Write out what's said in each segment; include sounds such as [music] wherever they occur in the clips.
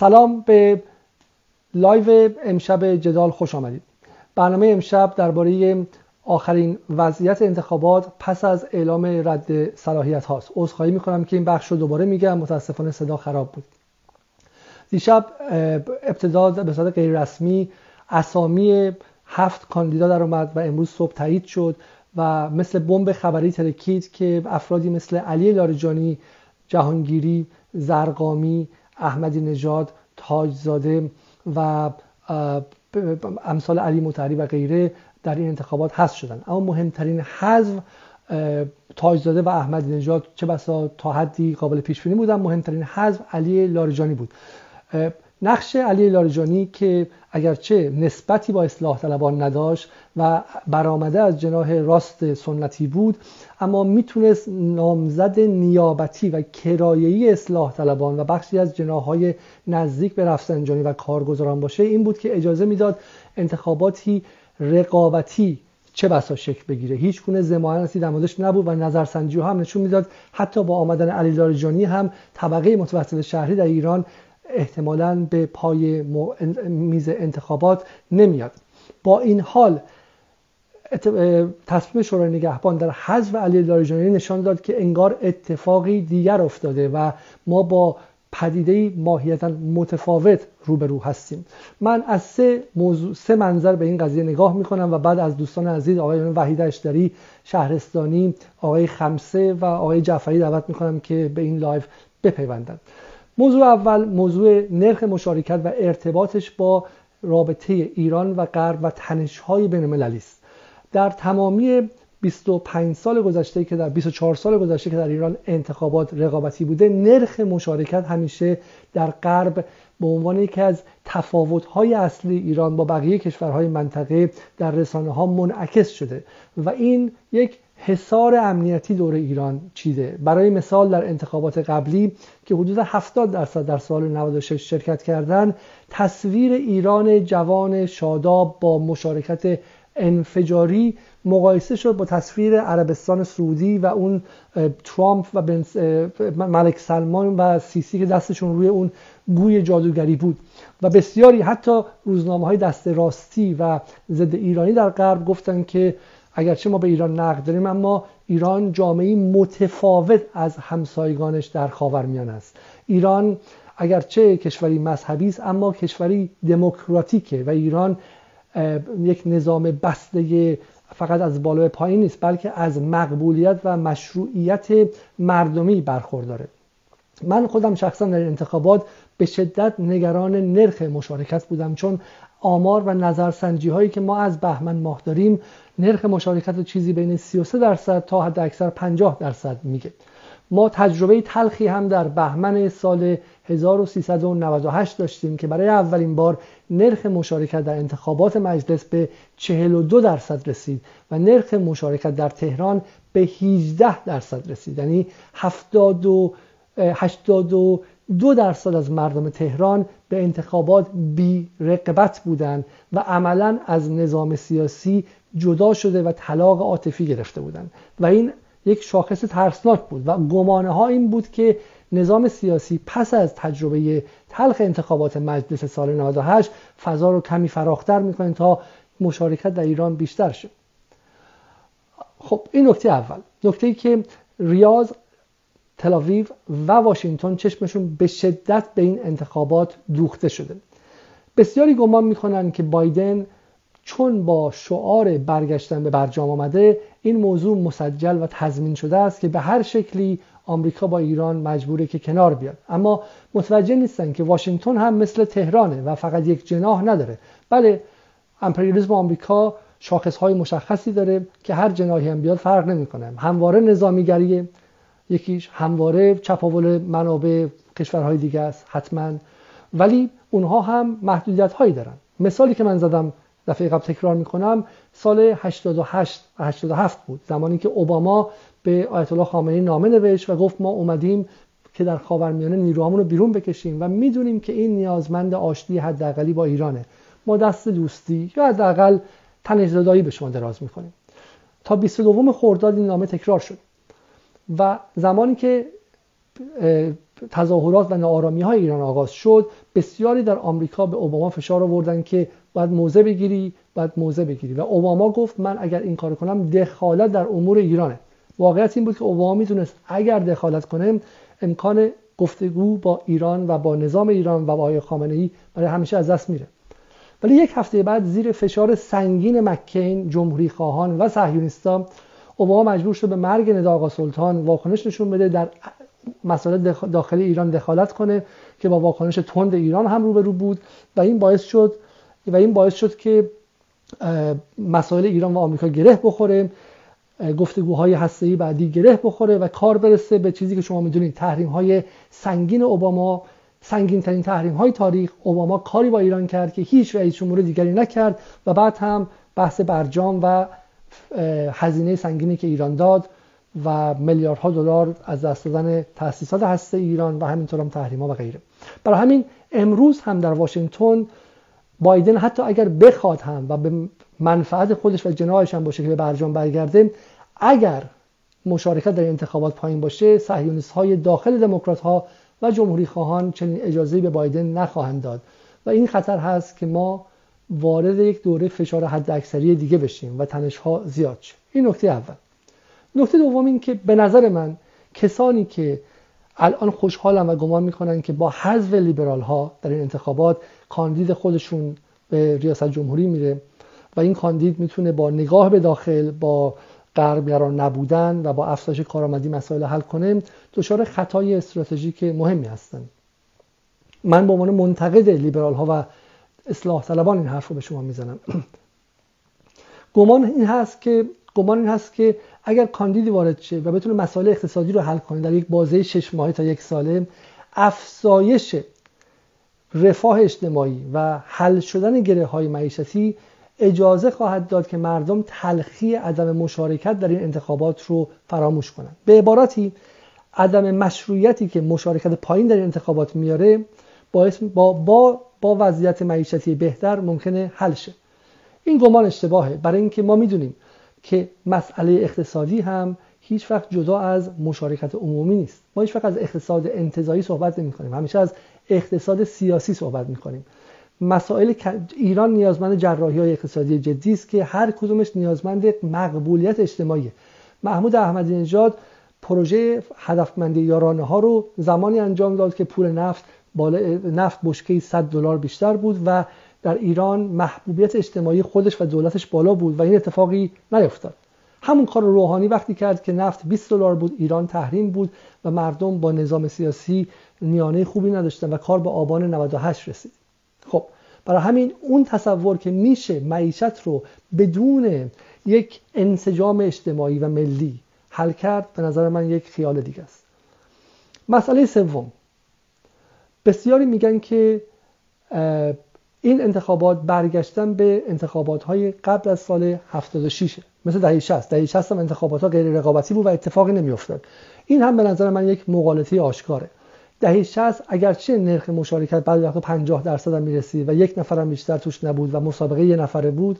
سلام به لایو امشب جدال خوش آمدید. برنامه امشب درباره آخرین وضعیت انتخابات پس از اعلام رد صلاحیت هاست. عذرخواهی می‌کنم که این بخش رو دوباره میگم. متاسفانه صدا خراب بود. دیشب ابتدا به صورت غیر رسمی اسامی هفت کاندیدا در اومد و امروز صبح تایید شد و مثل بمب خبری ترکید که افرادی مثل علی لاریجانی جهانگیری زرقامی احمدی نژاد تاجزاده و امثال علی متحری و غیره در این انتخابات حذف شدن. اما مهمترین حذف تاجزاده و احمدی نژاد چه بسا تا حدی قابل پیش بینی بودن. مهمترین حذف علی لاریجانی بود. نقش علی لاریجانی که اگرچه نسبتی با اصلاح طلبان نداشت و برآمده از جناح راست سنتی بود اما می‌تونست نامزد نیابتی و کرایه‌ای اصلاح طلبان و بخشی از های نزدیک به رفسنجانی و کارگزاران باشه این بود که اجازه می‌داد انتخاباتی رقابتی چه بسا شکل بگیره. هیچ گونه ضمانتی در موردش نبود و نظرسنجی هم نشون می‌داد. حتی با آمدن علی لاریجانی هم طبقه متوسط شهری در ایران احتمالا به پای میز انتخابات نمیاد. با این حال تصمیم شورای نگهبان در حذف علی لاریجانی نشان داد که انگار اتفاقی دیگر افتاده و ما با پدیده ماهیتا متفاوت روبرو هستیم. من از سه موضوع سه منظر به این قضیه نگاه می‌کنم و بعد از دوستان عزیز آقای وحید اشتری شهرستانی آقای خمسه و آقای جعفری دعوت می‌کنم که به این لایو بپیوندند. موضوع اول موضوع نرخ مشارکت و ارتباطش با رابطه ایران و غرب و تنش‌های بین است. در تمامی 25 سال گذشته که در 24 سال گذشته که در ایران انتخابات رقابتی بوده نرخ مشارکت همیشه در غرب به عنوان یکی از تفاوت‌های اصلی ایران با بقیه کشورهای منطقه در رسانه ها منعکس شده و این یک حصار امنیتی دور ایران چیده. برای مثال در انتخابات قبلی که حدود 70 درصد در سال 96 شرکت کردن تصویر ایران جوان شاداب با مشارکت انفجاری مقایسه شد با تصویر عربستان سعودی و اون ترامپ و ملک سلمان و سیسی که دستشون روی اون گوی جادوگری بود. و بسیاری حتی روزنامه های دست راستی و ضد ایرانی در غرب گفتن که اگرچه ما به ایران نقد داریم اما ایران جامعه متفاوت از همسایگانش در خاورمیانه است. ایران اگرچه کشوری مذهبی است اما کشوری دموکراتیکه و ایران یک نظام بسته فقط از بالا پایین نیست بلکه از مقبولیت و مشروعیت مردمی برخورداره. من خودم شخصا در انتخابات به شدت نگران نرخ مشارکت بودم چون آمار و نظرسنجی هایی که ما از بهمن ماه داریم نرخ مشارکت چیزی بین 33 درصد تا حد اکثر 50 درصد میگه. ما تجربه تلخی هم در بهمن سال 1398 داشتیم که برای اولین بار نرخ مشارکت در انتخابات مجلس به 42 درصد رسید و نرخ مشارکت در تهران به 18 درصد رسید. یعنی 70 82 درصد از مردم تهران به انتخابات بی رقبت بودند و عملا از نظام سیاسی جدا شده و طلاق عاطفی گرفته بودند و این یک شاخص ترسناک بود و گمانه ها این بود که نظام سیاسی پس از تجربه تلخ انتخابات مجلس سال 98 فضا رو کمی فراختر می‌کنه تا مشارکت در ایران بیشتر شه. خب این نکته اول. نکته ای که ریاض تلاویو و واشنگتن چشمشون به شدت به این انتخابات دوخته شده. بسیاری گمان می‌کنن که بایدن چون با شعار برگشتن به برجام آمده این موضوع مسجل و تضمین شده است که به هر شکلی آمریکا با ایران مجبوره که کنار بیاد. اما متوجه نیستن که واشنگتن هم مثل تهرانه و فقط یک جناح نداره. بله امپریالیسم آمریکا شاخص های مشخصی داره که هر جناحی هم بیاد فرق نمی‌کنه. همواره نظامیگریه یکیش همواره چپاول منابع کشورهای دیگه است حتما. ولی اونها هم محدودیت هایی دارن. مثالی که من زدم دفعه قبل تکرار می‌کنم سال 88 و 87 بود. زمانی که اوباما به آیت الله خامنه‌ای نامه نوشت و گفت ما اومدیم که در خاورمیانه نیروهامون رو بیرون بکشیم و می‌دونیم که این نیازمند آشتی حداقلی با ایرانه. ما دست دوستی یا حداقل تنش به شما دراز می‌کنیم. تا 22 خرداد این نامه تکرار شد. و زمانی که تظاهرات و نارامی های ایران آغاز شد بسیاری در آمریکا به اوباما فشار آوردن که باید موضع بگیری باید موضع بگیری. و اوباما گفت من اگر این کار کنم دخالت در امور ایرانه. واقعیت این بود که اوباما می‌دونست اگر دخالت کنه امکان گفتگو با ایران و با نظام ایران و با آقای خامنه ای برای همیشه از دست میره. ولی یک هفته بعد زیر فشار سنگین مکین جمهوری خواهان و صهیونیستا اوباما مجبور شد به مرگ ندا آقا سلطان واکنش نشون بده در مسائل داخلی ایران دخالت کنه که با واکنش تند ایران هم روبرو بود. و این باعث شد و این باعث شد که مسائل ایران و آمریکا گره بخوره گفتگوهای هسته‌ای بعدی گره بخوره و کار برسه به چیزی که شما می‌دونید تحریم های سنگین اوباما سنگین ترین تحریم های تاریخ. اوباما کاری با ایران کرد که هیچ رئیس جمهور دیگری نکرد و بعد هم بحث برجام و هزینه سنگینی که ایران داد و میلیاردها دلار از دست دادن تأسیسات هسته ایران و همینطور هم ها و غیره. برای همین امروز هم در واشنگتن بایدن حتی اگر بخواد هم و به منفعت خودش و جناحش هم باشه که به برجام برگرده اگر مشارکت در انتخابات پایین باشه صهیونیست های داخل دموکرات ها و جمهوری خواهان چنین اجازه به بایدن نخواهند داد. و این خطر هست که ما وارد یک دوره فشار حد اکثری دیگه بشیم و تنش ها زیاد شه. این نکته اول. نکته دوم این که به نظر من کسانی که الان خوشحالم و گمان می‌کنن که با حذف لیبرال ها در این انتخابات کاندید خودشون به ریاست جمهوری میره و این کاندید می‌تونه با نگاه به داخل با غربگران نبودن و با افزایش کارآمدی مسائل حل کنه دچار خطای استراتژیک مهمی هستن. من به عنوان منتقد لیبرال ها و اصلاح طلبان این حرف رو به شما می‌زنم. [clears throat] گمان این هست که گمان این هست که اگر کاندیدی وارد شه و بتونه مسائل اقتصادی رو حل کنه در یک بازه شش ماهه تا یک ساله افزایش رفاه اجتماعی و حل شدن گره های معیشتی اجازه خواهد داد که مردم تلخی عدم مشارکت در این انتخابات رو فراموش کنند. به عبارتی عدم مشروعیتی که مشارکت پایین در این انتخابات میاره باعث با, با, با وضعیت معیشتی بهتر ممکنه حل شه. این گمان اشتباهه. برای اینکه ما می‌دونیم که مسئله اقتصادی هم هیچ وقت جدا از مشارکت عمومی نیست. ما هیچ وقت از اقتصاد انتظایی صحبت نمی کنیم همیشه از اقتصاد سیاسی صحبت می کنیم مسائل ایران نیازمند جراحی های اقتصادی جدی است که هر کدومش نیازمند مقبولیت اجتماعی محمود احمدی نژاد پروژه هدفمندی یارانه ها رو زمانی انجام داد که پول نفت بالا نفت بشکه 100 دلار بیشتر بود و در ایران محبوبیت اجتماعی خودش و دولتش بالا بود و این اتفاقی نیفتاد. همون کار روحانی وقتی کرد که نفت 20 دلار بود ایران تحریم بود و مردم با نظام سیاسی میانه خوبی نداشتن و کار به آبان 98 رسید. خب برای همین اون تصور که میشه معیشت رو بدون یک انسجام اجتماعی و ملی حل کرد به نظر من یک خیال دیگه است. مسئله سوم. بسیاری میگن که این انتخابات برگشتن به انتخابات های قبل از سال 76 مثل دهه 60 دهه 60 هم انتخابات ها غیر رقابتی بود و اتفاقی نمیافتاد. این هم به نظر من یک مغالطه آشکاره. دهه 60 اگرچه نرخ مشارکت بعد وقت 50 درصد هم می‌رسید و یک نفر هم بیشتر توش نبود و مسابقه یه نفره بود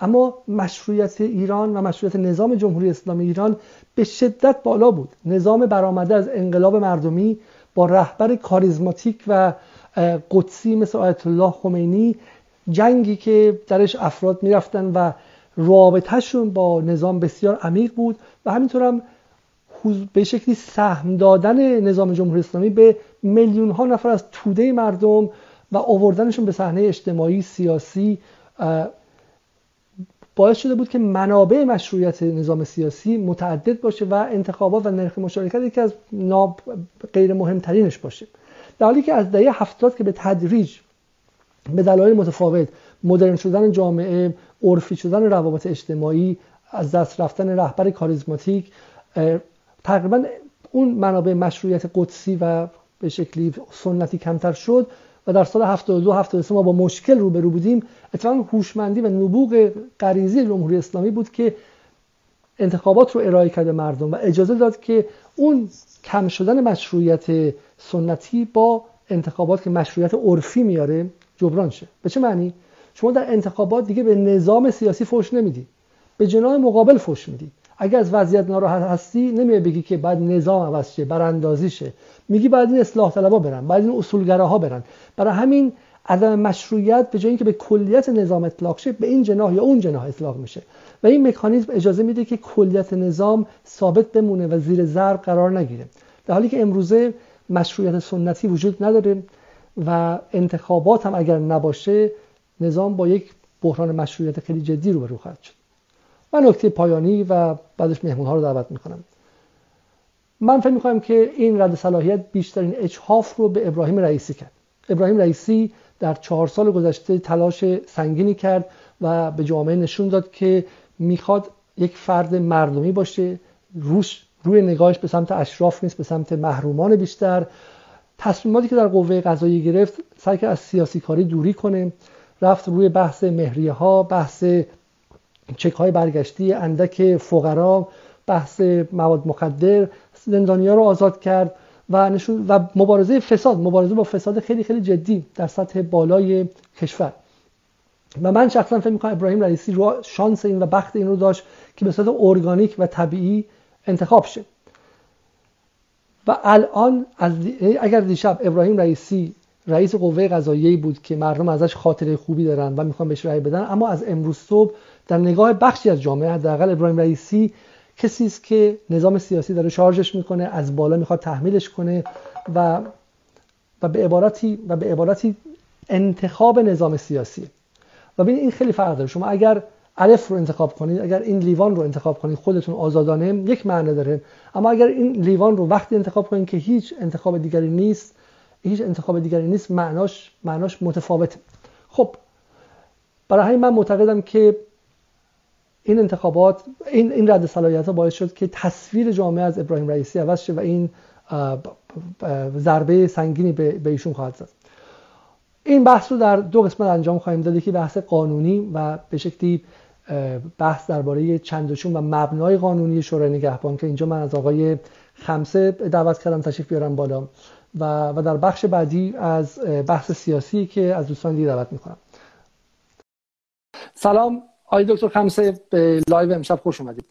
اما مشروعیت ایران و مشروعیت نظام جمهوری اسلامی ایران به شدت بالا بود. نظام برآمده از انقلاب مردمی با رهبر کاریزماتیک و قدسی مثل آیت الله خمینی جنگی که درش افراد می‌رفتن و رابطهشون با نظام بسیار عمیق بود و همینطور هم به شکلی سهم دادن نظام جمهوری اسلامی به میلیون ها نفر از توده مردم و آوردنشون به صحنه اجتماعی سیاسی باعث شده بود که منابع مشروعیت نظام سیاسی متعدد باشه و انتخابات و نرخ مشارکت یکی از ناب غیر مهمترینش باشه. در حالی که از دهه هفتاد که به تدریج به دلایل متفاوت مدرن شدن جامعه عرفی شدن روابط اجتماعی از دست رفتن رهبر کاریزماتیک تقریبا اون منابع مشروعیت قدسی و به شکلی سنتی کمتر شد و در سال 72 73 ما با مشکل روبرو بودیم. اتفاقا هوشمندی و نبوغ غریزی جمهوری اسلامی بود که انتخابات رو ارائه کرده مردم و اجازه داد که اون کم شدن مشروعیت سنتی با انتخابات که مشروعیت عرفی میاره جبران شه. به چه معنی؟ شما در انتخابات دیگه به نظام سیاسی فوش نمیدی. به جناح مقابل فوش میدی. اگر از وضعیت ناراحت هستی نمیای بگی که بعد نظام عوض شه براندازی شه. میگی بعد این اصلاح طلبا برن بعد این اصولگراها برن. برای همین عدم مشروعیت به جای اینکه به کلیت نظام اطلاق شه به این جناح یا اون جناح اطلاق میشه. و این مکانیزم اجازه میده که کلیت نظام ثابت بمونه و زیر ضرب قرار نگیره. در حالی که امروزه مشروعیت سنتی وجود نداره و انتخابات هم اگر نباشه نظام با یک بحران مشروعیت خیلی جدی رو خواهد شد. و نکته پایانی و بعدش مهمون ها رو دعوت می‌کنم. من فکر می‌کنم که این رد صلاحیت بیشترین اجحاف رو به ابراهیم رئیسی کرد. ابراهیم رئیسی در چهار سال گذشته تلاش سنگینی کرد و به جامعه نشون داد که می‌خواد یک فرد مردمی باشه روش روی نگاهش به سمت اشراف نیست به سمت محرومان بیشتر. تصمیماتی که در قوه قضایی گرفت سعی از سیاسی کاری دوری کنه رفت روی بحث مهریه ها بحث چک های برگشتی اندک فقرا بحث مواد مخدر زندانیا رو آزاد کرد و و مبارزه فساد مبارزه با فساد خیلی خیلی جدی در سطح بالای کشور. و من شخصا فکر می‌کنم ابراهیم رئیسی رو شانس این و بخت این رو داشت که به صورت ارگانیک و طبیعی انتخاب شه. و الان از اگر دیشب ابراهیم رئیسی رئیس قوه قضاییه بود که مردم ازش خاطره خوبی دارن و می‌خوان بهش رأی بدن اما از امروز صبح در نگاه بخشی از جامعه حداقل ابراهیم رئیسی کسی است که نظام سیاسی داره شارژش می‌کنه از بالا می‌خواد تحمیلش کنه و و به عبارتی و به عبارتی انتخاب نظام سیاسی. و ببین این خیلی فرق داره. شما اگر الف رو انتخاب کنید اگر این لیوان رو انتخاب کنید خودتون آزادانه یک معنی داره. اما اگر این لیوان رو وقتی انتخاب کنید که هیچ انتخاب دیگری نیست هیچ انتخاب دیگری نیست معناش معناش متفاوته. خب برای همین من معتقدم که این انتخابات این این رد صلاحیت ها باعث شد که تصویر جامعه از ابراهیم رئیسی عوض شه و این ضربه سنگینی به ایشون خواهد زد. این بحث رو در دو قسمت انجام خواهیم داد. که بحث قانونی و به شکلی بحث درباره چندشون و مبنای قانونی شورای نگهبان که اینجا من از آقای خمسه دعوت کردم تشریف بیارم بالا. و, و در بخش بعدی از بحث سیاسی که از دوستان دیگه دعوت می‌کنم. سلام. آقای دکتر خمسه به لایو امشب خوش اومدید.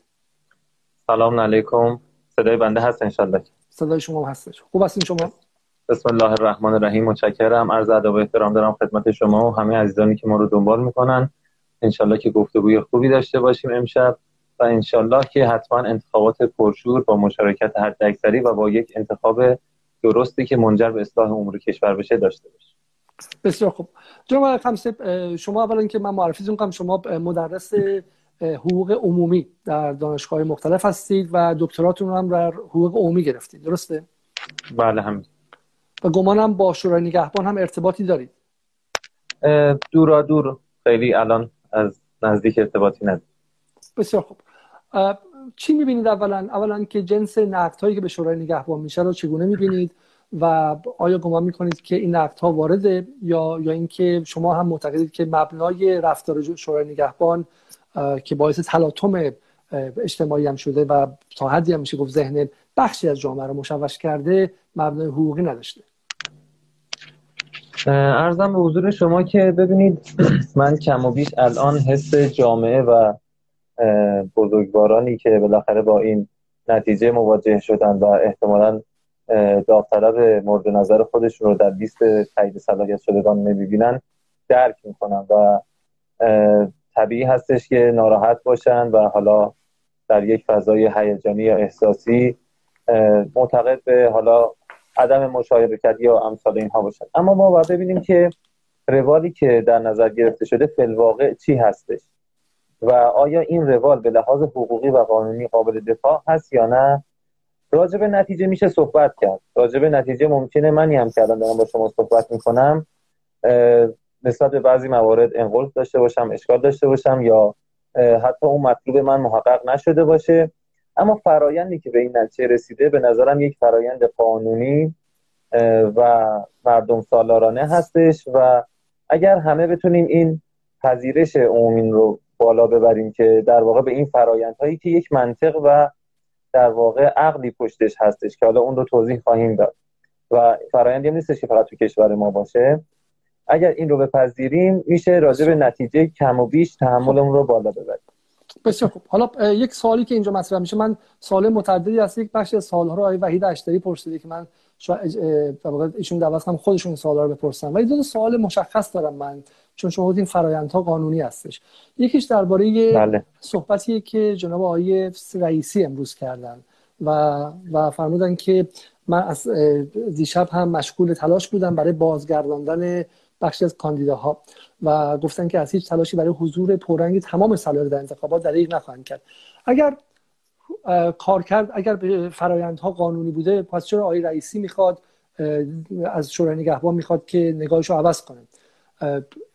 سلام علیکم. صدای بنده هست انشالله. صدای شما هستش. خوب هستین شما؟ بسم الله الرحمن الرحیم. متشکرم. عرض ادب و احترام دارم خدمت شما و همه عزیزانی که ما رو دنبال می‌کنن. انشالله که گفتگوی خوبی داشته باشیم امشب و انشالله که حتما انتخابات پرشور با مشارکت حداکثری و با یک انتخاب درستی که منجر به اصلاح امور کشور بشه داشته باشیم. بسیار خوب. جناب خمسه شما اولا که من معرفیتون کنم شما مدرس حقوق عمومی در دانشگاه مختلف هستید و دکتراتون هم در حقوق عمومی گرفتید. درسته؟ بله همین. و گمانم با شورای نگهبان هم ارتباطی دارید. دورا دور. خیلی الان از نزدیک ارتباطی ندارید بسیار خوب. چی می‌بینید اولا؟ اولا که جنس نقد هایی که به شورای نگهبان میشه رو چگونه می‌بینید؟ و آیا گمان می‌کنید که این نقد وارده یا یا اینکه شما هم معتقدید که مبنای رفتار شورای نگهبان که باعث تلاطم اجتماعی هم شده و تا حدی هم میشه گفت ذهن بخشی از جامعه رو مشوش کرده مبنای حقوقی نداشته؟ ارزم به حضور شما که ببینید [clears throat] من کم و بیش الان حس جامعه و بزرگوارانی که بالاخره با این نتیجه مواجه شدن و احتمالا داوطلب مورد نظر خودشون رو در لیست تایید صلاحیت شدگان نمی‌بینن درک می‌کنن و طبیعی هستش که ناراحت باشن و حالا در یک فضای هیجانی یا احساسی معتقد به حالا عدم مشارکت یا امثال اینها باشن. اما ما باید ببینیم که روالی که در نظر گرفته شده فلواقع چی هستش و آیا این روال به لحاظ حقوقی و قانونی قابل دفاع هست یا نه؟ راجب نتیجه میشه صحبت کرد. راجب نتیجه ممکنه منی هم که الان دارم با شما صحبت می‌کنم نسبت به بعضی موارد انقلب داشته باشم اشکال داشته باشم یا حتی اون مطلوب من محقق نشده باشه. اما فرایندی که به این نتیجه رسیده به نظرم یک فرایند قانونی و مردم سالارانه هستش و اگر همه بتونیم این پذیرش عمومی رو بالا ببریم که در واقع به این فرایندهایی که یک منطق و در واقع عقلی پشتش هستش که حالا اون رو توضیح خواهیم داد. و فرایندی هم نیستش که فقط تو کشور ما باشه. اگر این رو بپذیریم میشه راجع به نتیجه کم و بیش تحملمون رو بالا ببریم. بسیار خوب. حالا یک سوالی که اینجا مطرح میشه. من سوال متعددی از یک بخش سوالها رو آقای وحید اشتری پرسیده که من شاید ایشون دعوت خودشون سوالا رو بپرسن. ولی دو سوال مشخص دارم من. چون شما این فرایندها قانونی هستش. یکیش درباره بله. صحبتیه که جناب آقای رئیسی امروز کردن و و فرمودن که من از دیشب هم مشغول تلاش بودم برای بازگرداندن بخشی از کاندیداها و گفتن که از هیچ تلاشی برای حضور پررنگ تمام صلاحیت در انتخابات دریغ نخواهند کرد. اگر کار کرد اگر فرایندها قانونی بوده پس چرا آقای رئیسی می‌خواد از شورای نگهبان می‌خواد که نگاهش رو عوض کنه؟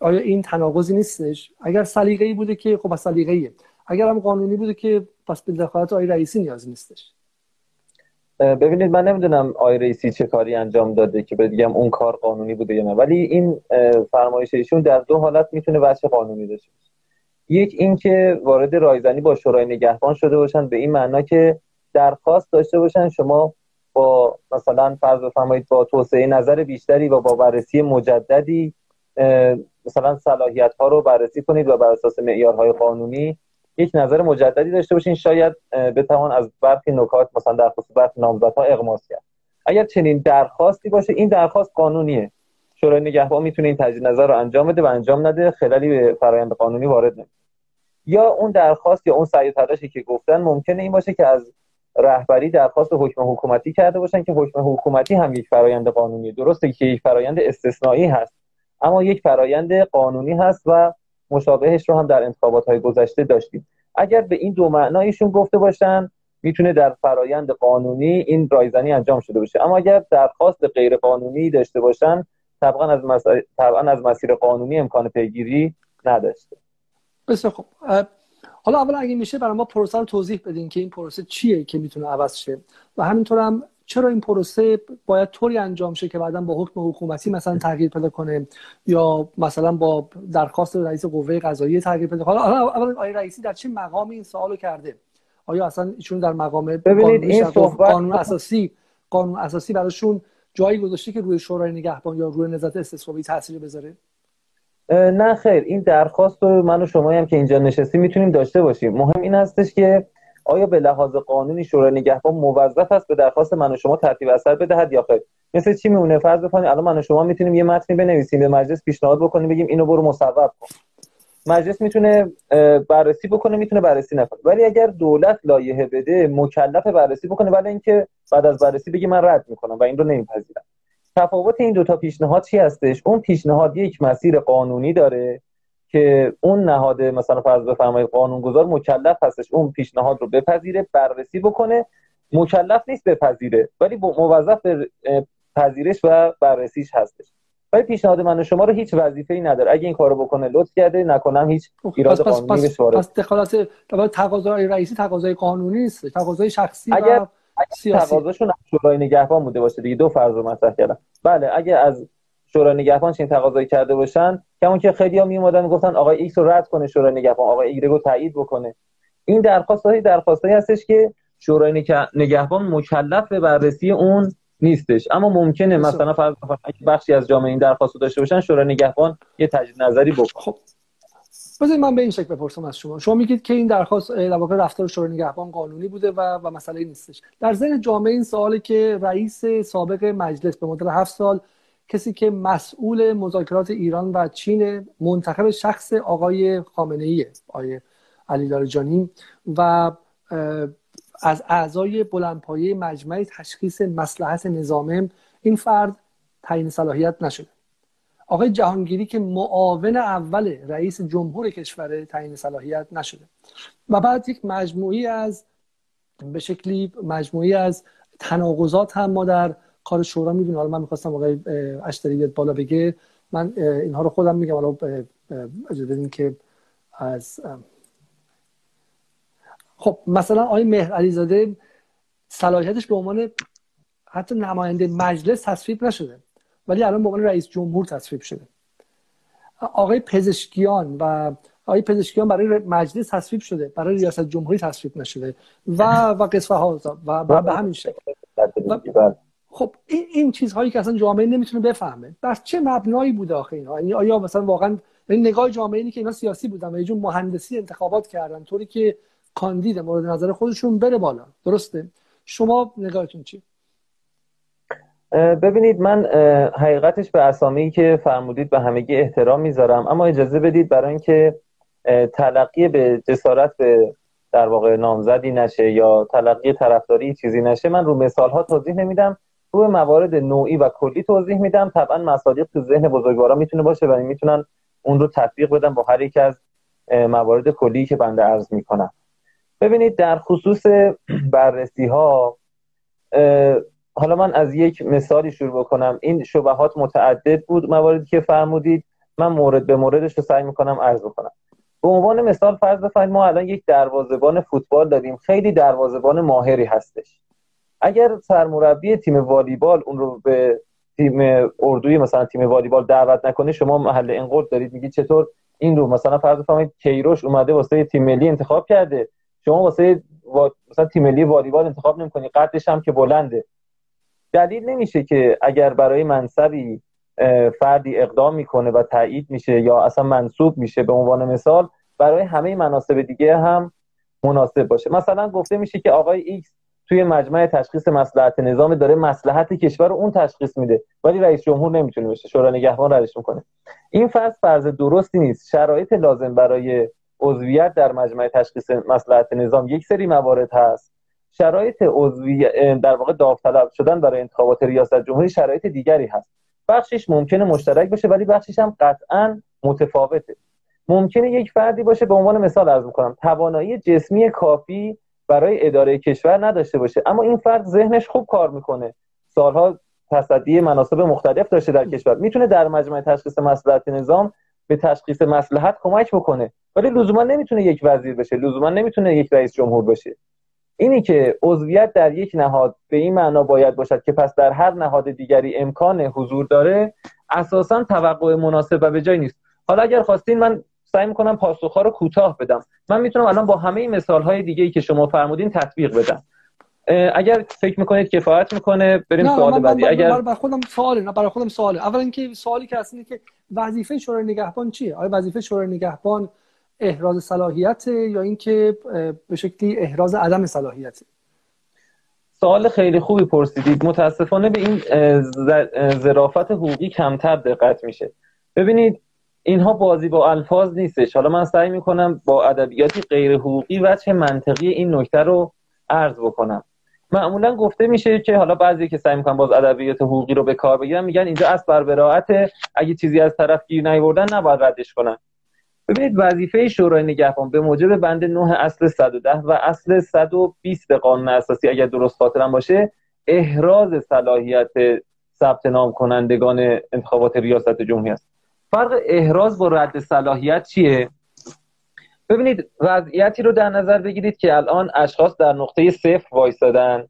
آیا این تناقضی نیستش؟ اگر سلیقه‌ای بوده که خب سلیقه‌ایه. اگر هم قانونی بوده که پس به دخالت آقای رئیسی نیاز نیستش. ببینید من نمی‌دونم آقای رئیسی چه کاری انجام داده که بگم اون کار قانونی بوده یا نه. ولی این فرمایش ایشون در دو حالت می‌تونه وجه قانونی داشته باشه. یک اینکه وارد رایزنی با شورای نگهبان شده باشن به این معنا که درخواست داشته باشن شما با مثلا فرض بفرمایید با توسعه نظر بیشتری و با بررسی مجددی مثلا صلاحیت ها رو بررسی کنید و بر اساس معیارهای قانونی یک نظر مجددی داشته باشین. شاید بتوان از برخی نکات مثلا در خصوص برخی نامزدها اقماس کرد. اگر چنین درخواستی باشه این درخواست قانونیه. شورای نگهبان می‌تونه این تجدید نظر رو انجام بده و انجام نده خلالی به فرآیند قانونی وارد نمیشه. یا اون درخواست یا اون سعی تلاشی که گفتن ممکنه این باشه که از رهبری درخواست حکم حکومتی کرده باشن که حکم حکومتی هم یک فرایند قانونی درسته که یک فرایند استثنایی هست. اما یک فرایند قانونی هست و مشابهش رو هم در انتخابات های گذشته داشتیم. اگر به این دو معنایشون گفته باشن می‌تونه در فرایند قانونی این رایزنی انجام شده باشه. اما اگر درخواست غیر قانونی داشته باشن طبعا از. طبعا از مسیر قانونی امکان پیگیری نداشته. بسیار خوب. حالا اول اگه میشه برای ما پروسه رو توضیح بدین که این پروسه چیه که می‌تونه عوض شه. و همینطور هم چرا این پروسه باید طوری انجام شه که بعدا با حکم حکومتی مثلا تغییر پیدا کنه؟ یا مثلا با درخواست رئیس قوه قضاییه تغییر پیدا کنه؟ حالا اول آقای رئیسی در چه مقامی این سوالو کرده؟ آیا اصلا ایشون در مقام ببینید این صحبت قانون اساسی قانون اساسی براشون جایی گذاشته که روی شورای نگهبان یا روی نظارت استثبابی تاثیر بذاره؟ نه خیر این درخواست رو من و شما هم که اینجا نشستیم می‌تونیم داشته باشیم. مهم این هستش که آیا به لحاظ قانونی شورای نگهبان موظف است به درخواست من و شما ترتیب اثر بدهد یا خیر؟ مثل چی میمونه؟ فرض بکنید الان من و شما می‌تونیم یه متنی بنویسیم به مجلس پیشنهاد بکنیم بگیم اینو برو مصوب کن. مجلس می‌تونه بررسی بکنه می‌تونه بررسی نکنه. ولی اگر دولت لایحه بده مکلف بررسی بکنه. ولی اینکه بعد از بررسی بگی من رد می‌کنم و این رو نمیپذیرم. تفاوت این دو تا پیشنهاد چی هستش؟ اون پیشنهاد یک مسیر قانونی داره. که اون نهاد مثلا فرض بفرمایید قانونگذار مکلف هستش. اون پیشنهاد رو بپذیره بررسی بکنه. مکلف نیست بپذیره ولی موظف به پذیرش و بررسیش هستش. ولی پیشنهاد من و شما رو هیچ وظیفه‌ای نداره. اگه این کارو بکنه لطف کرده نکنم هیچ ایراد پس قانونی پس, پس, پس دخالت تقاضای رئیسی تقاضای قانونی نیست. تقاضای شخصی اگر و سیاسی. تقاضاشون شورای نگهبان بوده باشه دیگه. دو فرض رو مطرح کردم. بله اگه از شورای نگهبان چنین تقاضایی کرده باشن کما اینکه خیلی می اومدن می‌گفتن آقای ایکس رو رد کنه شورای نگهبان آقای ایگرگ رو تایید بکنه. این درخواست های درخواستایی هستش که شورای نگهبان مکلف به بررسی اون نیستش. اما ممکنه مثلا فرض بخشی از جامعه این درخواست داشته باشن شورای نگهبان یه تجدید نظری بکنه. خب. بذارید من به این شکل بپرسم از شما. شما میگید که این درخواست در واقع رفتار شورای نگهبان قانونی بوده و و مسئله نیستش. در ذهن جامعه این سوالی که رئیس سابق مجلس به مدت هفت سال کسی که مسئول مذاکرات ایران و چین منتخب شخص آقای خامنه ای آقای علی لاریجانی و از اعضای بلندپایه مجمع تشخیص مسلحت نظامه این فرد تعیین صلاحیت نشده. آقای جهانگیری که معاون اول رئیس جمهور کشور تعیین صلاحیت نشده. و بعد یک مجموعی از به شکلی مجموعی از تناقضات هم ما در کار شورا می‌بینیم حالا من می‌خواستم آقای اشتری بیاد بالا بگه. من اینها رو خودم میگم. حالا اجازه بدین که از خب مثلا آقای مهر علیزاده صلاحیتش به عنوان حتی نماینده مجلس تصویب نشده ولی الان به عنوان رئیس جمهور تصویب شده. آقای پزشکیان و آقای پزشکیان برای مجلس تصویب شده برای ریاست جمهوری تصویب نشده و و قصفه ها و به همین شکل. خب این این چیزهایی که اصلا جامعه نمی‌تونه بفهمه. بر چه مبنایی بوده آخه اینها یعنی آیا مثلا واقعا این نگاه جامعه اینه که اینا سیاسی بودن و یه جور مهندسی انتخابات کردن طوری که کاندید مورد نظر خودشون بره بالا. درسته؟ شما نگاهتون چی ببینید من حقیقتش به اسامی که فرمودید به همگی احترام می‌ذارم. اما اجازه بدید برای اینکه تلقی به جسارت به در واقع نامزدی نشه یا تلقی طرفداری چیزی نشه من رو مثال ها توضیح نمیدم. روی موارد نوعی و کلی توضیح میدم. طبعا مصادیق تو ذهن بزرگوارا می‌تونه باشه و می‌تونن اون رو تطبیق بدم با هر یک از موارد کلی که بنده عرض می‌کنم. ببینید در خصوص بررسی ها حالا من از یک مثالی شروع بکنم. این شبهات متعدد بود مواردی که فرمودید. من مورد به موردش رو سعی می‌کنم عرض بکنم. به عنوان مثال فرض بفرمایید ما الان یک دروازه‌بان فوتبال داریم. خیلی دروازه‌بان ماهری هستش. اگر سرمربی تیم والیبال اون رو به تیم اردوی مثلا تیم والیبال دعوت نکنه شما محل ان قلت دارید میگید چطور؟ این رو مثلا فرض بفرمایید کیروش اومده واسه تیم ملی انتخاب کرده. شما واسه مثلا تیم ملی والیبال انتخاب نمی‌کنی قدش هم که بلنده. دلیل نمیشه که اگر برای منصبی فردی اقدام می‌کنه و تایید میشه یا اصلا منصوب میشه به عنوان مثال برای همه مناسب دیگه هم مناسب باشه. مثلا گفته میشه که آقای ایکس توی مجمع تشخیص مسلحت نظام داره مسلحت کشور رو اون تشخیص میده. ولی رئیس جمهور نمی‌تونه بشه. شورای نگهبان ردش می‌کنه. این فرض فرض درستی نیست. شرایط لازم برای عضویت در مجمع تشخیص مسلحت نظام یک سری موارد هست. شرایط عضوی در واقع داوطلب شدن برای انتخابات ریاست جمهوری شرایط دیگری هست. بخشش ممکنه مشترک باشه ولی بخشش هم قطعا متفاوته. ممکنه یک فردی باشه به عنوان مثال عرض می‌کنم توانایی جسمی کافی برای اداره کشور نداشته باشه. اما این فرد ذهنش خوب کار می‌کنه. سالها تصدی مناسب مختلف داشته در کشور. می‌تونه در مجمع تشخیص مسئولیت نظام به تشخیص مسلحت کمک بکنه. ولی لزوما نمی‌تونه یک وزیر بشه. لزوما نمی‌تونه یک رئیس جمهور بشه. اینی که عضویت در یک نهاد به این معنا باید باشد که پس در هر نهاد دیگری امکان حضور داره اساسا توقع مناسب و به جای نیست. حالا اگر خواستین من سعی می‌کنم پاسخها رو کوتاه بدم. من می‌تونم الان با همه مثال های دیگه ای که شما فرمودین تطبیق بدم. اگر فکر می‌کنید کفایت می‌کنه بریم سوال بعدی. اگر برای خودم سواله نه برای خودم سواله اولا اینکه سوالی که هست که وظیفه شورای نگهبان چیه؟ آیا وظیفه شورای نگهبان احراز صلاحیت یا اینکه به شکلی احراز عدم صلاحیت سوال خیلی خوبی پرسیدید. متاسفانه به این ظرافت حقوقی کمتر دقت میشه. ببینید اینها بازی با الفاظ نیستش. حالا من سعی می‌کنم با ادبیاتی غیر حقوقی وجه منطقی این نکته رو عرض بکنم. معمولا گفته میشه که حالا بعضی که سعی می‌کنن باز ادبیات حقوقی رو به کار بگیرن میگن اینجا از بر براعت اگه چیزی از طرف گیر نیوردن نباید ردش کنن. ببینید وظیفه شورای نگهبان به موجب بند 9 اصل 110 و اصل 120 قانون اساسی اگر درست خاطرم باشه احراز صلاحیت ثبت نام کنندگان انتخابات ریاست جمهوری است. فرق احراز با رد صلاحیت چیه؟ ببینید وضعیتی رو در نظر بگیرید که الان اشخاص در نقطه صفر وایستادن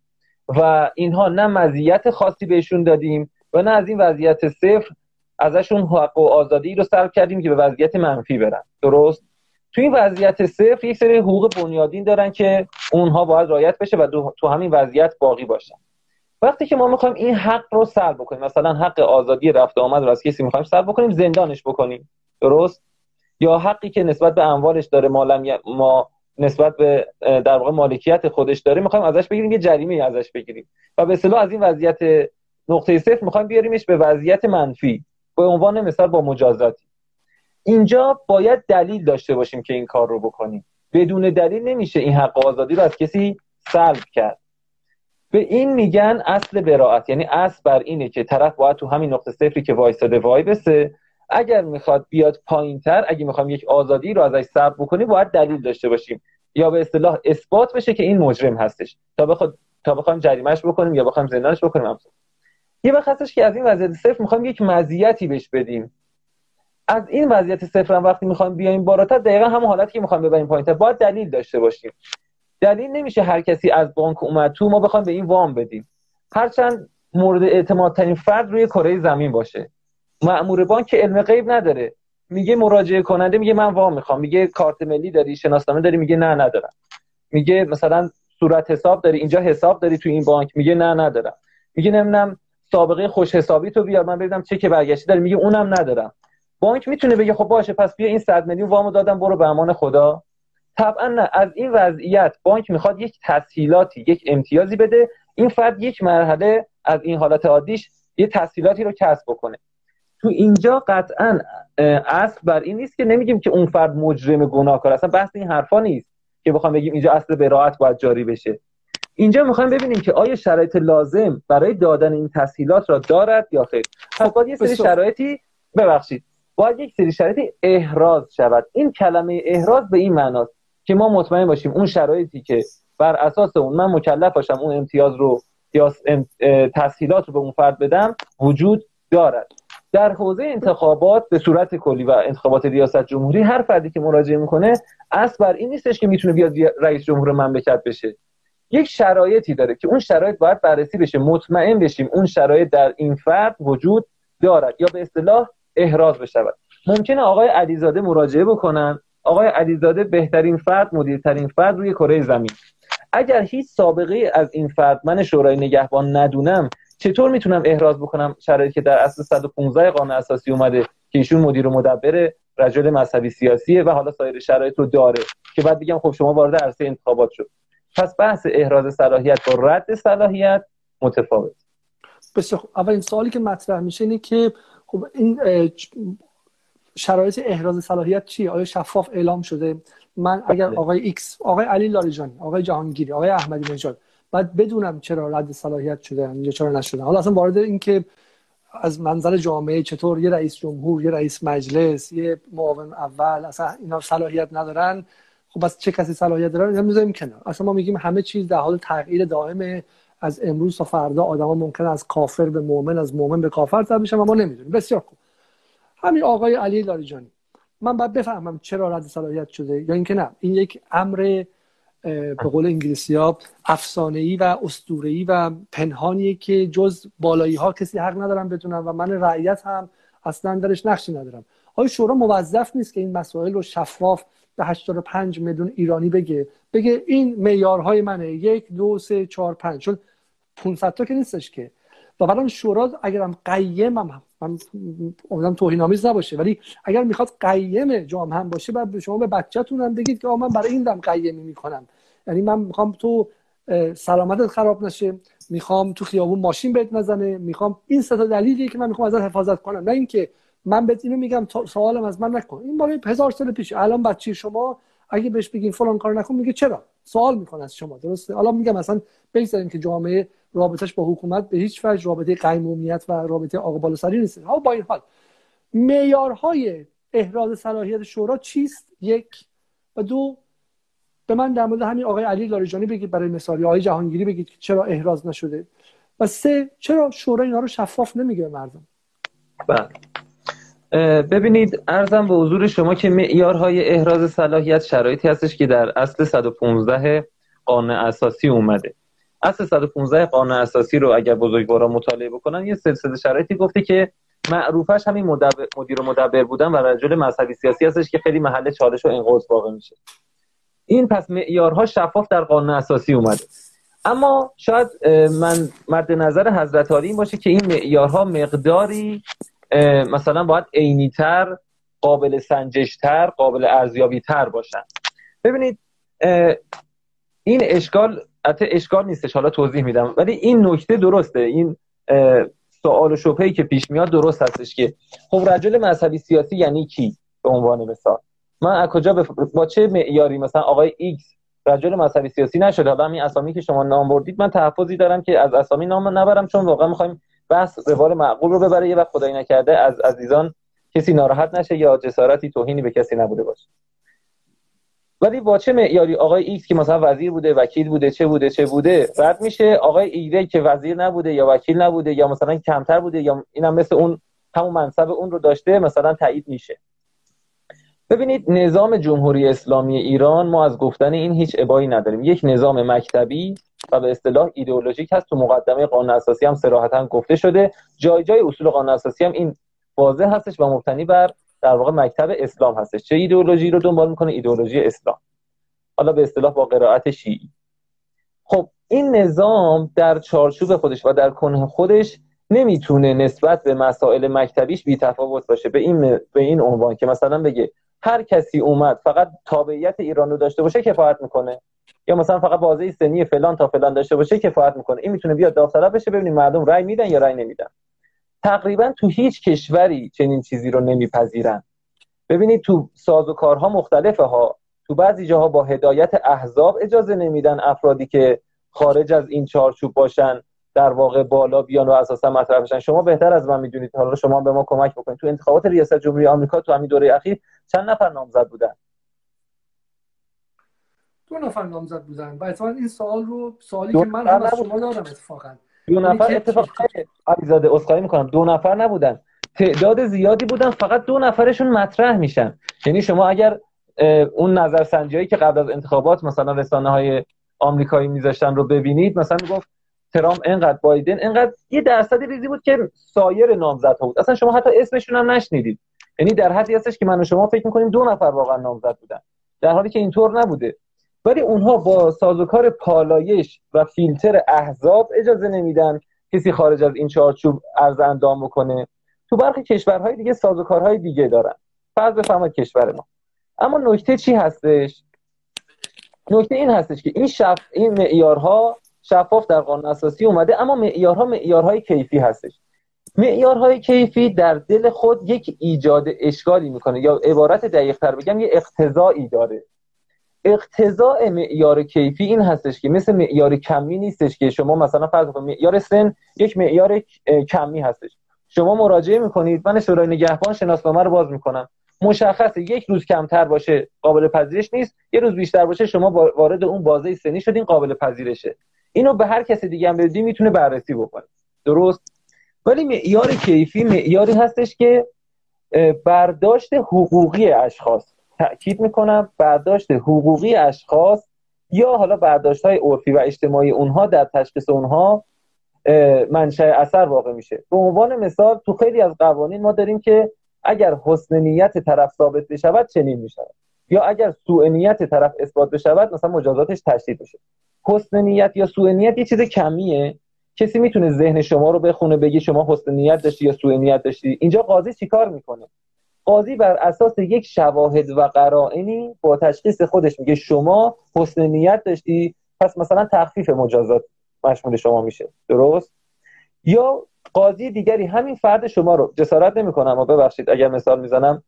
و اینها نه مزیت خاصی بهشون دادیم و نه از این وضعیت صفر ازشون حق و آزادی رو سلب کردیم که به وضعیت منفی برن. درست؟ تو این وضعیت صفر یک سری حقوق بنیادین دارن که اونها باید رعایت بشه و تو همین وضعیت باقی باشن. وقتی که ما می‌خوایم این حق رو سلب بکنیم مثلا حق آزادی رفت آمد رو از کسی می‌خوایم سلب بکنیم زندانش بکنیم. درست؟ یا حقی که نسبت به اموالش داره ما, ما نسبت به در واقع مالکیت خودش داره می‌خوایم ازش بگیریم یه جریمه ازش بگیریم. و به اصطلاح از این وضعیت نقطه صفر می‌خوایم بیاریمش به وضعیت منفی به عنوان مثال با مجازاتی. اینجا باید دلیل داشته باشیم که این کار رو بکنیم. بدون دلیل نمیشه این حق آزادی رو از کسی سلب کرد. به این میگن اصل براعت. یعنی اصل بر اینه که طرف باید تو همین نقطه صفری که وایستاده وای بسه. اگر می‌خواد بیاد پایینتر اگه می‌خوام یک آزادی رو ازش سلب بکنیم باید دلیل داشته باشیم. یا به اصطلاح اثبات بشه که این مجرم هستش. تا بخواد تا بخوایم جریمهش بکنیم یا بخوایم زندانش بکنیم یه وقت هستش که از این وضعیت صفر می‌خوایم یک مزیتی بهش بدیم. از این وضعیت صفر هم وقتی می‌خوایم بیایم بالاتر دقیقا همون حالتی که می‌خوایم ببریم پایینتر باید دلیل داشته باشیم. دلیل نمیشه هر کسی از بانک اومد تو ما بخوایم به این وام بدیم. هرچند مورد اعتماد ترین فرد روی کره زمین باشه. مأمور بانک علم غیب نداره. میگه مراجعه کننده میگه من وام می‌خوام. میگه کارت ملی داری شناسنامه داری میگه نه ندارم. میگه مثلا صورت حساب داری اینجا حساب داری تو این بانک. میگه نه ندارم. میگه نمی‌دونم سابقه خوش حسابی تو بیار. من ببینم چه که برگشتی داره. میگه اونم ندارم. بانک می‌تونه بگه خب باشه پس بیا این 100 میلیون وامو دادم برو به امان خدا. طبعا نه. از این وضعیت بانک می‌خواد یک تسهیلاتی یک امتیازی بده. این فرد یک مرحله از این حالت عادیش یه تسهیلاتی رو کسب بکنه. تو اینجا قطعا اصل بر این نیست که نمیگیم که اون فرد مجرم گناهکار اصلا بحث این حرفا نیست که بخوام بگیم اینجا اصل براعت باید جاری بشه. اینجا می‌خوایم ببینیم که آیا شرایط لازم برای دادن این تسهیلات را دارد یا خیر. پس باید یه سری شرایطی ببخشید. باید یک سری شرایطی احراز شود. این کلمه احراز به این معناست. که ما مطمئن باشیم اون شرایطی که بر اساس اون من مکلف باشم اون امتیاز رو یا تسهیلات رو به اون فرد بدم وجود دارد. در حوزه انتخابات به صورت کلی و انتخابات ریاست جمهوری هر فردی که مراجعه می‌کنه اصل بر این نیستش که می‌تونه بیاد رئیس جمهور مملکت بشه. یک شرایطی داره که اون شرایط باید بررسی بشه. مطمئن بشیم اون شرایط در این فرد وجود دارد یا به اصطلاح احراز بشود. ممکنه آقای علیزاده مراجعه بکنن. آقای علیزاده بهترین فرد مدیرترین فرد روی کره زمین. اگر هیچ سابقه از این فرد من شورای نگهبان ندونم چطور می‌تونم احراز بکنم شرایطی که در اصل 115 قانون اساسی اومده که ایشون مدیر و مدبر رجل مذهبی سیاسیه و حالا سایر شرایط رو داره که بعد بگم خب شما وارد عرصه انتخابات شد. پس بحث احراز صلاحیت با رد صلاحیت متفاوت. بسیار اولین سوالی که مطرح میشه اینه که خب این شرایط احراز صلاحیت چیه؟ آیا شفاف اعلام شده؟ من اگر بله. آقای ایکس آقای علی لاریجانی آقای جهانگیری آقای احمدی نژاد بعد بدونم چرا رد صلاحیت شده یا چرا نشده. حالا اصلا وارد این که از منظر جامعه چطور یه رئیس جمهور یه رئیس مجلس یه معاون اول اصلا اینا صلاحیت ندارن. خب از چه کسی صلاحیت دارن می‌ذاریم کنار. اصلا ما میگیم همه چیز در حال تغییر دائم از امروز تا فردا آدما ممکن از کافر به مؤمن از مؤمن به کافر تبدیل بشن ما نمی‌دونیم. بسیار خوب. همین آقای علی لاریجانی. من باید بفهمم چرا رد صلاحیت شده یا اینکه نه. این یک امر به قول انگلیسی ها افسانه و اسطوره و پنهانیه که جز بالایی ها کسی حق ندارم بدونم و من رعیت هم اصلا درش نقشی ندارم. آیا شورا موظف نیست که این مسائل رو شفاف به 85 میلیون ایرانی بگه؟ بگه این معیارهای منه. یک دو سه چهار پنج. چون 500 تا که نیستش که. و بعدم شورا اگرم قیمم من امیدوارم توهین آمیز نباشه. ولی اگر می‌خواد قیم جامعه هم باشه بعد شما به بچه‌تون هم بگید که من برای این دم قیمی می‌کنم. یعنی من می‌خوام تو سلامتت خراب نشه می‌خوام تو خیابون ماشین بهت نزنه می‌خوام این سه تا دلیلیه که من می‌خوام ازت حفاظت کنم. نه اینکه من بهت اینو میگم سوالم از من نکن. این برای هزار سال پیش. الان بچه شما اگه بهش بگین فلان کار نکن میگه چرا؟ سوال می‌کنه از شما. درسته؟ حالا میگم مثلا بگذاریم که جامعه رابطش با حکومت به هیچ وجه رابطه قیمومیت و رابطه آقا بالا سری نیست. ها با این حال معیارهای احراز صلاحیت شورا چیست؟ یک و دو به من در مورد همین آقای علی لاریجانی بگید برای مثال آقای جهانگیری بگید که چرا احراز نشده. و سه چرا شورا اینا رو شفاف نمیگه مردم؟ بله. ببینید ارزم به حضور شما که معیارهای احراز صلاحیت شرایطی هستش که در اصل 115 قانون اساسی اومده. اصل 115 قانون اساسی رو اگر بزرگوارا مطالعه بکنن یه سلسله شرایطی گفته که معروفش همین مدیر و مدبر بودن و رجل مذهبی سیاسی هستش که خیلی محل چالش و انقاض واقع میشه. این پس معیارها شفاف در قانون اساسی اومده. اما شاید من مد نظر حضرت عالی این باشه که این معیارها مقداری مثلا باید عینیتر قابل سنجشتر قابل ارزیابیتر باشن. ببینید این اشکال حتی اشکال نیستش حالا توضیح میدم. ولی این نکته درسته. این سوال و شبهه‌ای که پیش میاد درست هستش که خب رجل مذهبی سیاسی یعنی کی؟ به عنوان مثال. من از کجا بف... با چه معیاری؟ مثلا آقای ایکس رجل مذهبی سیاسی نشده. حالا همین اسامی که شما نام بردید من تحفظی دارم که از اسامی نام نبرم چون واقعا می‌خوایم بحث روال معقول رو ببره. یه وقت خدایی نکرده از عزیزان کسی ناراحت نشه یا جسارتی توهینی به کسی نبوده باشه. ولی با چه معیاری؟ آقای ایکس که مثلا وزیر بوده وکیل بوده چه بوده چه بوده؟ رد میشه آقای ایگرگ که وزیر نبوده یا وکیل نبوده یا مثلا کمتر بوده یا اینم مثل اون همون منصب اون رو داشته مثلا تایید میشه. ببینید نظام جمهوری اسلامی ایران ما از گفتن این هیچ ابایی نداریم. یک نظام مکتبی و به اصطلاح ایدئولوژیک هست. تو مقدمه قانون اساسی هم صراحتا گفته شده. جای جای اصول قانون اساسی هم این واضح هستش و مبتنی بر در واقع مکتب اسلام هستش. چه ایدئولوژی رو دنبال می‌کنه؟ ایدئولوژی اسلام. حالا به اصطلاح با قرائت شیعی. خب این نظام در چارچوب خودش و در کنه خودش نمی‌تونه نسبت به مسائل مکتبیش بی تفاوت باشه. به این به این عنوان که مثلا بگه هر کسی اومد فقط تابعیت ایران رو داشته باشه کفایت می‌کنه. یا مثلا فقط بازه سنی فلان تا فلان داشته باشه کفایت می‌کنه. این می‌تونه بیاد داوطلب بشه ببینیم مردم رأی میدن یا رأی نمیدن. تقریبا تو هیچ کشوری چنین چیزی رو نمیپذیرن. ببینید تو سازوکارها مختلفه ها. تو بعضی جاها با هدایت احزاب اجازه نمیدن افرادی که خارج از این چارچوب باشن در واقع بالا بیان و اساسا مطرح بشن. شما بهتر از من می‌دونید. حالا شما به ما کمک بکنید. تو انتخابات ریاست جمهوری آمریکا تو همین دوره اخیر چند نفر نامزد بودن؟ دو نفر نامزد بودن. و این سوال رو سوالی که من هم از شما دارم اتفاقا. دو یعنی نفر اتفاقا علیزاده اسخای می‌کنم. دو نفر نبودن. تعداد زیادی بودن فقط دو نفرشون مطرح میشن. یعنی شما اگر اون نظرسنجی که قبل از انتخابات مثلا رسانه های آمریکایی میذاشتن رو ببینید مثلا گفت ترامپ انقدر بایدن انقدر یه درصدی ریزی بود که سایر نامزدها بود. اصلا شما حتی اسمشون هم نشنیدید. یعنی در حدی هستش که من و شما فکر می‌کنیم دو نفر واقعا نامزد بودن. در حالی که اینطور نبوده. ولی اونها با سازوکار پالایش و فیلتر احزاب اجازه نمیدن کسی خارج از این چارچوب عرض اندام بکنه. تو برخی کشورهای دیگه سازوکارهای دیگه دارن. فرض بفرمایید کشور ما. اما نکته چی هستش؟ نکته این هستش که این شف... این معیارها شفاف در قانون اساسی اومده اما معیارها معیارهای کیفی هستش. معیارهای کیفی در دل خود یک ایجاد اشکالی می‌کنه یا عبارت دقیق تر بگم یه اقتضایی داره. اقتضاء معیار کیفی این هستش که مثل معیار کمی نیستش که شما مثلا فرض کنید معیار سن یک معیار کمی هستش. شما مراجعه می‌کنید من شورای نگهبان شناسنامه رو باز می‌کنم. مشخصه یک روز کمتر باشه قابل پذیرش نیست یه روز بیشتر باشه شما وارد اون بازه سنی شدین قابل پذیرشه. اینو به هر کسی دیگه هم بدی می‌تونه بررسی بکنه. درست؟ ولی معیار کیفی معیاری هستش که برداشت حقوقی اشخاص. تاکید می‌کنم برداشت حقوقی اشخاص یا حالا برداشت های عرفی و اجتماعی اونها در تشخیص اونها منشأ اثر واقع میشه. به عنوان مثال تو خیلی از قوانین ما داریم که اگر حسن نیت طرف ثابت بشود چنین می‌شود. یا اگر سوء نیت طرف اثبات بشود مثلا مجازاتش تشدید بشه. حسن نیت یا سوء نیت یه چیز کمیه. کسی می‌تونه ذهن شما رو بخونه بگی شما حسن نیت داشتی یا سوء نیت داشتی. اینجا قاضی چیکار می‌کنه؟ قاضی بر اساس یک شواهد و قرائنی با تشخیص خودش میگه شما حسن نیت داشتی پس مثلا تخفیف مجازات مشمول شما میشه. درست؟ یا قاضی دیگری همین فرد شما رو جسارت نمی‌کنم و ببخشید اگر مثال می‌زنم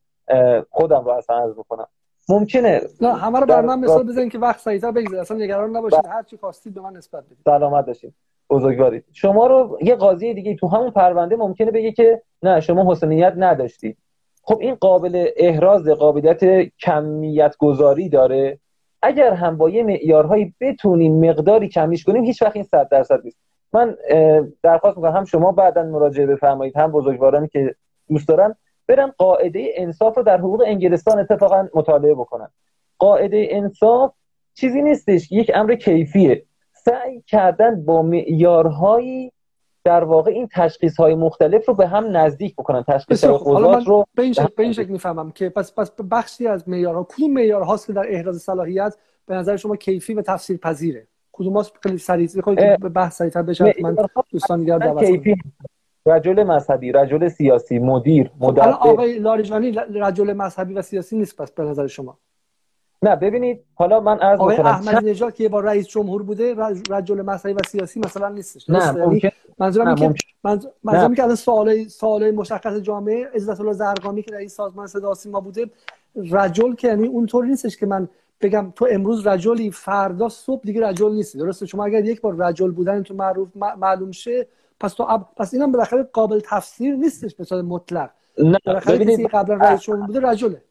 خودم رو اصلا عرض می‌کنم ممکنه نه همه رو بر من مثال بزنید که وقت سریعتر بگذره اصلا نگران نباشید. هر چی خواستید به من نسبت بدید. سلامت باشید. بزرگوارید. شما رو یه قاضی دیگه تو همون پرونده ممکنه بگه که نه شما حسنیت نداشتید خب این قابل احراز قابلیت کمیت گذاری داره. اگر هم با یه معیارهایی بتونیم مقداری کمیش کنیم هیچ وقت این 100 درصد نیست. من درخواست می‌کنم هم شما بعدا مراجعه بفرمایید هم بزرگوارانی که دوست دارن برن قاعده انصاف رو در حقوق انگلستان اتفاقا مطالعه بکنن. قاعده انصاف چیزی نیستش یک امر کیفیه. سعی کردن با معیارهایی در واقع این تشخیص های مختلف رو به هم نزدیک بکنن تشخیص های رو به این شکل, به این شکل می‌فهمم که پس پس بخشی از معیارها کدوم معیارهاست که در احراز صلاحیت به نظر شما کیفی و تفسیر پذیره کدوم هاست خیلی سریع بخواید به بحث سریعتر بشه من دوستان دیگر دعوت کنم. رجل مذهبی رجل سیاسی مدیر مدبر. آقای لاریجانی رجل مذهبی و سیاسی نیست پس به نظر شما؟ نه ببینید حالا من از آقای احمدی نژاد که با رئیس جمهور بوده رجل مذهبی و سیاسی مثلا نیستش نه یعنی منظورم که منظورم که الان سوال سوال مشخص جامعه عزت الله زرقامی که رئیس سازمان صدا سیما بوده رجل که یعنی اونطور نیستش که من بگم تو امروز رجلی فردا صبح دیگه رجل نیستی درسته؟ شما اگر یک بار رجل بودن تو معروف معلوم شه پس تو. پس اینم بالاخره قابل تفسیر نیستش به صورت مطلق. نه ببینید قبلا رئیس جمهور بوده رجله.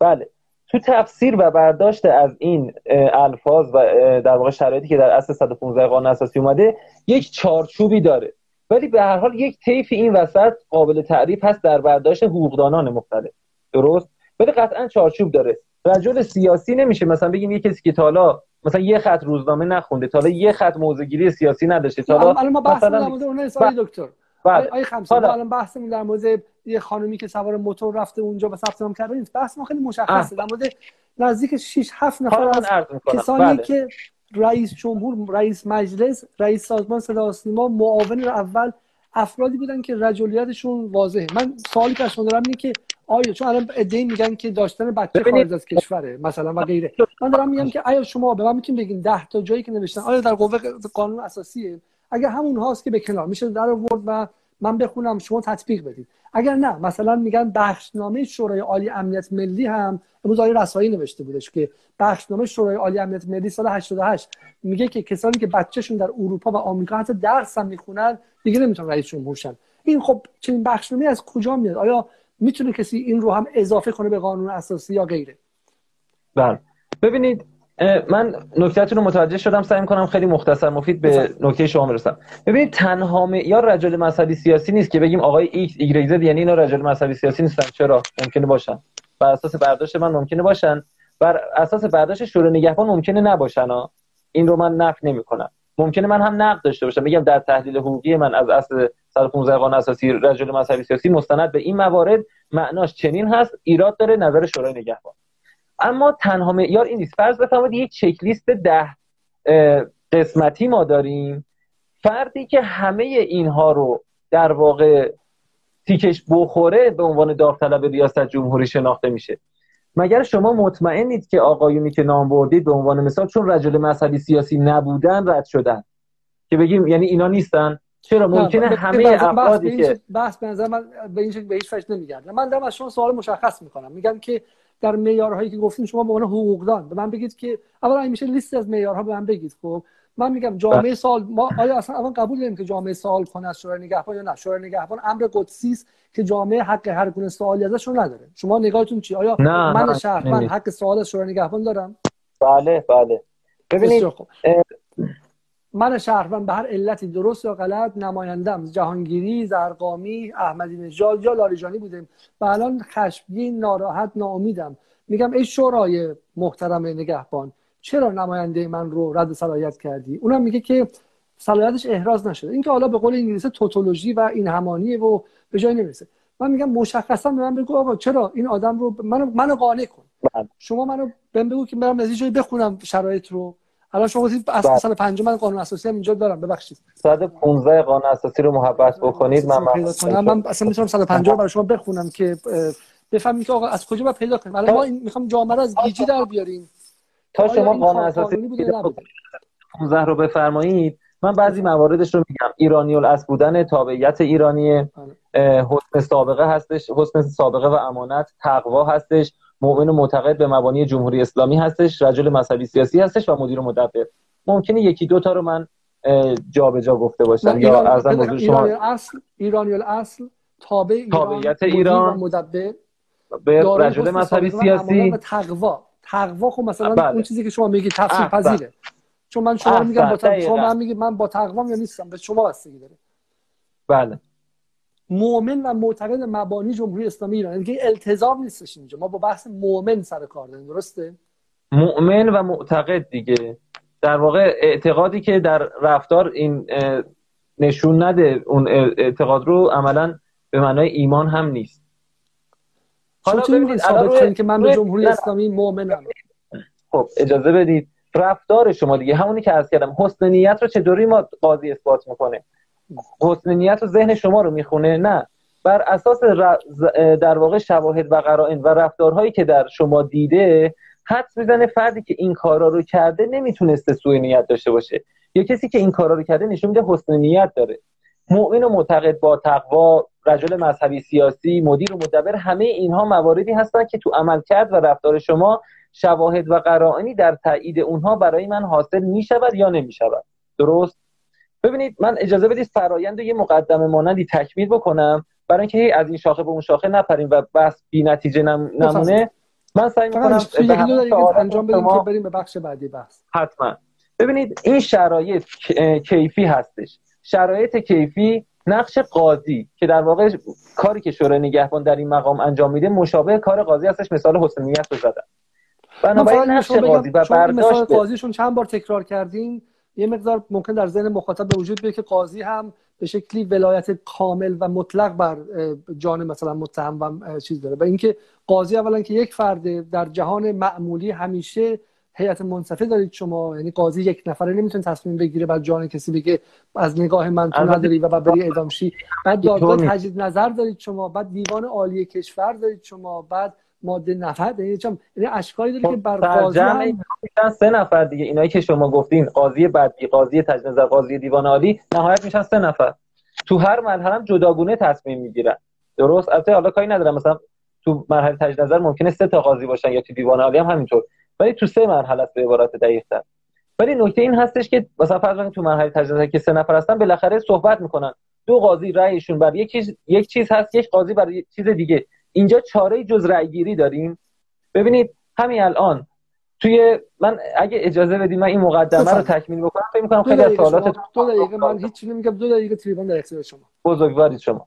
بله. تو تفسیر و برداشت از این الفاظ و در واقع شرایطی که در اصل 115 قانون اساسی اومده یک چارچوبی داره. ولی به هر حال یک طیف این وسط قابل تعریف هست در برداشت حقوقدانان مختلف. درست؟ ولی قطعا چارچوب داره. رجل سیاسی نمیشه مثلا بگیم یه کسی که تالا مثلا یه خط روزنامه نخونده تا یه خط موضوعگیری سیاسی نداشته تا الان ما بحث مثلا... در مورد اون دکتر. بله. آی خمسه الان بحثمون در مورد یه خانومی که سوار موتور رفته اونجا و ثبت نام کرده نیست. بحث ما خیلی مشخصه. در مورد نزدیک 6 7 نفر از کسانی بله. که رئیس جمهور رئیس مجلس رئیس سازمان صدا سیما معاون اول افرادی بودن که رجولیتشون واضحه. من سوالی که ازشون دارم اینه که آیا چون الان ادعی میگن که داشتن بچه خارج از کشوره مثلا و غیره. من دارم میگم که آیا شما به من می‌تونید بگین 10 تا جایی که نوشتن؟ آیا در قوه قانون اساسیه؟ اگر همون هاست که به کنار میشه در آورد و من بخونم شما تطبیق بدید. اگر نه مثلا میگن بخشنامه شورای عالی امنیت ملی هم امروز آقای رسایی نوشته بودش که بخشنامه شورای عالی امنیت ملی سال 88 میگه که کسانی که بچهشون در اروپا و آمریکا حتی درس هم می‌خونن دیگه نمی‌تونن رئیس جمهور شن. این خب چنین بخشنامه از کجا میاد؟ آیا می‌تونه کسی این رو هم اضافه کنه به قانون اساسی یا غیره؟ بله. ببینید من نکتهتون رو متوجه شدم سعی کنم خیلی مختصر مفید به نکته شما برسم. ببینید تنها یا رجل مذهبی سیاسی نیست که بگیم آقای ایکس ایگرگ زد یعنی اینا رجل مذهبی سیاسی نیستن. چرا؟ ممکنه باشن. بر اساس برداشت من ممکنه باشن. بر اساس برداشت شورای نگهبان ممکنه نباشن ها. این رو من نفی نمی‌کنم. ممکنه من هم نقد داشته باشم. میگم در تحلیل حقوقی من از اصل 115 قانون اساسی رجل مذهبی سیاسی مستند به این موارد. معناش چنین هست. ایراد داره نظر شورای نگهبان. اما تنها معیار این نیست. فرض بفرمایید یک چک لیست ده قسمتی ما داریم. فردی که همه اینها رو در واقع تیکش بخوره به عنوان داوطلب ریاست جمهوری شناخته میشه. مگر شما مطمئنید که آقایونی که نام بردید به عنوان مثال چون رجل مذهبی سیاسی نبودن رد شدن؟ که بگیم یعنی اینا نیستن. چرا؟ ممکنه همه افرادی که بحث به نظر من به این شکل به هیچ وجه نمیگردم من دارم از شما سوال مشخص می‌کنم. میگم که در معیارهایی که گفتیم شما به عنوان حقوقدان به من بگید که اولا میشه لیست از معیارها به من بگید خب؟ من میگم جامعه بله. سال ما آیا اصلا اول قبول داریم که جامعه سال کنه از شورای نگهبان یا نه؟ شورای نگهبان امر قدسی است که جامعه حق هر گونه سوالی ازش رو نداره. شما نگاهتون چی آیا نه من شهر من حق سوال از شورای نگهبان دارم؟ بله بله. ببینید من شهروند به هر علتی درست یا غلط نمایندم. جهانگیری زرقامی احمدی نژاد یا لاریجانی بودیم. و الان خشمگین ناراحت ناامیدم. میگم ای شورای محترم نگهبان چرا نماینده من رو رد صلاحیت کردی؟ اونم میگه که صلاحیتش احراز نشده. اینکه حالا به قول انگلیسی توتولوژی و این همانی و به جای نمی‌رسه. من میگم مشخصا به من بگو آقا چرا این آدم رو منو منو قانع کن. بله. شما منو بهم بگو که برم از جایی بخونم شرایط رو. الان شما گفتید از بله. سال 5 من قانون اساسی هم اینجا دارم. ببخشید. 115 قانون اساسی رو محبت بکنید من من, من اصلا می‌تونم 150 برای شما بخونم که بفهمیم که آقا از کجا باید پیدا کنیم. الان ما این می‌خوام جامعه رو از گیجی در بیاریم. تا شما قانون اساسی 15 رو بفرمایید. من بعضی مواردش رو میگم. ایرانی الاصل بودن تابعیت ایرانی بله. حسن سابقه هستش. حسن سابقه و امانت تقوا هستش. مؤمن و معتقد به مبانی جمهوری اسلامی هستش رجل مذهبی سیاسی هستش و مدیر مدبر. ممکنه یکی دو تا رو من جابجا جا گفته باشم یا ارزم شما ایرانی الاصل ایرانی الاصل تابع ایران تابعیت ایران. مدبر. به رجل مذهبی سیاسی. تقوا. تقوا خب مثلا بله. اون چیزی که شما میگید تفسیر پذیره. چون من شما میگم با تقوا شما من میگید من با تقوا یا نیستم به شما بستگی داره. بله. مؤمن و معتقد مبانی جمهوری اسلامی ایران یعنی التزام نیستش اینجا. ما با بحث مؤمن سر کار داریم. درسته؟ مؤمن و معتقد دیگه. در واقع اعتقادی که در رفتار این نشون نده اون اعتقاد رو عملا به معنای ایمان هم نیست. حالا ببینید ثابت که من به جمهوری اسلامی مؤمنم؟ خب اجازه بدید. رفتار شما دیگه همونی که عرض کردم حسن نیت رو چطوری ما قاضی اثبات می‌کنه حسن نیت و ذهن شما رو می‌خونه نه. بر اساس در واقع شواهد و قرائن و رفتارهایی که در شما دیده حد می‌زنه فردی که این کارا رو کرده نمی‌تونسته سوء نیت داشته باشه. یا کسی که این کارا رو کرده نشون میده حسن نیت داره. مؤمن و معتقد با تقوا رجل مذهبی سیاسی مدیر و مدبر همه اینها مواردی هستن که تو عمل کرد و رفتار شما شواهد و قرائنی در تایید اونها برای من حاصل می‌شود یا نمی‌شود. درست؟ ببینید من اجازه بدید فرایند یه مقدمه مانندی تکمیل بکنم. برای اینکه از این شاخه به اون شاخه نپریم و بس بی نتیجه نمونه من سعی می‌کنم به انجام بدیم که بریم به بخش بعدی بحث. حتما. ببینید این شرایط کیفی هستش. شرایط کیفی نقش قاضی که در واقع کاری که شورای نگهبان در این مقام انجام میده مشابه کار قاضی هستش مثال حسن نیت رو زدن بنابراین نقش قاضی و برداشت قاضیشون چند بار تکرار کردیم یه مقدار ممکن در ذهن مخاطب به وجود بیاد که قاضی هم به شکلی ولایت کامل و مطلق بر جان مثلا متهم و چیز داره. و اینکه قاضی اولا که یک فرد در جهان معمولی همیشه هیئت منصفه دارید شما. یعنی قاضی یک نفره نمی‌تونه تصمیم بگیره بعد جان کسی بگه از نگاه من تو نداری و بعد بری اعدام شی. بعد دادگاه تجدید نظر دارید شما. بعد دیوان عالی کشور دارید شما. بعد ماده نفر یعنی یعنی اشکالی داره که بر قاضی هم... سه نفر دیگه. اینایی که شما گفتین قاضی بدی قاضی نظر قاضی دیوان عالی نهایت میشن سه نفر. تو هر مرحله هم جداگونه تصمیم می‌گیرن. درست؟ البته حالا کاری ندارم. مثلا تو مرحله تجدید نظر ممکنه سه تا قاضی باشن یا تو دیوان عالی هم همینطور. ولی تو سه مرحله است به عبارت دقیق‌تر. ولی نکته این هستش که مثلا فرض تو مرحله تجدید که سه نفر هستن بالاخره صحبت می‌کنن. دو قاضی رأیشون بر یک چیز یک چیز هست یک قاضی بر چیز دیگه. اینجا چاره جز رأیگیری داریم. ببینید همین الان توی من اگه اجازه بدید من این مقدمه رو تکمیل بکنم فکر می‌کنم خیلی از سوالات دو دقیقه من هیچ نمیگم دو دقیقه تریبون در اختیار شما. بزرگوارید شما.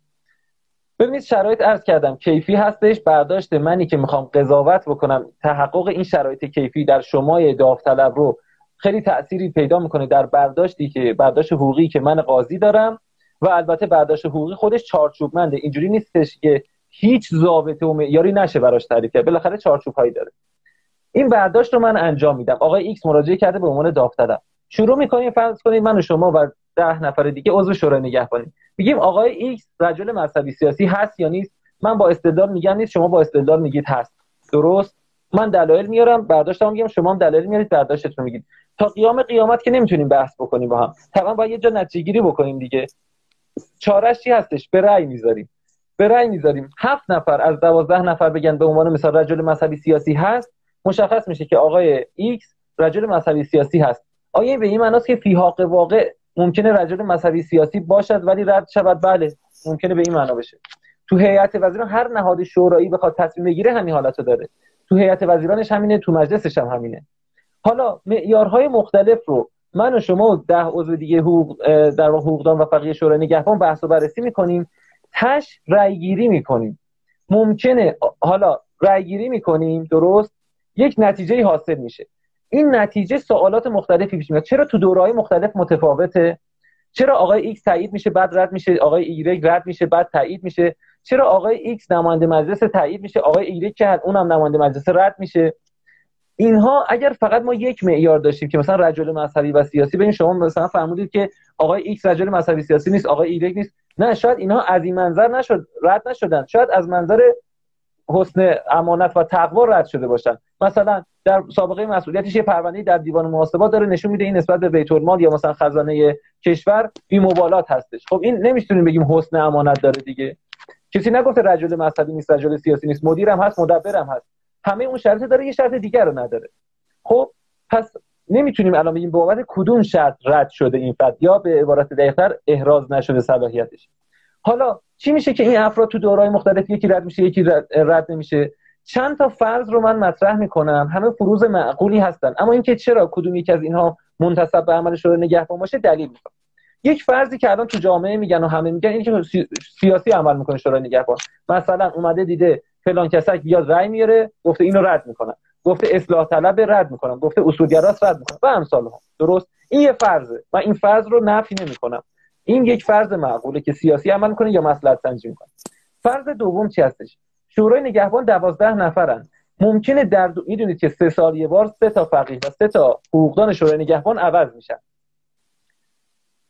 ببینید شرایط عرض کردم. کیفی هستش برداشت منی که می‌خوام قضاوت بکنم. تحقق این شرایط کیفی در شما داوطلب رو خیلی تأثیری پیدا می‌کنه در برداشتی که برداشت حقوقی که من قاضی دارم. و البته برداشت حقوقی خودش چارچوبمنده. اینجوری نیستش که هیچ ضابطه و معیاری نشه براش تعریف کرد. بالاخره چارچوب داره. این برداشت رو من انجام میدم. آقای ایکس مراجعه کرده به عنوان داوطلب. شروع می‌کنیم فرض کنید من و شما و ده نفر دیگه عضو شورای نگهبانی میگیم آقای ایکس رجل مذهبی سیاسی هست یا نیست؟ من با استدلال میگم نیست شما با استدلال میگید هست. درست. من دلایل میارم برداشتم میگم شما هم دلایل میارید برداشتتون میگید. تا قیام قیامت که نمی‌تونیم بحث بکنیم با هم. طبعا باید یه جا نتیجه گیری بکنیم دیگه. چارش چی هستش؟ به رأی می‌ذاریم. به رأی می‌ذاریم. هفت نفر از دوازده نفر بگن به عنوان مثال رجل مذهبی سیاسی هست مشخص میشه که آقای ایکس رجل مذهبی سیاسی هست. آیا به این معناست که فی حق واقع ممکنه رجل مذهبی سیاسی باشد ولی رد شود؟ بله ممکنه به این معنا بشه. تو هیئت وزیران هر نهاد شورایی بخواد تصمیم بگیره همین حالتو داره. تو هیئت وزیرانش همینه تو مجلسش هم همینه. حالا معیارهای مختلف رو من و شما و ده عضو دیگه حقوق در حقوقدان و فقیه شورای نگهبان بحث و بررسی می‌کنیم. تهش رأیگیری می‌کنیم. ممکنه حالا رأیگیری می‌کنیم درست؟ یک نتیجه حاصل میشه. این نتیجه سوالات مختلفی پیش میاد. چرا تو دورهای مختلف متفاوته؟ چرا آقای ایکس تایید میشه بعد رد میشه؟ آقای ایگرگ رد میشه بعد تایید میشه. چرا آقای ایکس نماینده مجلس تایید میشه؟ آقای ایگرگ که اونم نماینده مجلس رد میشه. اینها اگر فقط ما یک معیار داشتیم که مثلا رجل مذهبی و سیاسی ببین شما مثلا فرمودید که آقای ایکس رجل مذهبی سیاسی نیست آقای ایگرگ نیست. نه شاید اینها از این منظر نشد رد نشدن. شاید از منظر حسن امانت و تقوا رد شده باشن. مثلا در سابقه مسئولیتش یه پرونده در دیوان محاسبات داره نشون میده این نسبت به بیت یا مثلا خزانه کشور بی مبالات هستش. خب این نمی‌تونیم بگیم حسن امانت داره دیگه. کسی نگفته رجل مذهبی نیست رجل سیاسی نیست. مدیرم هست مدبرم هست. همه اون شرط داره یه شرط دیگر رو نداره. خب پس نمی‌تونیم الان بگیم به عنوان کدوم شرط رد شده این فرد یا به عبارت دقیقتر احراز نشده صلاحیتش. حالا چی میشه که این افراد تو دورهای مختلف یکی رد میشه یکی رد, نمیشه؟ چند تا فرض رو من مطرح می‌کنم. همه فروز معقولی هستن. اما اینکه چرا کدوم یکی از اینها منتصب به عمل شورای نگهبان باشه دلیل می‌کنم یک فرضی که الان تو جامعه میگن و همه میگن اینه که سیاسی عمل می‌کنه شورای نگهبان. مثلا اومده دیده فلان کسک بیاد رأی میاره گفته اینو رد می‌کنم. گفته اصلاح طلب رد می‌کنم. گفته اصولگراست رد می‌کنم. و امثال هم درست؟ این یه فرضه. و این فرض رو نفی نمی‌کنم. این یک فرض معقوله که سیاسی عمل کنه یا مصلحت سنجی می‌کنه. فرض دوم چی هستش؟ شورای نگهبان دوازده نفرن. ممکنه در دو... می‌دونید که سه سال یه بار سه تا فقیه و سه تا حقوقدان شورای نگهبان عوض میشن.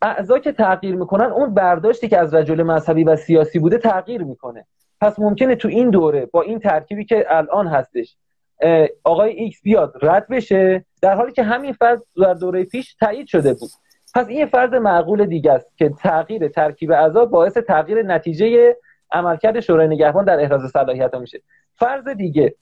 اعضا که تغییر می‌کنن اون برداشتی که از رجل مذهبی و سیاسی بوده تغییر می‌کنه. پس ممکنه تو این دوره با این ترکیبی که الان هستش آقای ایکس بیاد رد بشه. در حالی که همین فرض در دوره پیش تایید شده بود. پس این فرض معقول دیگه است که تغییر ترکیب اعضا باعث تغییر نتیجه عملکرد شورای نگهبان در احراز صلاحیت میشه. فرض دیگه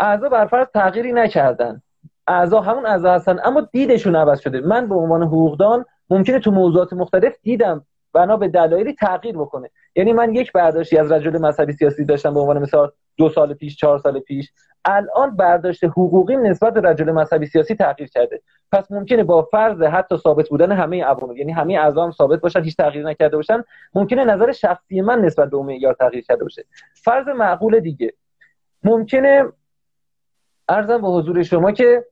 اعضا بر فرض تغییری نکردن. اعضا همون اعضا هستن اما دیدشون عوض شده. من به عنوان حقوقدان ممکنه تو موضوعات مختلف دیدم بنا به دلایلی تغییر بکنه. یعنی من یک برداشتی از رجل مذهبی سیاسی داشتم به عنوان مثال دو سال پیش چهار سال پیش. الان برداشت حقوقی نسبت به رجل مذهبی سیاسی تغییر کرده. پس ممکنه با فرض حتی ثابت بودن همه عوامل یعنی همه اعضا ثابت باشن هیچ تغییر نکرده باشن ممکنه نظر شخصی من نسبت به اون معیار تغییر کرده باشه. فرض معقول دیگه. ممکنه ارزم به حضور شما که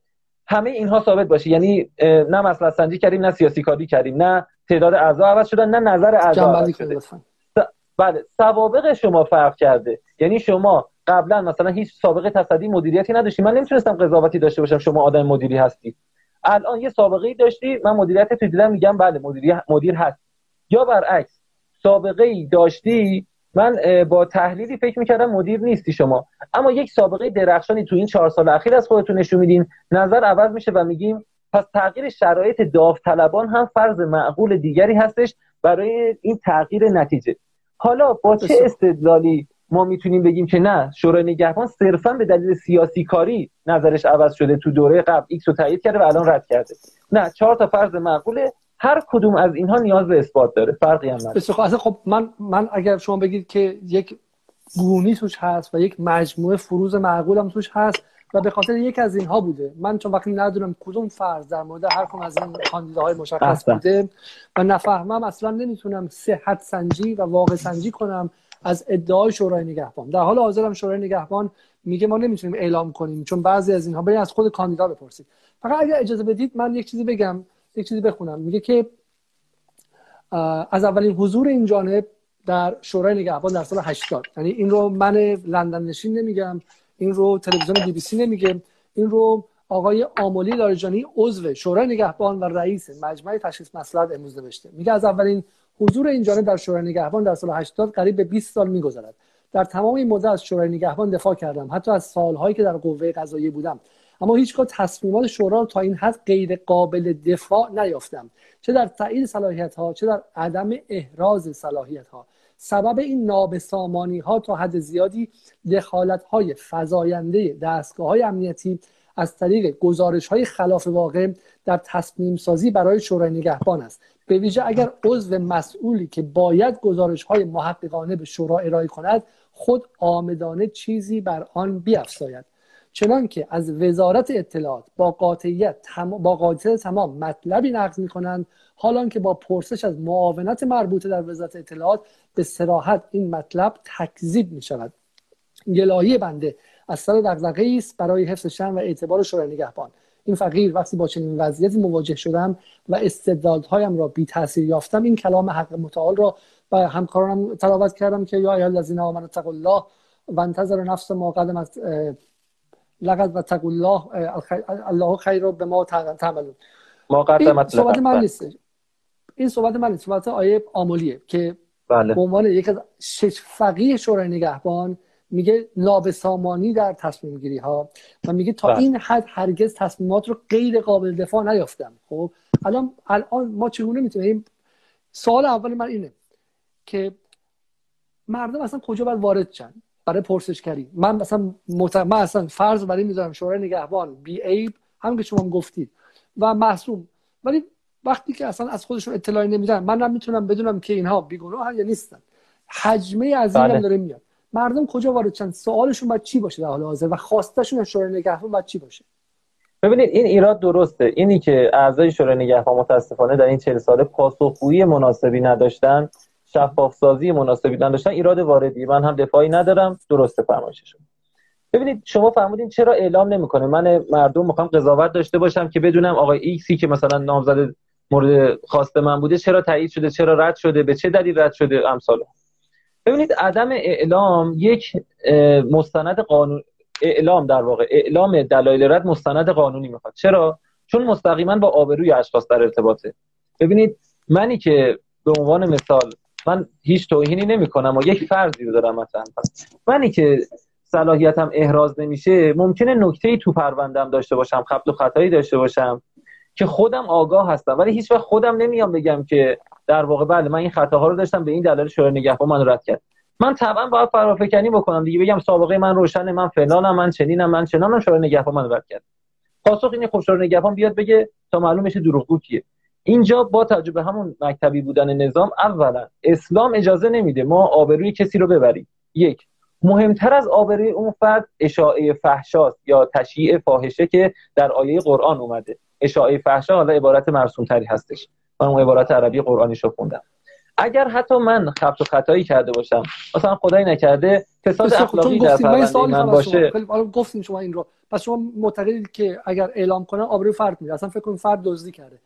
همه اینها ثابت باشه. یعنی نه مثلا سنجی کردیم نه سیاسی کاری کردیم نه تعداد اعضا عوض شدن نه نظر اعضا عوض شده. بله سوابق شما فرق کرده. یعنی شما قبلا مثلا هیچ سابقه تصدی مدیریتی نداشتی. من نمی‌تونستم قضاوتی داشته باشم. شما آدم مدیری هستی. الان یه سابقه ای داشتی. من مدیریت تو دیدم میگم بله مدیری مدیر هست. یا برعکس سابقه ای داشتی. من با تحلیلی فکر می‌کردم مدیر نیستی شما. اما یک سابقه درخشانی تو این چهار سال اخیر از خودتون نشون میدین. نظر عوض میشه و میگیم پس تغییر شرایط داوطلبان هم فرض معقول دیگری هستش برای این تغییر نتیجه. حالا با چه استدلالی ما می‌تونیم بگیم که نه؟ شورای نگهبان صرفا به دلیل سیاسی کاری نظرش عوض شده تو دوره قبل ایکس رو تایید کرده و الان رد کرده. نه چهار تا فرض معقوله هر کدوم از اینها نیاز به اثبات داره. فرقی هم نداره. خب من من اگر شما بگید که یک گونی توش هست و یک مجموعه فروز معقول هم توش هست و به خاطر یک از اینها boude من چون وقتی ندونم کدوم فرض در مورد هر کدوم از این کاندیداهای مشخص بوده و نفهمم اصلا نمی‌تونم صحت سنجی و واقع سنجی کنم از ادعای شورای نگهبان. در حال حاضرم شورای نگهبان میگه ما نمی‌تونیم اعلام کنیم چون بعضی از اینها برای از خود کاندیدا بپرسید. فقط اگر اجازه بدید من یک چیزی بگم یک چیزی بخونم. میگه که از اولین حضور این جانب در شورای نگهبان در سال 80 یعنی این رو من لندن نشین نمیگم. این رو تلویزیون بی بی سی نمیگه. این رو آقای آمولی لاریجانی عضو شورای نگهبان و رئیس مجمع تشخیص مسئله امروز نوشته. میگه از اولین حضور این جانب در شورای نگهبان در سال 80 قریب به 20 سال میگذرد. در تمام این مدت از شورای نگهبان دفاع کردم حتی از سالهایی که در قوه قضاییه بودم. اما هیچگاه تصمیمات شورا تا این حد غیر قابل دفاع نیافتم. چه در تایید صلاحیت ها چه در عدم احراز صلاحیت ها سبب این نابسامانی ها تا حد زیادی دخالت های فزاینده دستگاه های امنیتی از طریق گزارش های خلاف واقع در تصمیم سازی برای شورای نگهبان است. به ویژه اگر عضو مسئولی که باید گزارش های محققانه به شورا ارائه کند خود آمدانه چیزی بر آن بیافزاید چنان که از وزارت اطلاعات با قاطعیت تم... با قاطعیت تمام مطلبی نقض کنند حالان که با پرسش از معاونت مربوطه در وزارت اطلاعات به سراحت این مطلب تکذیب می شود بنده از سر دغدغه است برای حفظ شن و اعتبار شورای نگهبان. این فقیر وقتی با چنین وضعیتی مواجه شدم و استدلالهایم را بی تاثیر یافتم این کلام حق متعال را به همکارانم تلاوت کردم که یا ایها الذین آمنوا اتقوا الله و انتظر نفس ما قدمت لقد و تقول الله الله خیر به ما تعملون. ما قدمت صحبت من نیست. این صحبت من نیست. صحبت آیه آمولیه که بله. به عنوان یک از شش فقیه شورای نگهبان میگه نابسامانی در تصمیم گیری ها و میگه تا بله. این حد هرگز تصمیمات رو غیر قابل دفاع نیافتم. خب الان الان ما چگونه می‌تونیم؟ سوال اول من اینه که مردم اصلا کجا باید وارد شن برای پرسشگری من مثلا مت... من اصلا فرض برای می‌ذارم شورای نگهبان بی عیب هم که شما گفتید. و معصوم. ولی وقتی که اصلا از خودشون اطلاعی نمیدن من هم می‌تونم بدونم که اینها بیگناه یا نیستن. حجمه از این بله. داره میاد. مردم کجا وارد چند سوالشون باید چی باشه در حال حاضر؟ و خواستشون از شورای نگهبان باید چی باشه؟ ببینید این ایراد درسته. اینی که اعضای شورای نگهبان متاسفانه در این 40 ساله پاسخگویی مناسبی نداشتن. شفاف سازی مناسبی نداشتن ایراد واردی. من هم دفاعی ندارم درسته فرمایششون ببینید شما فرمودین چرا اعلام نمی‌کنه؟ من مردم می‌خوام قضاوت داشته باشم که بدونم آقای ایکسی که مثلا نامزد مورد خواست من بوده چرا تایید شده چرا رد شده به چه دلیل رد شده امثال ببینید عدم اعلام یک مستند قانون اعلام در واقع اعلام دلایل رد مستند قانونی می‌خواد. چرا؟ چون مستقیما با آبروی اشخاص در ارتباطه. ببینید منی که به عنوان مثال من هیچ توهینی نمی کنم و یک فرضی رو دارم مثلا. منی که صلاحیتم احراز نمیشه ممکنه نکته ای تو پروندم داشته باشم خط و خطایی داشته باشم که خودم آگاه هستم. ولی هیچ وقت خودم نمیام بگم که در واقع بله من این خطاها رو داشتم به این دلیل شورای نگهبان من رد کرد. من طبعا باید فرافکنی بکنم دیگه بگم سابقه من روشنه من فلانم من چنینم من چنانم شورای نگهبان من رد کرد. پاسخ اینه خب شورای نگهبان بیاد بگه تا معلوم بشه دروغگو کیه. اینجا با تجربه همون مکتبی بودن نظام اولا اسلام اجازه نمیده ما آبروی کسی رو ببریم. یک مهمتر از آبروی اون فرد اشاعه فحشاست یا تشییع فاحشه که در آیه قرآن اومده. اشاعه فحشا حالا عبارت مرسوم تری هستش. من اون عبارت عربی قرآنی رو خوندم. اگر حتی من خبت و خطایی کرده باشم مثلا خدایی نکرده فساد اخلاقی در پرونده من باشه. گفتیم شما این رو. پس شما معتقدید که اگر اعلام کنه آبروی فرد میره. اصلا فکر کنید فرد دزدی کرده.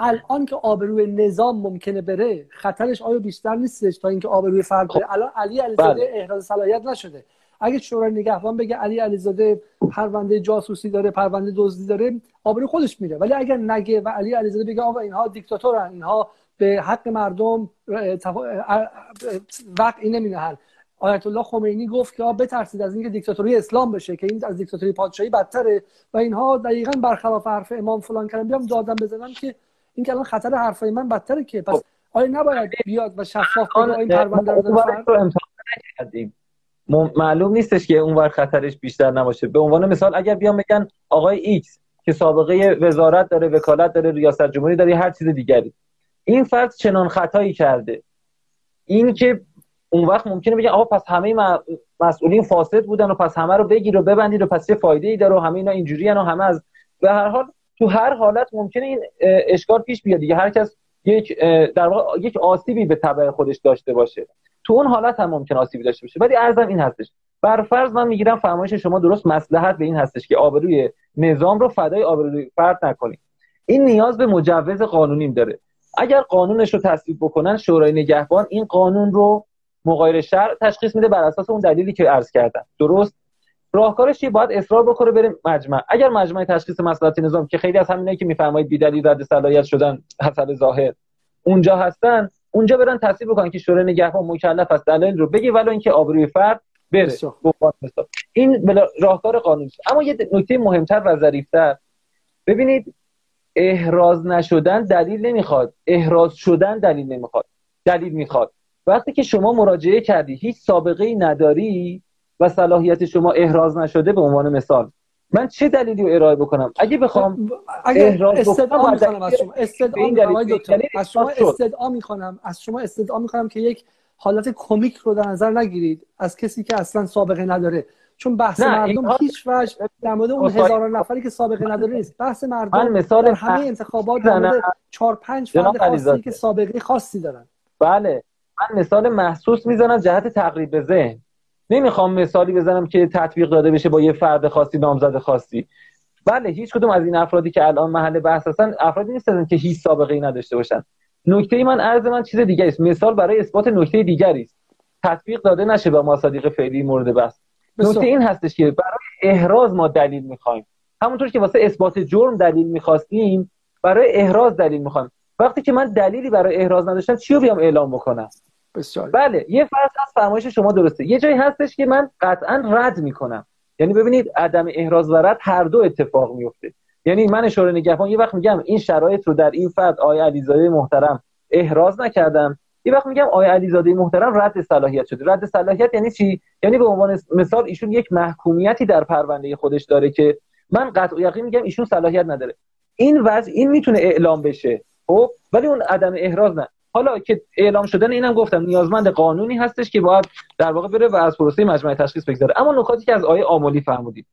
الان که آبروی نظام ممکنه بره خطرش آیا بیشتر نیستش تا اینکه آبروی فرد بره؟ الان علی علیزاده بله. احراز صلاحیت نشده. اگه شورای نگهبان بگه علی علیزاده پرونده جاسوسی داره پرونده دزدی داره آبروی خودش میره. ولی اگر نگه و علی علیزاده بگه آقا اینها دیکتاتورن اینها به حق مردم وقعی نمی‌نهن آیت الله خمینی گفت که بترسید از اینکه دیکتاتوری اسلام بشه که این از دیکتاتوری پادشاهی بدتره. و اینها دقیقا برخلاف حرف امام فلان کردن بیام دادم بزنم که این که الان خطر حرفای من بدتره که. پس آیا نباید بیاد و شفاف کنه این پرونده رو معلوم نیستش که اونور خطرش بیشتر نباشه. به عنوان مثال اگر بیام بگن آقای ایکس که سابقه وزارت داره وکالت داره ریاست جمهوری داره هر چیز دیگری. این فرد چنان خطایی کرده. این که اون وقت ممکنه بگن آقا پس همه مسئولین فاسد بودن و پس همه رو بگیر و ببندید و پس چه فایده ای داره و همه اینا اینجوری و همه از به هر حال تو هر حالت ممکنه این اشکال پیش بیاد دیگه. هر کس یک در واقع یک آسیبی به تبع خودش داشته باشه. تو اون حالت هم ممکن آسیبی داشته باشه. ولی ارزم این هستش. بر فرض من می‌گیرم فرمایش شما درست مصلحت به این هستش که آبروی نظام رو فدای آبروی فرد نکنیم. این نیاز به مجوز قانونیم داره. اگر قانونش رو تصویب بکنن شورای نگهبان این قانون رو مغایر شرع تشخیص میده بر اساس اون دلیلی که عرض کردم. درست؟ راهکارش چیه باید اصرار بکنه بریم مجمع. اگر مجمع تشخیص مصلحت نظام که خیلی از همینایی که میفرمایید بیدلیل رد صلاحیت شدن حسب ظاهر اونجا هستن اونجا برن تصویب بکنن که شورای نگهبان مکلف است دلیل رو بگی ولی اینکه آبروی فرد بره. این راهکار قانونی اما یه نکته مهمتر و ظریفتر. ببینید احراز نشدن دلیل نمی‌خواد. احراز شدن دلیل نمی‌خواد. دلیل می‌خواد. وقتی که شما مراجعه کردی هیچ سابقه ای نداری و صلاحیت شما احراز نشده به عنوان مثال. من چه دلیلی رو ارائه بکنم؟ اگه بخوام اگر استدعا می‌کنم از شما. استدعا از شما استدعا می‌کنم از شما استدعا می‌کنم که یک حالت کمیک رو در نظر نگیرید از کسی که اصلا سابقه نداره. چون بحث مردم هیچ وجه در مورد اون هزاران نفری که سابقه نداره نیست. بحث مردم مثال در همه انتخابات در مورد 4 5 فرد خاصی که سابقه خاصی دارن. بله من مثال محسوس می‌زنم جهت تقریب به ذهن. نمی‌خوام مثالی بزنم که تطبیق داده بشه با یه فرد خاصی نامزد خاصی. بله هیچ کدوم از این افرادی که الان محل بحث هستن افرادی نیستن که هیچ سابقه ای نداشته باشن. نکته من عرض من چیز دیگه است. مثال برای اثبات نکته دیگری است. تطبیق داده نشه با مصادیق فعلی مورد بحث. نکته این هستش که برای احراز ما دلیل می‌خوایم. همونطور که واسه اثبات جرم دلیل می‌خواستیم برای احراز دلیل می‌خوایم. وقتی که من دلیلی برای احراز نداشتم چی رو بیام اعلام بکنم؟ بسیار بله یه فرض از فرمایش شما درسته. یه جایی هستش که من قطعا رد می‌کنم. یعنی ببینید عدم احراز و رد هر دو اتفاق میفته یعنی من اشاره نگهبان یه وقت میگم این شرایط رو در این فرد آیه علیزاده محترم احراز نکردم. یه وقت میگم آیه علیزاده محترم رد صلاحیت شده. رد صلاحیت یعنی چی؟ یعنی به عنوان مثال ایشون یک محکومیتی در پرونده خودش داره که من قطع یقین میگم ایشون صلاحیت نداره. این وضع این می‌تونه اعلام بشه. خب؟ ولی اون عدم احراز نه. حالا که اعلام شدن اینم گفتم نیازمند قانونی هستش که باید در واقع بره و از پروسه مجمع تشخیص بگذاره. اما نکاتی که از آیه آمولی فرمودید.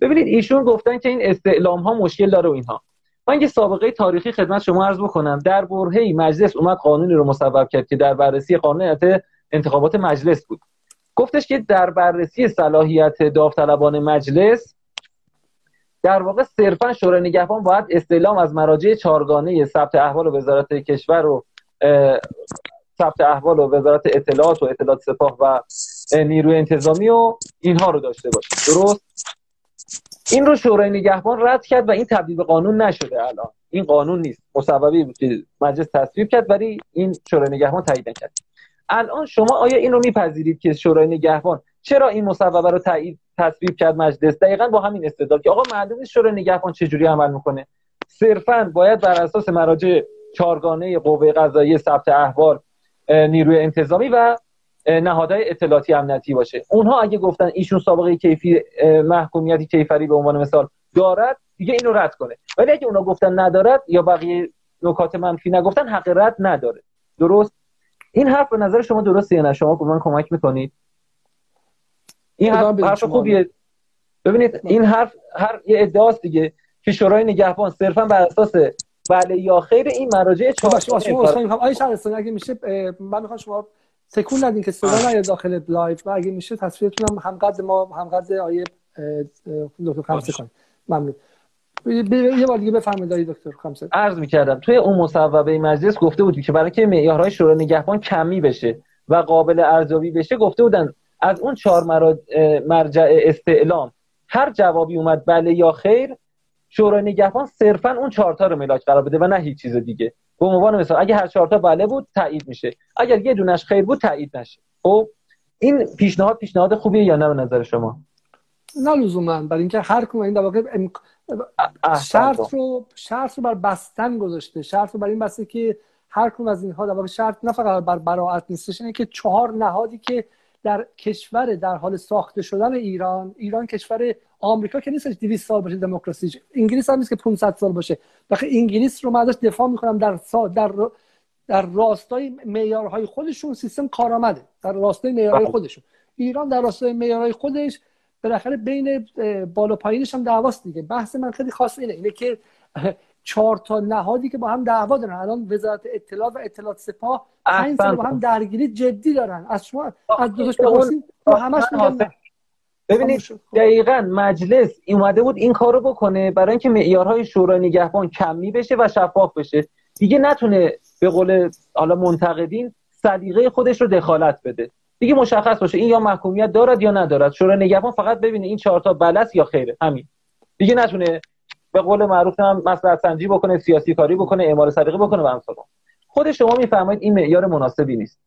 ببینید ایشون گفتن که این استعلام ها مشکل داره و اینها. من یه سابقه تاریخی خدمت شما عرض بکنم در برهه مجلس اومد قانونی رو مصوب کرد که در بررسی قانون انتخابات مجلس بود. گفتش که در بررسی صلاحیت داوطلبان مجلس در واقع صرفا شورای نگهبان باید استعلام از مراجع چارگانه ثبت احوال وزارت کشور و ثبت احوال و وزارت اطلاعات و اطلاعات سپاه و نیروی انتظامی و اینها رو داشته باشه درست؟ این رو شورای نگهبان رد کرد و این تبدیل به قانون نشده الان. این قانون نیست. مصوبه مجلس تصویب کرد ولی این شورای نگهبان تایید نکرد. الان شما آیا این رو میپذیرید که شورای نگهبان چرا این مصوبه رو تایید تصویب کرد مجلس؟ دقیقا با همین استدلال که آقا معلوم نیست شورای نگهبان چجوری عمل می‌کنه. صرفا باید بر اساس مراجع چارگانه قوه قضایی ثبت احوال نیروی انتظامی و نهادهای اطلاعاتی امنیتی باشه. اونها اگه گفتن ایشون سابقه کیفی محکومیتی کیفری به عنوان مثال دارد دیگه اینو رد کنه. ولی اگه اونا گفتن ندارد یا بقیه نکات منفی نگفتن حق رد نداره. درست؟ این حرف به نظر شما درسته یا نه؟ شما به من کمک می‌کنید؟ این حرف, حرف خوبیه. ببینید این حرف هر یه ادعاست دیگه که شورای نگهبان صرفا بر اساس بله یا خیر این مراجع خب، شما شما شما آقای شهرستانی اگه میشه من می‌خوام شما تکون ندین که صدا نیاد داخل لایو. و اگه میشه تصویرتون هم همقدر ما همقدر آقای دکتر خمسه کنیم ممنون. یه بار دیگه بفرمایید دکتر خمسه. عرض می‌کردم توی اون مصوبه مجلس گفته بود که برای که معیارهای شورای نگهبان کمی بشه و قابل ارزیابی بشه گفته بودن از اون چهار مرجع استعلام هر جوابی اومد بله یا خیر شورای نگهبان صرفا اون چهارتا رو ملاک قرار بده و نه هیچ چیز دیگه. به عنوان مثال اگه هر چهارتا بله بود تایید میشه. اگر یه دونش خیر بود تایید نشه. خب این پیشنهاد پیشنهاد خوبیه یا نه به نظر شما؟ نه لزوما. برای اینکه هر کدوم این در واقع شرط رو شرط رو بر بستن گذاشته. شرط رو بر این بسته که هر کدوم از اینها در واقع شرط نه فقط بر براعت نیستش اینه که چهار نهادی که در کشور در حال ساخته شدن ایران ایران کشور آمریکا که نیستش 200 سال باشه دموکراسی انگلیس هم نیست که 500 سال باشه. وقتی انگلیس رو من ازش دفاع می‌کنم در سا در در راستای معیارهای خودشون سیستم کارآمده. در راستای معیارهای بله. خودشون. ایران در راستای معیارهای خودش بالاخره بین بالا پایینش هم دعواست دیگه. بحث من خیلی خاص اینه. اینه که [laughs] چهار تا نهادی که با هم دعوا دارن. الان وزارت اطلاعات و اطلاعات سپاه پنج سال با هم درگیری جدی دارن. از شما از دوستش بپرسید همش میگن ببینید دقیقا مجلس اومده بود این کارو بکنه برای اینکه معیارهای شورای نگهبان کمی بشه و شفاف بشه. دیگه نتونه به قول حالا منتقدین سلیقه خودش رو دخالت بده. دیگه مشخص باشه این یا محکومیت دارد یا ندارد. شورای نگهبان فقط ببینه این چهار تا بلس یا خیره. همین. دیگه نتونه به قول معروف هم مصلحت سنجی بکنه سیاسی کاری بکنه اعمال سلیقه بکنه و همسا خود شما میفرمایید این معیار مناسبی نیست.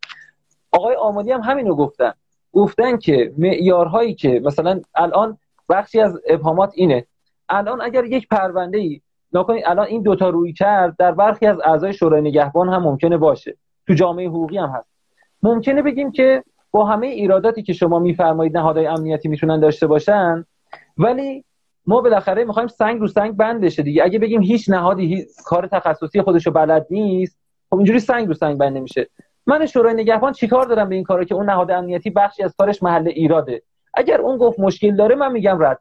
آقای آمادی هم همینو گفتن. گفتن که معیارهایی که مثلا الان بخشی از ابهامات اینه. الان اگر یک پرونده ای نکنید الان این دوتا روی کرد در برخی از اعضای شورای نگهبان هم ممکنه باشه. تو جامعه حقوقی هم هست. ممکنه بگیم که با همه ایراداتی که شما میفرمایید نهادهای امنیتی می‌تونن داشته باشن ولی ما بالاخره می‌خوایم سنگ رو سنگ بند بشه دیگه. اگه بگیم هیچ نهادی کار تخصصی خودشو بلد نیست خب اینجوری سنگ رو سنگ بند نمیشه من شورای نگهبان چیکار دارم به این کارو که اون نهاد امنیتی بخشی از کارش محل ایراده؟ اگر اون گفت مشکل داره من میگم رد.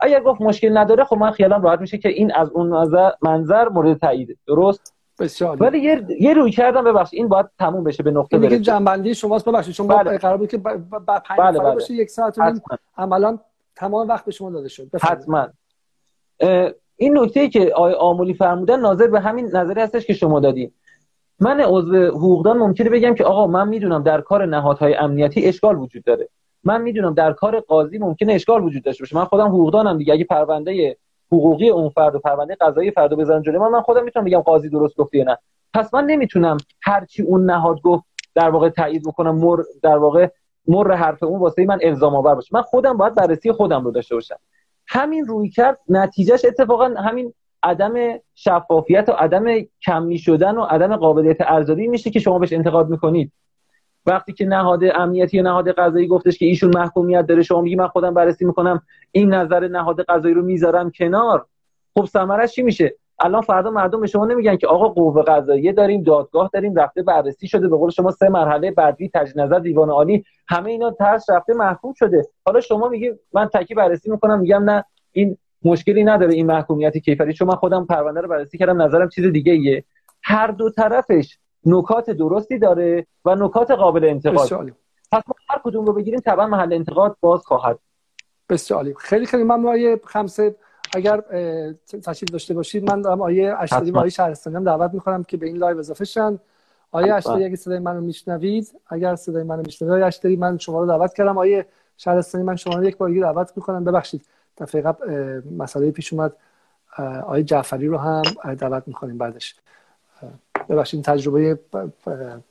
اگر گفت مشکل نداره خب من خیالم راحت میشه که این از اون منظر مورد تایید. درست؟ بسیار ولی یه یه روی کردم ببخشید این باید تموم بشه به نقطه برسه. جنبندی شماست ببخشید چون بله. قرار بود که بعد پنج بله بله. باشه یک ساعت و عملا تمام وقت به شما داده شد. حتما. این نکته ای که آقای آمولی فرمودن ناظر به همین نظری هستش که شما دادین. من عضو حقوقدان ممکنه بگم که آقا من می‌دونم در کار نهادهای امنیتی اشکال وجود داره. من می‌دونم در کار قاضی ممکنه اشکال وجود داشته باشه. من خودم حقوقدانم دیگه. اگه پرونده حقوقی اون فرد و پرونده قضایی فرد بزنن جلوی من من خودم می‌تونم بگم قاضی درست گفته یا نه. پس من نمی‌تونم هرچی اون نهاد گفت در واقع تایید بکنم مر در واقع مر حرف اون واسه من الزام آور باشه. من خودم باید بررسی خودم رو داشته باشم. همین روی کرد نتیجهش اتفاقا همین عدم شفافیت و عدم کمی شدن و عدم قابلیت ارزیابی میشه که شما بهش انتقاد می‌کنید. وقتی که نهاد امنیتی یا نهاد قضایی گفتش که ایشون محکومیت داره شما میگی من خودم بررسی می‌کنم این نظر نهاد قضایی رو می‌ذارم کنار. خب ثمرش چی میشه؟ الان فردا مردم به شما نمیگن که آقا قوه قضاییه داریم دادگاه داریم رفته بررسی شده. به قول شما سه مرحله بعدی تجدید نظر دیوان عالی همه اینا ترس رفته محکوم شده. حالا شما میگی من تکی بررسی می‌کنم میگم نه این مشکلی نداره این محکومیت کیفری چون من خودم پرونده رو بررسی کردم نظرم چیز دیگه ایه. هر دو طرفش نکات درستی داره و نکات قابل انتقاد. پس ما هر کدوم رو بگیریم طبعا محل انتقاد باز خواهد. بسیار خیلی خیلی ممنون آقای خمسه. اگر تشریف داشته باشید من دارم آقای اشتری و آقای شهرستانی هم دعوت می‌کنم که به این لایو اضافه شن. آقای اشتری اگه صدای منو میشنوید اگر صدای منو میشنوید آقای اشتری من شما رو دعوت کردم. آقای شهرستانی من شما رو یک بار دیگه دعوت می‌کنم. ببخشید. دفعه قبل مسئله پیش اومد. آیه جعفری رو هم دعوت می‌کنیم بعدش. ببخشید تجربه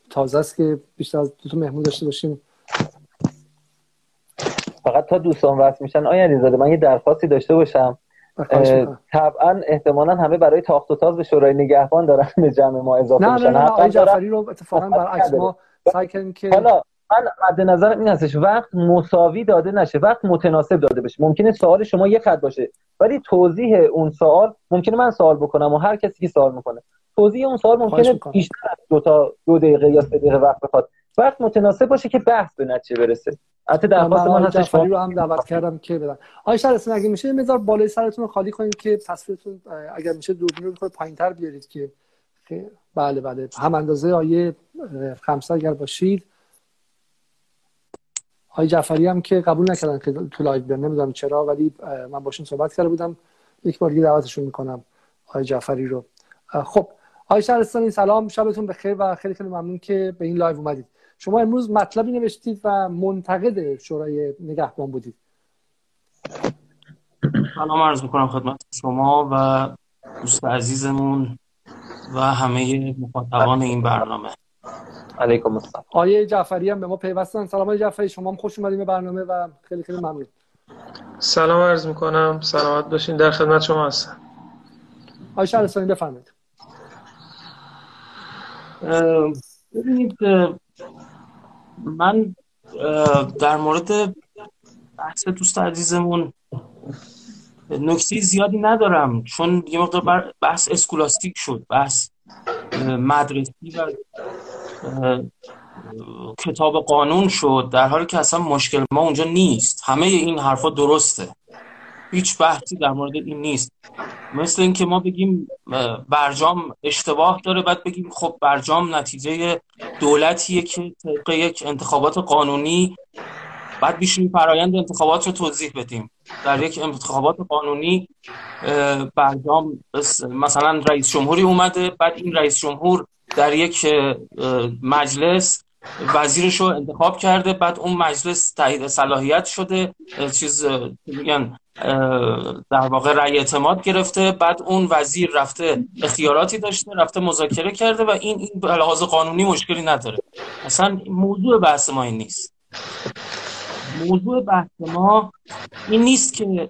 تازه است که بیشتر از دو تا مهمون داشته باشیم. فقط تا دوستان وصل میشن. آیا علیزاده من یه درخواستی داشته باشم. طبعا احتمالا همه برای تاخت و تاز به شورای نگهبان دارن به جمع ما اضافه نه نه نه آقای جعفری رو اتفاقا برعکس ما سعی کردیم که حالا من مد نظرم این هستش وقت مساوی داده نشه وقت متناسب داده بشه. ممکنه سوال شما یه خط باشه ولی توضیح اون سوال ممکنه من سوال بکنم و هر کسی که سوال می‌کنه. توضیح اون سوال ممکنه بیشتر از دو تا دو دقیقه یا سه دقیقه وقت بخواد. وقت متناسب باشه که بحث به نتیجه برسه. البته درخواست من هستش رو هم دعوت کردم که بدن آقای شرسن اگه میشه مقدار بالای سرتون رو خالی کنید که تصویرتون اگر میشه دوربین رو پایینتر بیارید که بله بله. هم اندازه آیه خمسه اگر باشید. آقای جعفری هم که قبول نکردن که تو لایو بیان. نمی‌دونم چرا ولی من باشون صحبت کرده بودم. یک بار دیگه دعوتشون می‌کنم آقای جعفری رو. خب آقای شهرستانی سلام. شبتون بخیر و خیلی خیلی ممنون که به این لایو اومدید. شما امروز مطلبی نوشتید و منتقد شورای نگهبان بودید. سلام عرض می‌کنم خدمت شما و دوست عزیزمون و همه مخاطبان این برنامه. علیکم السلام. آیه جعفری هم به ما پیوستن. سلام آیه جعفری شما هم خوش اومدید به برنامه و خیلی خیلی ممنون. سلام عرض می‌کنم. سلامت باشین. در خدمت شما هستم. آیه شهرستانی بفرمایید. ببینید من در مورد بحث دوست عزیزمون نکته زیادی ندارم چون یه مقدار بحث اسکولاستیک شد بحث مدرسی و کتاب قانون شد در حالی که اصلا مشکل ما اونجا نیست. همه این حرفا درسته. هیچ بحثی در مورد این نیست. مثل اینکه ما بگیم برجام اشتباه داره بعد بگیم خب برجام نتیجه دولتیه که طبق یک انتخابات قانونی بعد بیشتر فرایند انتخابات رو توضیح بدیم. در یک انتخابات قانونی برجام مثلا رئیس جمهوری اومده بعد این رئیس جمهور در یک مجلس وزیرش رو انتخاب کرده بعد اون مجلس تایید صلاحیت شده چیز میگن در واقع رأی اعتماد گرفته بعد اون وزیر رفته اختیاراتی داشته رفته مذاکره کرده و این این به لحاظ قانونی مشکلی نداره. اصلا موضوع بحث ما این نیست. موضوع بحث ما این نیست که یه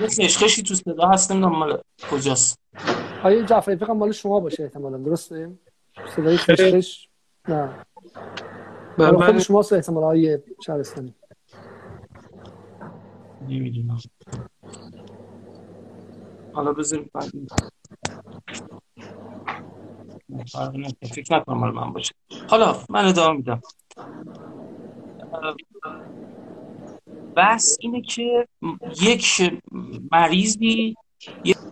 خشخشی تو صدا هست نمی‌دونم مال کجاست. آیه جعفری فکر مال شما باشه احتمالا درسته؟ صدای خشخش؟ نه. بله، خود من شما احتمالا آیه شهرستانی. نمی‌دونم. حالا بذاریم بعد. فرق نمی‌کنه. فکر نکنم مال من باشه. حالا من ادامه میدم. بحث اینه که یک مریضی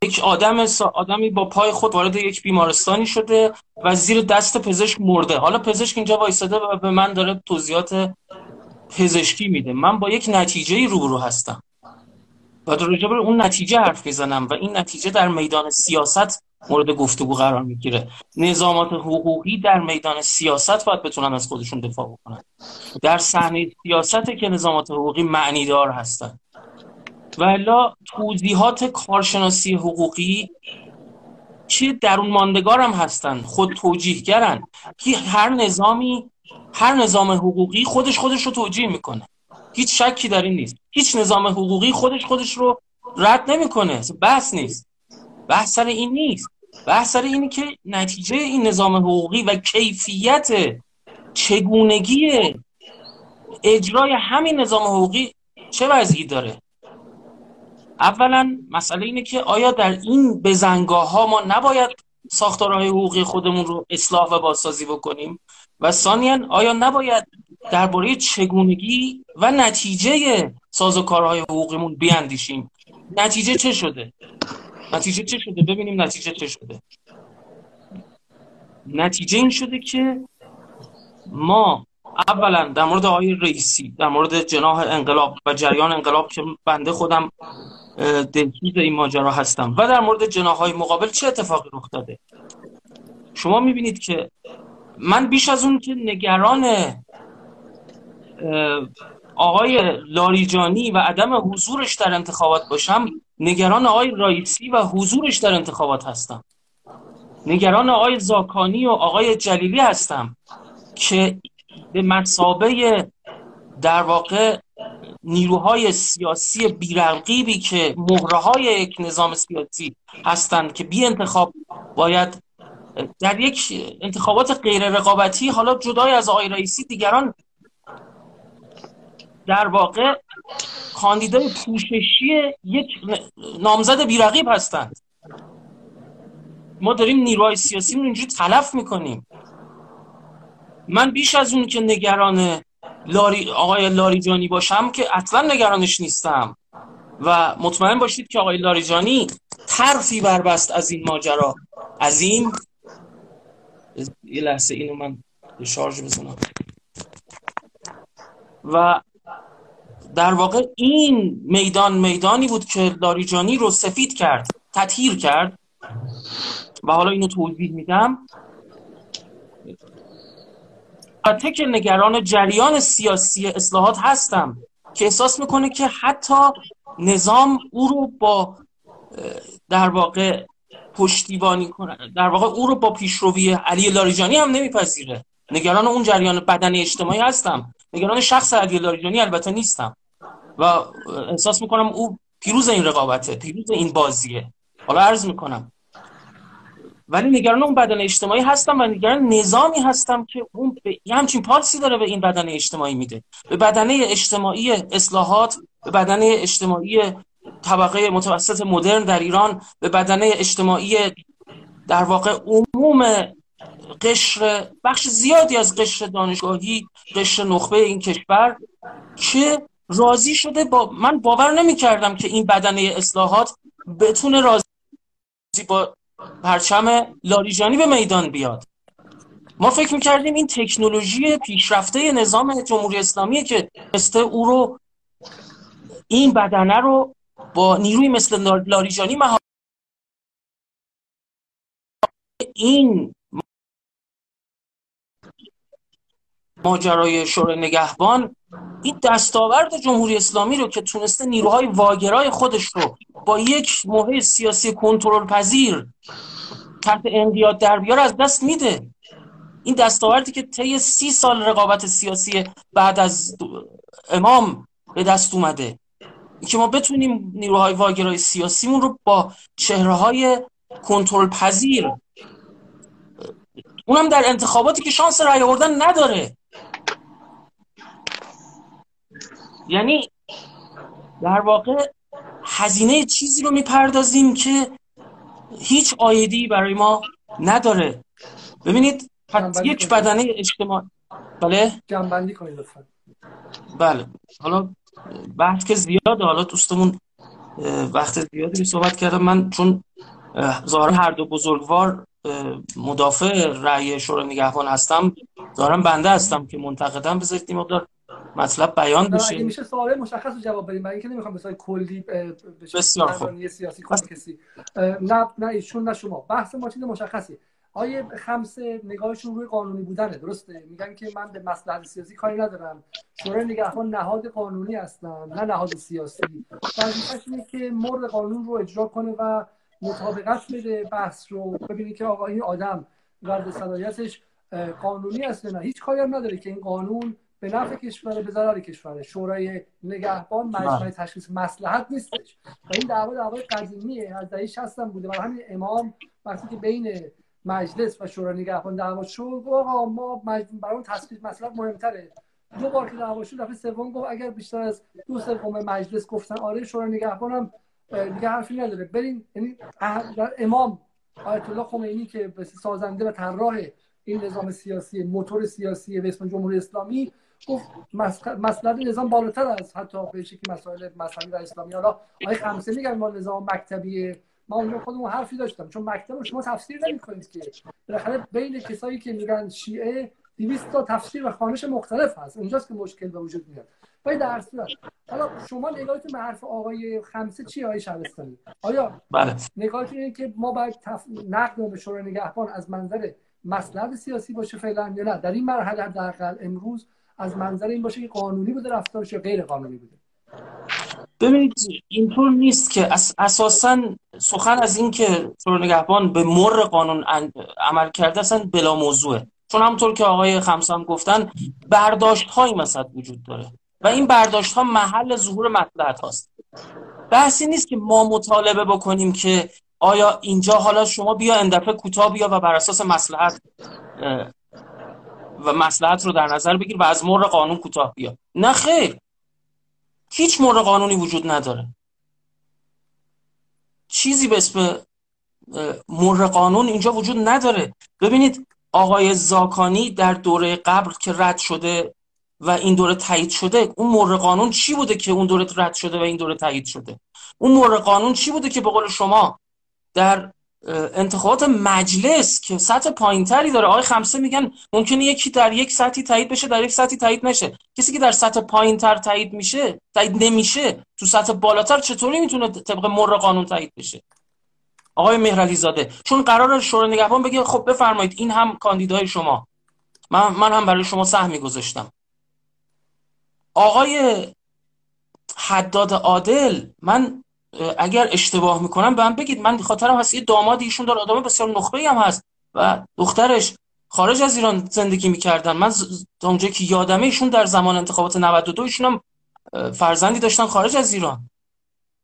یک آدم آدمی با پای خود وارد یک بیمارستانی شده و زیر دست پزشک مرده. حالا پزشک اینجا وایساده و به من داره توضیحات پزشکی میده. من با یک نتیجه روبرو هستم. و در اون نتیجه حرف می‌زنم و این نتیجه در میدان سیاست مورد گفتگو قرار می‌گیره. نظامات حقوقی در میدان سیاست باید بتونن از خودشون دفاع بکنن. در صحنه سیاست که نظامات حقوقی معنیدار هستن. و الا توضیحات کارشناسی حقوقی که درون ماندگار هم هستن خود توجیهگرن که هر نظامی هر نظام حقوقی خودش خودش رو توجیه می‌کنه. هیچ شکی در این نیست. هیچ نظام حقوقی خودش خودش رو رد نمی‌کنه. بحث نیست. بحث سر این نیست. بحث سر اینه که نتیجه این نظام حقوقی و کیفیت چگونگی اجرای همین نظام حقوقی چه وضعی داره؟ اولا مسئله اینه که آیا در این بزنگاه ها ما نباید ساختارهای حقوقی خودمون رو اصلاح و بازسازی بکنیم؟ و ثانیا آیا نباید درباره چگونگی و نتیجه سازوکارهای حقوقیمون بیاندیشیم؟ نتیجه چه شده؟ نتیجه چه شده؟ ببینیم نتیجه چه شده. نتیجه این شده که ما اولا در مورد آقای رئیسی در مورد جناح انقلاب و جریان انقلاب که بنده خودم دلسوز این ماجرا هستم. و در مورد جناح های مقابل چه اتفاقی رخ داده شما می‌بینید که من بیش از اون که نگران آقای لاریجانی و عدم حضورش در انتخابات باشم نگران آقای رئیسی و حضورش در انتخابات هستم. نگران آقای زاکانی و آقای جلیلی هستم که به مسابه در واقع نیروهای سیاسی بیرقیبی که مهره های یک نظام سیاسی هستند که بی انتخاب باید در یک انتخابات غیر رقابتی حالا جدای از آقای رئیسی دیگران در واقع کاندیدای پوششی یک نامزد بیرقیب هستند ما داریم نیروهای سیاسی رو اینجوری تلف می‌کنیم. من بیش از اون که نگران لاری آقای لاریجانی باشم که اصلا نگرانش نیستم. و مطمئن باشید که آقای لاریجانی طرفی بربست از این ماجرا. از این یه لحظه اینو من شارژ بزنم. و در واقع این میدان میدانی بود که لاریجانی رو سفید کرد تطهیر کرد. و حالا اینو توضیح میدم. البته که نگران جریان سیاسی اصلاحات هستم که احساس می‌کنه که حتی نظام او رو با در واقع پشتیبانی کنه در واقع او رو با پیشروی علی لاریجانی هم نمیپذیره. نگران اون جریان بدن اجتماعی هستم. نگران شخص علی لاریجانی البته نیستم. و احساس می‌کنم او پیروز این رقابته پیروز این بازیه. حالا عرض می‌کنم. ولی نگران اون بدن اجتماعی هستم و نگران نظامی هستم که اون یه همچین پالسی داره به این بدن اجتماعی میده. به بدنه اجتماعی اصلاحات به بدنه اجتماعی طبقه متوسط مدرن در ایران به بدنه اجتماعی در واقع عموم قشر بخش زیادی از قشر دانشگاهی قشر نخبه این کشور که راضی شده با من باور نمی کردم که این بدنه اصلاحات بتونه راضی با پرچم لاریجانی به میدان بیاد. ما فکر می‌کردیم این تکنولوژی پیشرفته نظام جمهوری اسلامی که استه او رو این بدنه رو با نیروی مثل لاریجانی مها... این ماجرای شورای نگهبان این دستاورد جمهوری اسلامی رو که تونسته نیروهای واگرای خودش رو با یک موقع سیاسی کنترل پذیر تحت انقیاد در بیار از دست میده. این دستاوردی که طی سی سال رقابت سیاسی بعد از امام به دست اومده. که ما بتونیم نیروهای واگرای سیاسیمون رو با چهره های کنترل پذیر اونم در انتخاباتی که شانس رأی آوردن نداره. یعنی در واقع هزینه چیزی رو می‌پردازیم که هیچ آیدی برای ما نداره. ببینید یک بدنه اجتماع بله؟ جنبندی کنید لطفا. بله. حالا بحث که زیاده. حالا دوستمون وقت زیادی صحبت کردم. من چون ظاهرا هر دو بزرگوار مدافع رأی شورای نگهبان هستم دارم بنده هستم که منتقدم. بذارید این مقدار مطلب بیان بشه اگه میشه سوال مشخص رو جواب بدیم. برای اینکه نمی‌خوام به کلی بسیار خوب. سیاسی کنه کسی. نه نه ایشون نه شما. بحث ما چیز مشخصی آیه خمسه نگاهشون روی قانونی بودنه. درسته؟ میگن که من به مصلحت سیاسی کاری ندارم. شورای نگهبان نهاد قانونی هستن نه نهاد سیاسی. وظیفه‌ش اینه که مرد قانون رو اجرا کنه و مطابقت بده بحث رو ببینید که آقا این آدم ورد صلاحیتش قانونی است نه. هیچ کاری هم نداره که این قانون به نفع کشور به ضرر کشور. شورای نگهبان مجمع بله. تشخیص مصلحت نیستش. و این دعوا دعوای قدیمیه از دهه 60 بوده. برای همین امام وقتی که بین مجلس و شورای نگهبان دعوا شد آقا ما برای تشخیص مصلحت مهمتره. دو بار که دعوا شد دفعه سوم گفت اگر بیشتر از دو سوم مجلس گفتن آره شورای نگهبان هم دیگه حرفی نداره. بریم یعنی امام آیت الله خمینی که سازنده و طراح این نظام سیاسی موتور سیاسی به اسم جمهوری اسلامی گفت مسئله نظام بالاتر از حتی به شکلی مسائل مذهبی و اسلامی. حالا آقای خمسه میگن ما نظام مکتبی. ما اونجا خودمون حرفی داشتم. چون مکتب رو شما تفسیر نمی‌کنید که. بالاخره بین کسایی که میگن شیعه 200 تا تفسیر و خانش مختلف هست. اونجاست که مشکل به وجود میاد. ولی در صورت. حالا شما نگاهتون به حرف آقای خمسه چی آقای شهرستانی؟ آیا بله. نگاهتون اینه که ما باید تف... نقد به شورای نگهبان از منظر مصلحت سیاسی باشه فعلا یا نه؟ در این مرحله حداقل امروز از منظر این باشه که قانونی بوده رفتارش یا غیر قانونی بوده؟ ببینید اینطور نیست که اساسا سخن از این که نگهبان به مر قانون عمل کرده اصلا بلا موضوعه. چون همطور که آقای خمسام گفتن برداشت های مثلا وجود داره و این برداشت ها محل ظهور مطلعت هاست. بحثی نیست که ما مطالبه بکنیم که آیا اینجا حالا شما بیا اندفعه کوتاه بیا و بر اساس مسلحت و مسلحت رو در نظر بگیر و از مر قانون کوتاه بیا. نه خیر. هیچ مر قانونی وجود نداره. چیزی به اسم مر قانون اینجا وجود نداره. ببینید آقای زاکانی در دوره قبل که رد شده و این دوره تایید شده اون مر قانون چی بوده که اون دوره رد شده و این دوره تایید شده؟ اون مر قانون چی بوده که به قول شما در انتخابات مجلس که سطح پایینتری داره. آقای خمسه میگن ممکنه یکی در یک سطحی تایید بشه در یک سطحی تایید نشه. کسی که در سطح پایینتر تایید میشه تایید نمیشه تو سطح بالاتر چطوری می‌تونه طبق مر قانون تایید بشه؟ آقای مهرعلی زاده چون قرار شورای نگهبان بگه خب بفرمایید این هم کاندیدای شما. من, من هم برای شما سهمی گذاشتم آقای حداد عادل من اگر اشتباه می‌کنم به من بگید. من خاطرم هست یه داماد ایشون داره آدم بسیار نخبه هم هست و دخترش خارج از ایران زندگی می‌کردن. من اونجا که یادمه ایشون در زمان انتخابات 92 ایشون هم فرزندی داشتن خارج از ایران.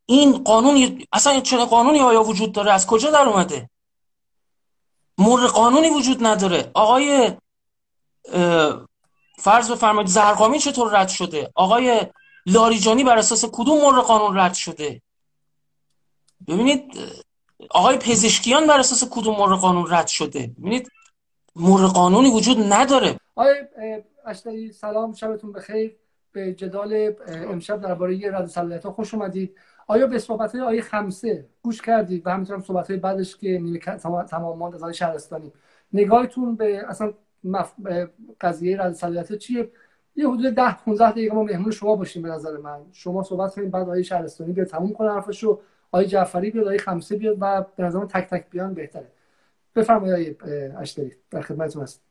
این قانون اصلا چه قانونی آیا وجود داره؟ از کجا در اومده؟ مر قانونی وجود نداره. آقای فرض بفرمایید زرقامی چطور رد شده؟ آقای لاریجانی بر اساس کدوم مر قانون رد شده؟ ببینید آقای پزشکیان بر اساس کدوم مر قانون رد شده؟ ببینید مر قانونی وجود نداره. آقای اشتری سلام شبتون بخیر. به جدال امشب درباره رد صلاحیت خوش اومدید. آیا به صحبت های آیه خمسه گوش کردید؟ و همینطور صحبت های بعدش که نیمه تمام ماند از شهرستانی. نگاهتون به اصلا مف... قضیه رد صلاحیت چیه؟ یه حدود 10 15 دقیقه ما مهمون شما باشیم به نظر من. شما صحبت کنید بعد آیه شهرستانی بیاد تموم کنه حرفشو. آیه جعفری بیاد آیه خمسه بیاد و به نظر من تک تک بیان بهتره. بفرمایید آیه اشتری در خدمتتون هستم.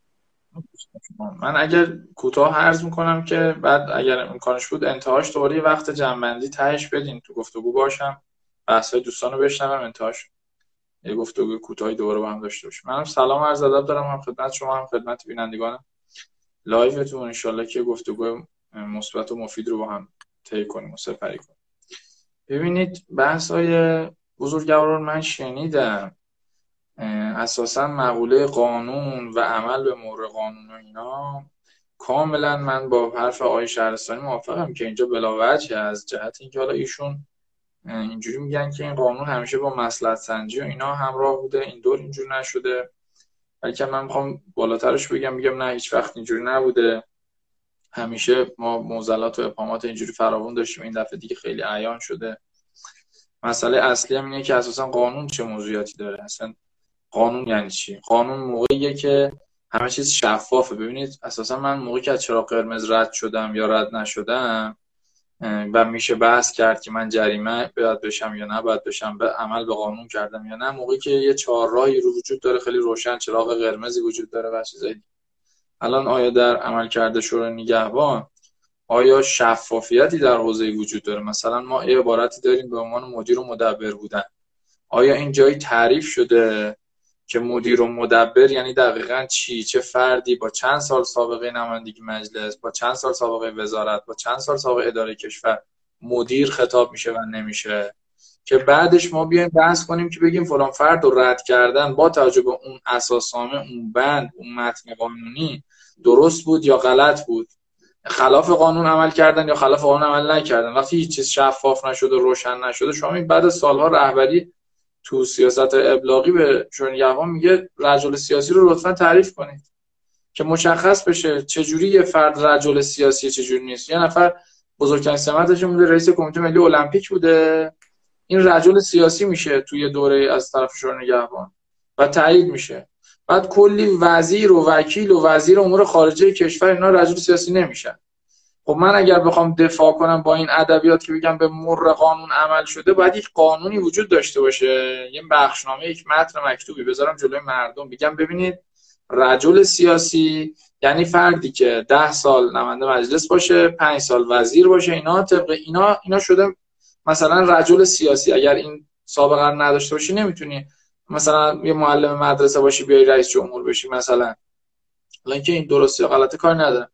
من اگر کوتاه عرض می‌کنم که بعد اگر امکانش بود انتهاش دوباره وقت جنبندی تهش بدین تو گفتگو باشم بحث دوستان رو بشنوم انتهاش یه گفتگو کوتاهی دوباره با هم داشته باشیم. منم سلام عرض ادب دارم هم خدمت شما هم خدمت بینندگانم. لایفتون ان که گفتگو مثبت و مفید رو با هم طی کنیم و سپری کنیم. ببینید بحث های بزرگواران من شنیدم. اساسا مقوله قانون و عمل به مور قانون و اینا. کاملا من با حرف آقای شهرستانی موافقم که اینجا بلاوجه از جهت اینکه حالا ایشون اینجوری میگن که این قانون همیشه با مسلحت سنجی و اینا همراه بوده. این دور اینجوری نشده. بلکه من می‌خوام بالاترش بگم میگم نه هیچ وقت اینجوری نبوده. همیشه ما موزلات و اقامات اینجوری فراوون داشتیم. این دفعه دیگه خیلی عیان شده. مسئله اصلی هم اینه که اساسا قانون چه موضوعاتی داره؟ اصلا قانون یعنی چی؟ قانون موقعیه که همه چیز شفافه. ببینید اساسا من موقعی که از چراغ قرمز رد شدم یا رد نشدم و میشه بحث کرد که من جریمه باید بشم یا نه باید بشم به عمل به قانون کردم یا نه موقعی که یه چهارراهی رو وجود داره خیلی روشن چراغ قرمزی وجود داره و چیزایی الان آیا در عمل کرده شورای نگهبان آیا شفافیتی در حوزه وجود داره؟ مثلا ما عبارتی داریم به عنوان مدیر و مدبر بودن. آیا این جایی تعریف شده که مدیر و مدبر یعنی دقیقا چی؟ چه فردی؟ با چند سال سابقه نمایندگی مجلس با چند سال سابقه وزارت با چند سال سابقه اداره کشور مدیر خطاب میشه و نمیشه؟ که بعدش ما بیایم بحث کنیم که بگیم فلان فرد رو رد کردن با توجه به اون اساسنامه اون بند اون متن قانونی درست بود یا غلط بود؟ خلاف قانون عمل کردن یا خلاف قانون عمل نکردن؟ وقتی هیچ چیز شفاف نشده روشن نشده شما این بعد سالها رهبری تو سیاست ابلاغی به شورای میگه رجل سیاسی رو لطفا تعریف کنید که مشخص بشه چجوری یه فرد رجل سیاسی چجوری نیست. یه نفر بزرگترین سمتش بوده رئیس کمیته ملی المپیک بوده. این رجل سیاسی میشه توی دوره از طرف شورای نگهبان و تایید میشه. بعد کلی وزیر و وکیل و وزیر امور خارجه کشور اینا رجل سیاسی نمیشن. خب من اگر بخوام دفاع کنم با این ادبیات که بگم به مر قانون عمل شده باید یک قانونی وجود داشته باشه. یه بخشنامه یک متن مکتوبی بذارم جلوی مردم. بگم ببینید رجل سیاسی یعنی فردی که ده سال نماینده مجلس باشه پنج سال وزیر باشه اینا طبق اینا اینا شده مثلا رجل سیاسی اگر این سابقه رو نداشته باشی نمی‌تونی مثلا یه معلم مدرسه باشی بیای رئیس جمهور بشی مثلا. که این درستی یا غلطه کار نداره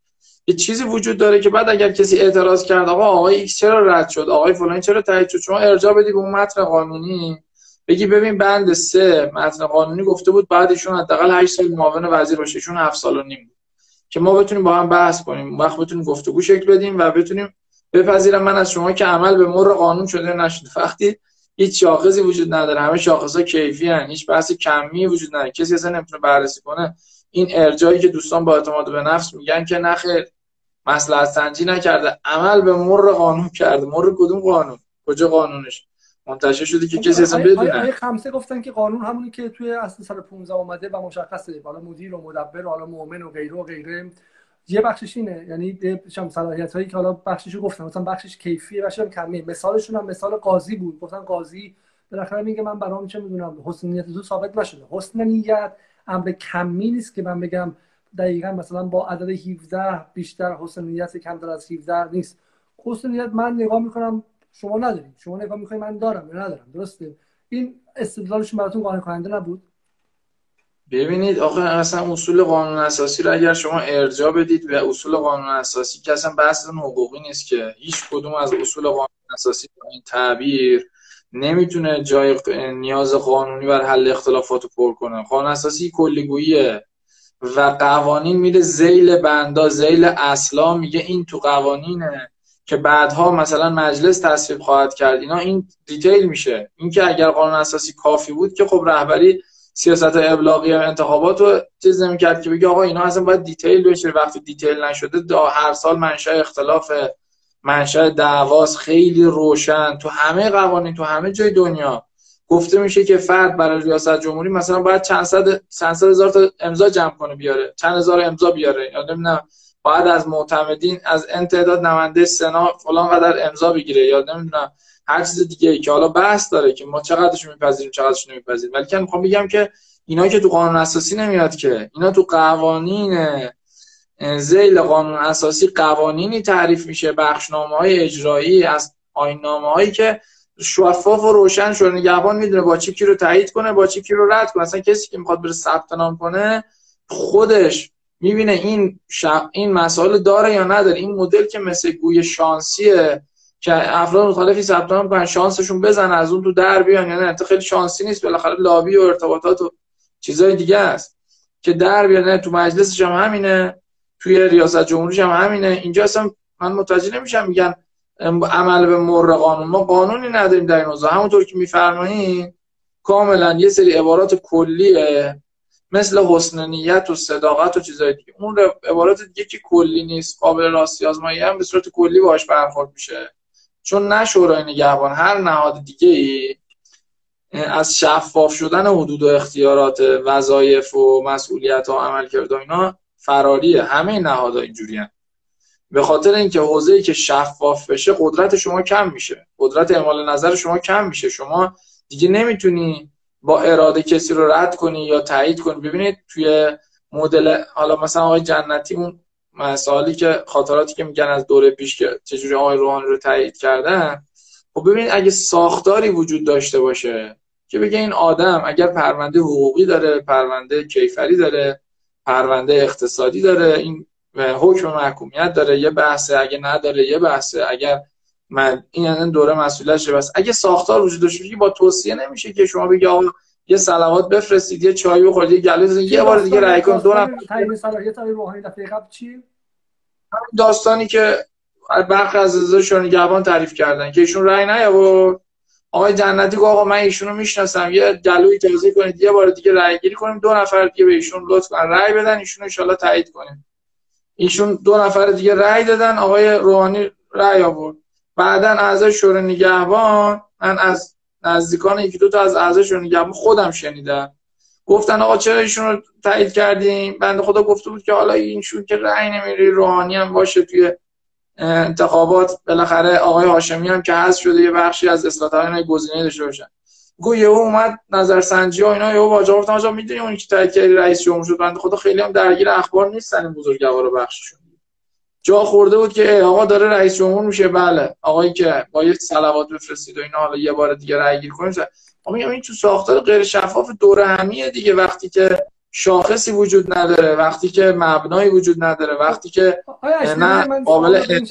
یه چیزی وجود داره که بعد اگر کسی اعتراض کرد آقا آقای ایکس چرا رد شد؟ آقای فلان چرا تایید شد؟ شما ارجاع بدی به اون متن قانونی. بگی ببین بند سه متن قانونی گفته بود باید ایشون حداقل 8 سال معاون وزیر باشه. ایشون 7 سال و نیم که ما بتونیم با هم بحث کنیم. وقت بتونیم گفتگو شکل بدیم و بتونیم بپذیرم من از شما که عمل به مر قانون شده نشده وقتی هیچ شاخصی وجود نداره. همه شاخصا کیفی هن. هیچ بحث کمی وجود نداره. کسی اصلا نمی‌تونه بررسی کنه. این ارجایی که دوستان با اعتماد به نفس میگن که نخیر مسئله سنجی نکرده. عمل به مر قانون کرده. مر کدوم قانون؟ کجا قانونش؟ منتشر شده که کسی اصلا بدونه. آیه خمسه گفتن که قانون همونی که توی اصل سال 15 اومده و مشخصه. حالا مدیر و مدبر و حالا مؤمن و غیره و غیره. یه بخشش اینه. یعنی شم صلاحیت هایی که حالا بخششو گفتم. مثلا بخشش کیفیه بخشش هم کمی مثالشون هم مثال قاضی بود. گفتن قاضی بالاخره میگه من برام چه می‌دونم حسن نیت تو ثابت نشده. حسن نیت امر کمی نیست که من بگم دقیقا مثلا با عدد 17 بیشتر حسن نیت کمتر از 17 نیست. حسن نیت من نگاه می‌کنم شما ندارید. شما نگاه می‌کنید من دارم یا ندارم. درسته؟ این استدلالش براتون قانع کننده نبود. ببینید آخه اصلا اصول قانون اساسی رو اگر شما ارجاع بدید به اصول قانون اساسی که اصلا بحث حقوقی نیست که هیچ کدوم از اصول قانون اساسی این تعبیر نمی‌تونه جای نیاز قانونی بر حل اختلافات رو پر کنه. قانون اساسی کلیگوییه و قوانین میره زیل بندا زیل اصلا میگه این تو قوانینه که بعدها مثلا مجلس تصویب خواهد کرد. اینا این دیتیل میشه. اینکه اگر قانون اساسی کافی بود که خب رهبری سیاست ابلاغی انتخابات رو چیز نمی‌کرد که بگه آقا اینا اصلا باید detail بشه. وقتی detail نشده دا هر سال منشأ اختلاف منشأ دعواس خیلی روشن. تو همه قوانین تو همه جای دنیا گفته میشه که فرد برای ریاست جمهوری مثلا باید چند صد چند صد هزار تا امضا جمع کنه بیاره. چند هزار امضا بیاره. یا نمی‌دونم باید از معتمدین از تعداد نماینده سنا فلان قدر امضا بگیره. یا نمی‌دونم هر چیز دیگه ای که حالا بحث داره که ما چقدرش میپذیریم چقدرش نمیپذیریم. ولی که می‌خوام بگم که اینا که تو قانون اساسی نمیاد که اینا تو قوانین زیل قانون اساسی قوانینی تعریف میشه بخشنامه های اجرایی از آینامه هایی که شفاف و روشن شده. نگهبان می‌دونه با چی کی رو تایید کنه با چی کی رو رد کنه. مثلا کسی که می‌خواد بره ثبت نام کنه خودش می‌بینه این این مسائل داره یا نداره. این مدل که مثل گوی شانسیه که افراد مختلفی ثبت نام کنن شانسشون بزن از اون تو در بیان. یعنی خیلی شانسی نیست بالاخره لابی و ارتباطات و چیزای دیگه است که در بیان. تو مجلسش هم همینه توی ریاست جمهوریش هم همینه. اینجا اصلا من متوجه نمیشم میگن عمل به مر قانون. ما قانونی نداریم در این همونطور که میفرمایید کاملا یه سری عبارات کلیه مثل حسن نیت و صداقت و چیزای دیگه. اون عبارات دیگه که کلی نیست قابل راستی آزمایی هم به صورت کلی باهاش برخورد میشه. چون نه شورای نگهبان هر نهاد دیگه ای از شفاف شدن حدود و اختیارات وظایف و مسئولیت و عملکرد و اینا فراریه همه نهادها اینجوری به خاطر اینکه حوزه‌ای که شفاف بشه قدرت شما کم میشه. قدرت اعمال نظر شما کم میشه. شما دیگه نمی‌تونی با اراده کسی رو رد کنی یا تایید کنی. ببینید توی مدل حالا مثلا آقای جنتی اون مسائلی که خاطراتی که میگن از دوره پیش که چجوری آقای روحانی رو تایید کردن خب ببینید اگه ساختاری وجود داشته باشه که بگه این آدم اگر پرونده حقوقی داره پرونده کیفری داره پرونده اقتصادی داره این حکم محکومیت داره یه بحثه اگه نداره یه بحثه اگر من این یعنی دوره مسئولیتش بس. اگه ساختار وجود داشته با توصیه نمیشه که شما بگی آقا یه صلوات بفرستید یه چای بخورید یه گلو یه بار دیگه رأی کن. دو نفر. تعیین صلاحیت آقای روحانی دفعه قبل چی؟ داستانی که برخی از نگهبان تعریف کردن که ایشون رأی نیاورد. آقای جنتی گفت آقا من ایشون رو می‌شناسم. یه گلوی تازه کنید یه بار دیگه رأی گیری کنیم. دو نفر دیگه به ایشون لطف کن رأی بدن ایشون ان تایید کنیم. ایشون دو نفر دیگه رأی دادن آقای روحانی رأی آورد. بعدا اعضای شورای نگهبان من از نزدیکان یکی دو تا از اعضای شورای نگهبان خودم شنیدم. گفتن آقا چرا ایشون رو تایید کردیم؟ بنده خدا گفته بود که حالا اینشون که رأی نمیری روحانی هم باشه توی انتخابات. بالاخره آقای هاشمی هم که هست شده یه بخشی از اصلاح طلبان گزینه داشته باشن گو یهو اومد نظرسنجی و اینا یهو واجا گفتم آقا می‌دونی اون که تایید کردی؟ رئیس جمهور شد. بنده خدا خیلی هم درگیر اخبار نیستن این بزرگوار بخششون. جا خورده بود که آقا داره رئیس جمهور میشه بله. آقایی که با یک صلوات بفرستید و اینا حالا یه بار دیگه رأی گیر کنید اما این تو ساختار غیر شفاف دوره همیه دیگه وقتی که شاخصی وجود نداره وقتی که مبنایی وجود نداره وقتی که نه قابل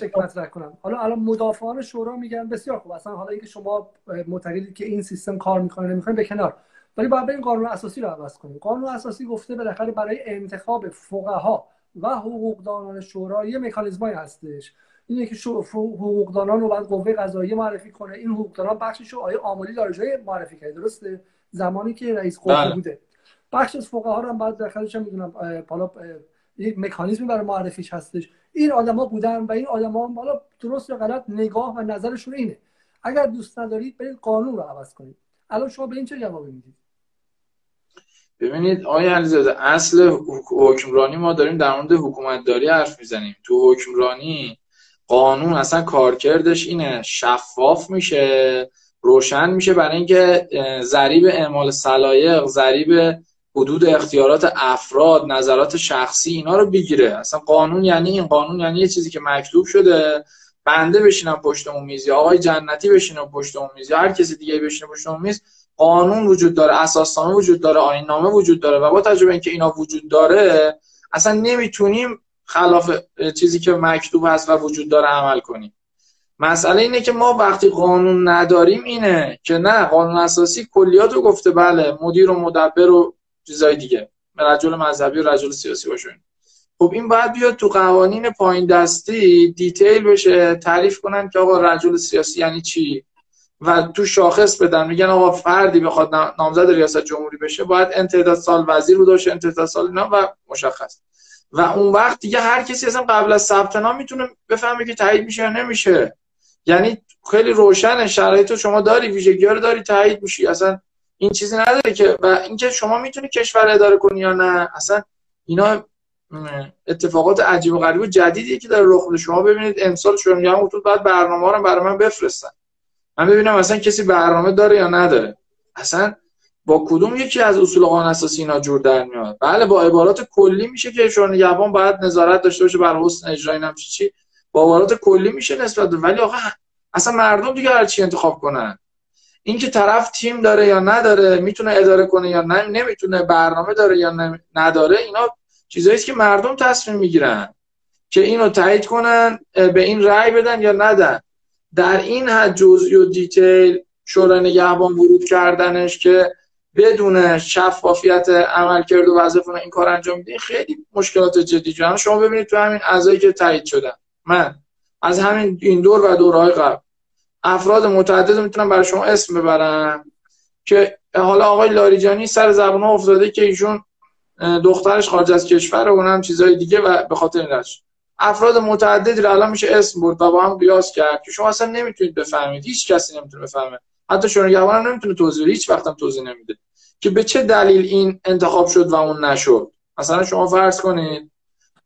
کنم. حالا الان مدافعان شورا میگن بسیار خوب. اصلا حالا اینکه شما معتقدید که این سیستم کار می‌کنه نمی‌کنه به کنار. ولی باید این قانون اساسی رو عوض کنیم. قانون اساسی گفته بالاخره برای انتخاب فقها و حقوقدانان شورا یه مکانیزمایی هستش. اینه که حقوقدانان رو باید قوه قضاییه معرفی کنه. این حقوقدانان بخشش رو آیه عاملی داره معرفی کرده درسته؟ زمانی که رئیس قوه بله. بوده. بخش از فقها رو هم بعد داخلش هم می‌دونم حالا یک مکانیزمی برای معرفیش هستش. این آدما بودن و این آدما حالا درست یا غلط نگاه و نظرشون اینه. اگر دوست ندارید برید قانون رو عوض کنید. الان شما به این چه جوابی می‌دید؟ ببینید آقای علیزاده اصل حکمرانی ما داریم در مورد حکومتداری حرف می‌زنیم. تو حکمرانی قانون اصلا کارکردش اینه. شفاف میشه روشن میشه برای اینکه ضریب اعمال صلایق ضریب حدود اختیارات افراد نظرات شخصی اینا رو بگیره. اصلا قانون یعنی این. قانون یعنی یه چیزی که مکتوب شده. بنده بشینم پشت اون میز آقای جنتی بشینه پشت اون میز هر کسی دیگه بشینه پشت اون میز. قانون وجود داره اساسنامه وجود داره آیین نامه وجود داره و با تجربه اینکه اینا وجود داره اصلا نمی‌تونیم خلاف چیزی که مکتوب هست و وجود داره عمل کنیم. مسئله اینه که ما وقتی قانون نداریم اینه که نه قانون اساسی کلیات رو گفته بله مدیر و مدبر و چیزای دیگه رجل مذهبی و رجل سیاسی باشون خب این باید بیاد تو قوانین پایین دستی دیتیل بشه تعریف کنن که آقا رجل سیاسی یعنی چی؟ و تو شاخص بدن. میگن آقا فردی بخواد نامزد ریاست جمهوری بشه باید انتداد سال وزیر داشته انتداد سال اینا و مشخص. و اون وقت دیگه هر کسی اصلا قبل از ثبت نام می‌تونه بفهمه که تایید میشه یا نمیشه. یعنی خیلی روشن شرایط شما داری ویژگی رو داری تایید میشی. اصلا این چیزی نداره که و اینکه شما می‌تونی کشور اداره کنی یا نه اصلا اینا اتفاقات عجیب و غریب و جدیدی که داره رخ شما ببینید امسال شما میگم تو بعد برنامه رو برای من بفرستن. من ببینم اصلا کسی برنامه داره یا نداره. اصلا با کدوم یکی از اصول قانون اساسی اینا جور در میاد؟ بله با عبارات کلی میشه که شورای نگهبان باید نظارت داشته باشه بر حسن اجرای نمیشه چی با عبارات کلی میشه نسبت ولی آقا اصلا مردم دیگه هر چی انتخاب کنن. اینکه طرف تیم داره یا نداره می‌تونه اداره کنه یا نه نمی‌تونه برنامه داره یا نداره اینا چیزایی که مردم تصمیم می‌گیرن که اینو تایید کنن به این رأی بدن یا ندن. در این حد جزئی و دیتیل شورای نگهبان ورود کردنش که بدون شفافیت عمل کرد و وظیفه این کار انجام میده خیلی مشکلات جدی جوان. شما ببینید تو همین اعضایی که تایید شدن من از همین این دور و دورهای قبل افراد متعدد می‌تونم برای شما اسم ببرم که حالا آقای لاریجانی سر زبان افتاده که ایشون دخترش خارج از کشور و اونم چیزای دیگه و به خاطر این افراد متعددی رو الان میشه اسم برد و با هم قیاس کرد که شما اصلا نمی‌تونید بفهمید. هیچ کسی نمی‌تونه بفهمه. حتی شورای هم نمی‌تونه توضیح بده. هیچ وقت هم توضیح نمیده که به چه دلیل این انتخاب شد و اون نشد. مثلا شما فرض کنید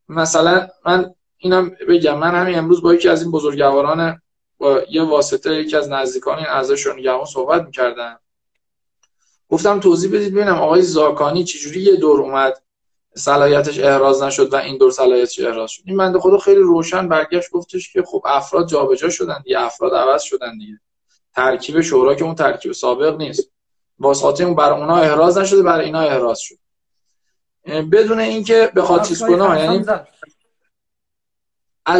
مثلا من اینم بگم من همین امروز با یکی از این بزرگواران با یه واسطه یکی از نزدیکان این اعضای شورای صحبت می‌کردم گفتم توضیح بدید ببینم آقای زاکانی چجوری یه دور اومد. صلاحیتش احراز نشد و این دور صلاحیتش احراز شد. این بنده خدا خیلی روشن برگشت گفتش که خب افراد جابجا شدن دیگه افراد عوض شدن دیگه. ترکیب شورا که اون ترکیب سابق نیست. واسطه اون برای اونا احراز نشده برای اینا احراز شد. بدون اینکه بخواد چیز کنه یعنی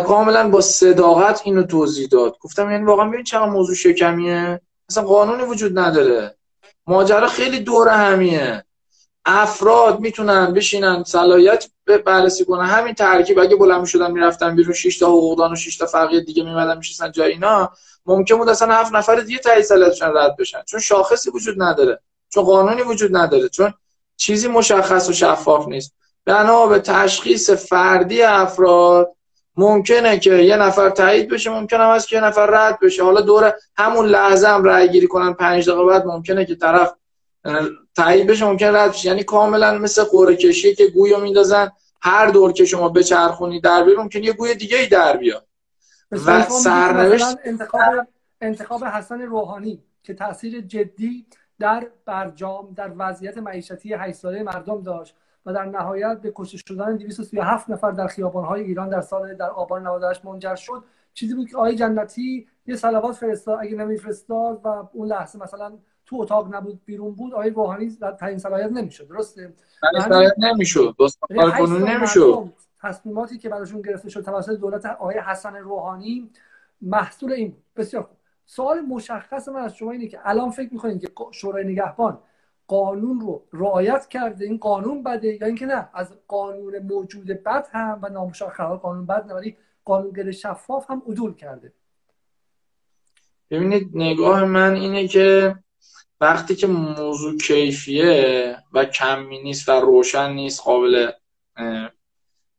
کاملا با صداقت اینو توضیح داد. گفتم یعنی واقعا ببین چقدر موضوع شکمیه. اصلا قانونی وجود نداره. ماجرا خیلی دور همیه. افراد می‌تونن بشینن صلاحیت بررسی کنن. همین ترکیب اگه بلند شدن می‌رفتن بیرون 6 تا حقوقدان و 6 تا فقیه دیگه میمدن میشستن جای اینا ممکن بود اصلا هفت نفر دیگه تایید صلاحیتشون رد بشن. چون شاخصی وجود نداره چون قانونی وجود نداره چون چیزی مشخص و شفاف نیست. بنا به تشخیص فردی افراد ممکنه که یه نفر تایید بشه ممکنه هم که یه نفر رد بشه. حالا دور همون لحظه هم رأی گیری کنن پنج دقیقه بعد ممکنه که طرف تایید بشه ممکنه رد بشه. یعنی کاملا مثل قرعه کشی که گویو میندازن هر دور که شما بچرخونی در بیرون ممکن یه گوی دیگه ای در بیاد. و سرنوشت انتخاب انتخاب حسن روحانی که تاثیر جدی در برجام در وضعیت معیشتی 8 ساله مردم داشت و در نهایت به کشته شدن 237 نفر در خیابان‌های ایران در سال در آبان 98 منجر شد. چیزی بود که آقای جنتی یه صلوات فرستاد اگه نمیفرستاد و اون لحظه مثلا تو اتاق نبود بیرون بود آقای روحانی در تعیین صلاحیت نمی‌شد. درسته؟ صلاحیت نمی‌شد. یعنی نمی‌شد. تصمیماتی که براشون گرفته شد توسط دولت آقای حسن روحانی محصول این بسیار خوب. سوال مشخص من از شما اینه که الان فکر می‌کنید که شورای نگهبان قانون رو رعایت کرده؟ این قانون بده یا اینکه نه؟ از قانون موجود بد هم و نامشخص قانون بد نه ولی قانونگره شفاف هم عدول کرده. ببینید نگاه من اینه که وقتی که موضوع کیفیه و کمی نیست و روشن نیست قابل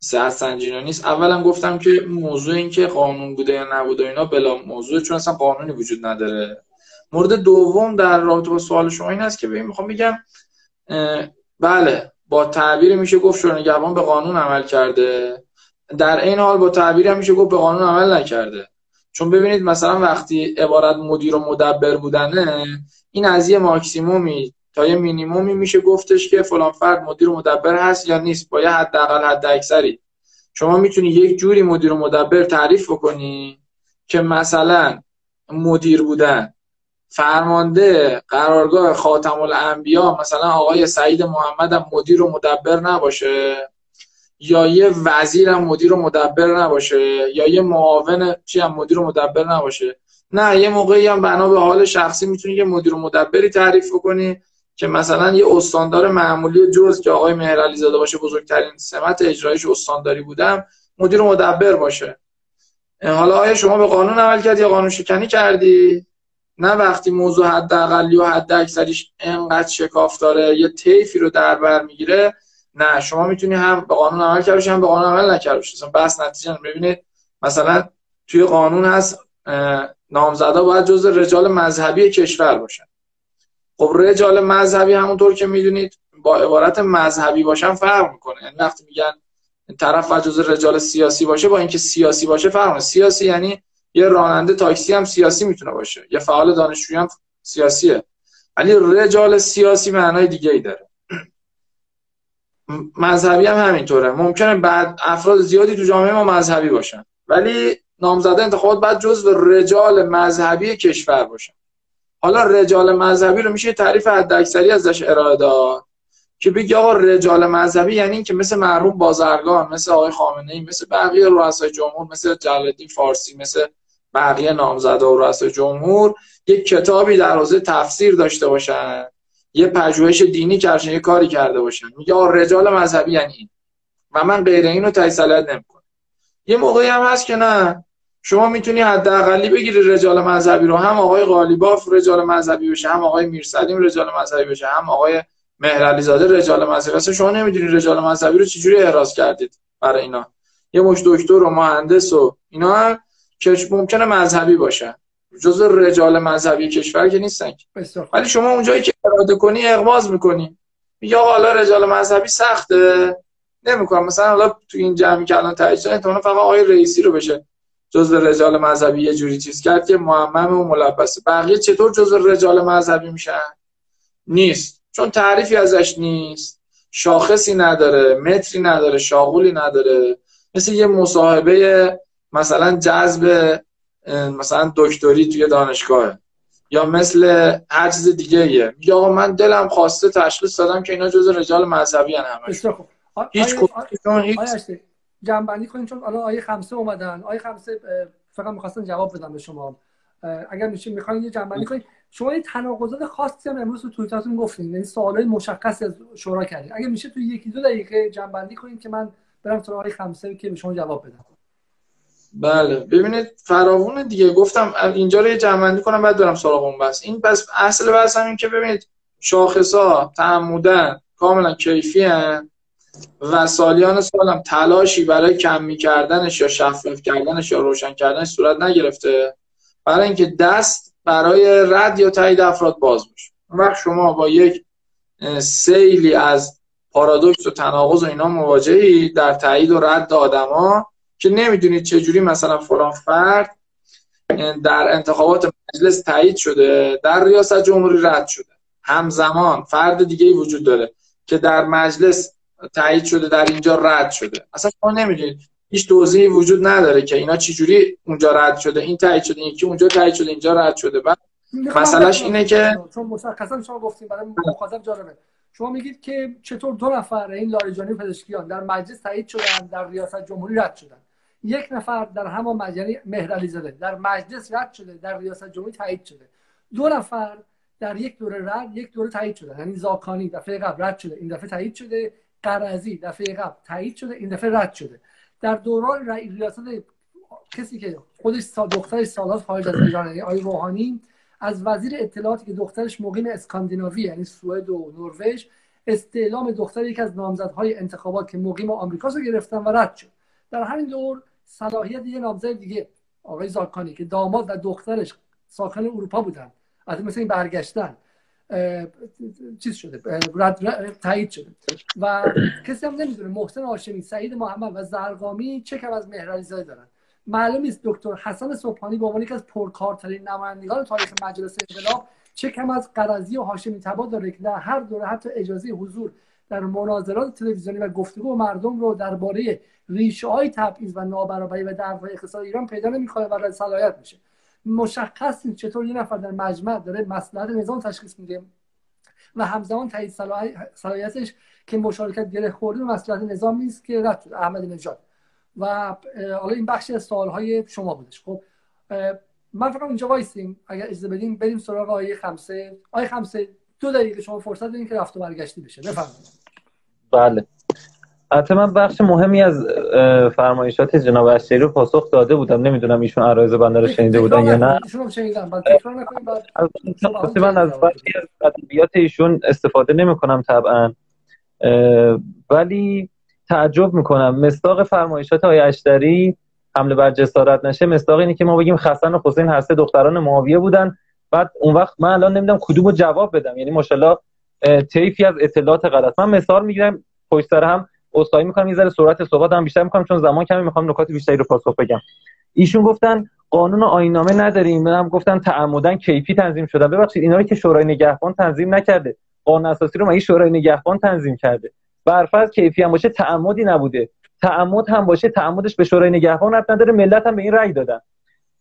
صحت سنجینی نیست اولا گفتم که موضوع این که قانون بوده یا نبوده اینا بلا موضوع چون اصلا قانونی وجود نداره. مورد دوم در رابطه با سوال شما این است که ببین می‌خوام بگم بله با تعبیر میشه گفت شورای نگهبان به قانون عمل کرده. در این حال با تعبیر هم میشه گفت به قانون عمل نکرده. چون ببینید مثلا وقتی عبارت مدیر و مدبر بودنه این از یه ماکسیمومی تا یه مینیمومی میشه گفتش که فلان فرد مدیر مدبر هست یا نیست. با یه حداقل حد اکثری. شما می‌تونی یک جوری مدیر مدبر تعریف بکنی که مثلا مدیر بودن. فرمانده قرارگاه خاتم الانبیا مثلا آقای سعید محمد هم مدیر و مدبر نباشه. یا یه وزیر هم مدیر و مدبر نباشه. یا یه معاون چی هم مدیر و مدبر نباشه. نه یه موقعی هم بنا به حال شخصی می‌تونی یه مدیر و مدبری تعریف کنی که مثلا یه استاندار معمولی جز که آقای مهرعلی زاده باشه بزرگترین سمت اجرایش استانداری بودم مدیر و مدبر باشه. حالا آیا شما به قانون عمل کردی یا قانون شکنی کردی؟ نه وقتی موضوع حداقلی و حد اکثریش انقدر شکاف داره یه طیفی رو در بر می‌گیره نه شما می‌تونی هم به قانون عمل کرد هم به قانون عمل نکرد مثلا بس نتیجه ببینید مثلا توی قانون هست نامزدا باید جز رجال مذهبی کشور باشن. خب رجال مذهبی همونطور که می‌دونید با عبارت مذهبی باشن فرق می‌کنه. یعنی وقتی میگن طرف و جز رجال سیاسی باشه با اینکه سیاسی باشه فرق سیاسی یعنی یه راننده تاکسی هم سیاسی می‌تونه باشه. یه فعال دانشجویی هم سیاسیه. ولی رجال سیاسی معنای دیگه ای داره مذهبی هم همینطوره. ممکنه بعد افراد زیادی تو جامعه ما مذهبی باشن. ولی نامزده انتخابات بعد جزو رجال مذهبی کشور باشن حالا رجال مذهبی رو میشه تعریف حداکثری ازش ارائه داد که بگی آقا رجال مذهبی یعنی که مثل مرحوم بازرگان مثل آقای خامنه ای مثل بقیه رؤسای جمهور مثل جلالدین فارسی مثل بقیه نامزده و رؤسای جمهور یک کتابی در حوزه تفسیر داشته باشن یه پژوهش دینی کردن یه کاری کرده باشن. میگه آقا رجال مذهبی یعنی این. و من غیر اینو تایید نمی‌کنم. یه موقعی هم هست که نه. شما می‌تونی حداقلی بگیری رجال مذهبی رو. هم آقای قالیباف رجال مذهبی بشه هم آقای میرسلیم رجال مذهبی بشه هم آقای مهرعلی زاده رجال مذهبی. اصلا شما نمی‌دونی رجال مذهبی رو چجوری احراز کردید برای اینا. یه مش دکتر و مهندس و اینا هم که ممکنه مذهبی باشن. جز رجال مذهبی کشور که نیستن ولی شما اونجایی که اراده کنی اغماز می‌کنی. میگه حالا رجال مذهبی سخته. نمی‌کنم. مثلا حالا تو این جمعی که الان تایید شده فقط آقای رئیسی رو بشه جز رجال مذهبی یه جوری چیز کرد که معمم و ملبسه بقیه چطور جز رجال مذهبی میشن؟ نیست. چون تعریفی ازش نیست. شاخصی نداره متری نداره شاغولی نداره. مثل یه مصاحبه مثلا جذب مثلا دکتری توی دانشگاه یا مثل هر چیز دیگه ایه میگه آقا من دلم خواسته تشخیص دادم که اینا جز رجال مذهبی هن همش هیچ هیچ جنبندی کنیم چون الان آیه خمسه اومدن. آیه خمسه فقط می‌خواستن جواب بدم به شما. اگر میشه می‌خواین یه جنبندی کنید شما یه تناقضات خاصی هم امروز تو توییتاتون گفتین. یعنی سوالای مشخصی از شورا کردین. اگر میشه تو یکی دو دقیقه جنبندی کنید که من برم سراغ آیه خمسه که به شما جواب بدم. بله. ببینید فراوون دیگه. گفتم اینجا رو یه جنبندی کنم بعد برم سراغ اون بس این بس اصل بس این که ببینید شاخصا تعمدن کاملا کیفی هن و سالیان سالم تلاشی برای کمی کردنش یا شفاف کردنش یا روشن کردنش صورت نگرفته. برای اینکه دست برای رد یا تایید افراد باز بشه وقت شما با یک سیلی از پارادوکس و تناقض و اینا مواجهی در تایید و رد آدما که نمی‌دونید چجوری مثلا فلان فرد در انتخابات مجلس تایید شده در ریاست جمهوری رد شده. همزمان فرد دیگه وجود داره که در مجلس تایید شده در اینجا رد شده. اصلا شما نمی‌دونید. هیچ توضیحی وجود نداره که اینا چجوری اونجا رد شده. این تایید شده یکی اونجا تایید شده اینجا رد شده. بعد مسئلهش اینه که چون مشخصا شما گفتیم برای مخاطب جالبه. شما میگید که چطور دو نفر این لاریجانی پزشکیان در مجلس تایید شدن در ریاست جمهوری رد شدن یک نفر در همان مجلس یعنی مهرعلی زاده در مجلس رد شده در ریاست جمهوری تایید شده. دو نفر در یک دوره رد یک دوره تایید شده یعنی زاکانی دفعه قبل رد شده این دفعه تایید شده. قرضی دفعه قبل تایید شده این دفعه رد شده. در دوران ریاست کسی که خودش دخترش سالات خارج از ایران یعنی آی روحانی از وزیر اطلاعاتی که دخترش مقیم اسکاندیناوی یعنی سوئد و نروژ استعلام دختر یکی از نامزدهای انتخابات که مقیم آمریکا رو گرفتن و رد شد. در همین دور صلاحیت یه نامزد دیگه آقای زاکانی که داماد و دخترش ساکن اروپا بودن از مثل این برگشتن. چیز شده رد تایید شده. و کسی هم نمی‌دونه محسن هاشمی سعید محمد و زرقامی چه کم از مهرعلی دارن. معلوم نیست دکتر حسن صبحانی به عنوان یکی از پرکارترین نمایندگان تاریخ مجلس انقلاب چه کم از قرضی و هاشمی تبا داره که در هر دوره حتی اجازه حضور در مناظرات تلویزیونی و گفتگو مردم رو درباره ریشه های تبعیض و نابرابری و درهای اقتصاد ایران پیدا نمی‌کنه و صلاحیت میشه. مشخص نیست چطور یه نفر در مجمع داره مصلحت نظام تشخیص میده. و همزمان تایید صلاحیتش که مشارکت گره خورده مصلحت نظام نیست که رد احمد نژاد. و حالا این بخش از های شما بودش. خب من فکر اینجا وایسیم. اگر اجازه بدیم بریم سراغ آیه خمسه. آیه خمسه دو دقیقه شما فرصت بدین که رفت و برگشتی بشه. بفرمایید. بله. البته من بخش مهمی از فرمایشات جناب اشتری رو پاسخ داده بودم. نمی‌دونم ایشون عرایز بنده رو شنیده بودن یا نه. من از بعضی از ادبیات ایشون استفاده نمی کنم طبعا ولی تعجب می‌کنم. مصداق فرمایشات های اشتری حمله بر جسارت نشه. مصداق اینه که ما بگیم حسن و حسین هر سه دختران معاویه بودن. بعد اون وقت من الان نمی‌دونم کدومو جواب بدم. یعنی ماشاءالله طیفی از اطلاعات غلط. من مثال می‌گیرم پشت سر هم عذرخواهی می‌کنم یه ذره سرعت هم بیشتر می‌کنم چون زمان کمی می‌خوام نکات بیشتری رو پاسخ بگم ایشون گفتن قانون آینامه نداریم هم گفتن تعمدن کیفی تنظیم شدن ببخشید اینا رو که شورای نگهبان تنظیم نکرده. قانون اساسی رو مگه شورای نگهبان تنظیم کرده؟ برفرض کیفی هم باشه تعمدی نبوده. تعمد هم باشه تعمدش به شورای نگهبان ربط نداره ملت هم به این رأی دادن.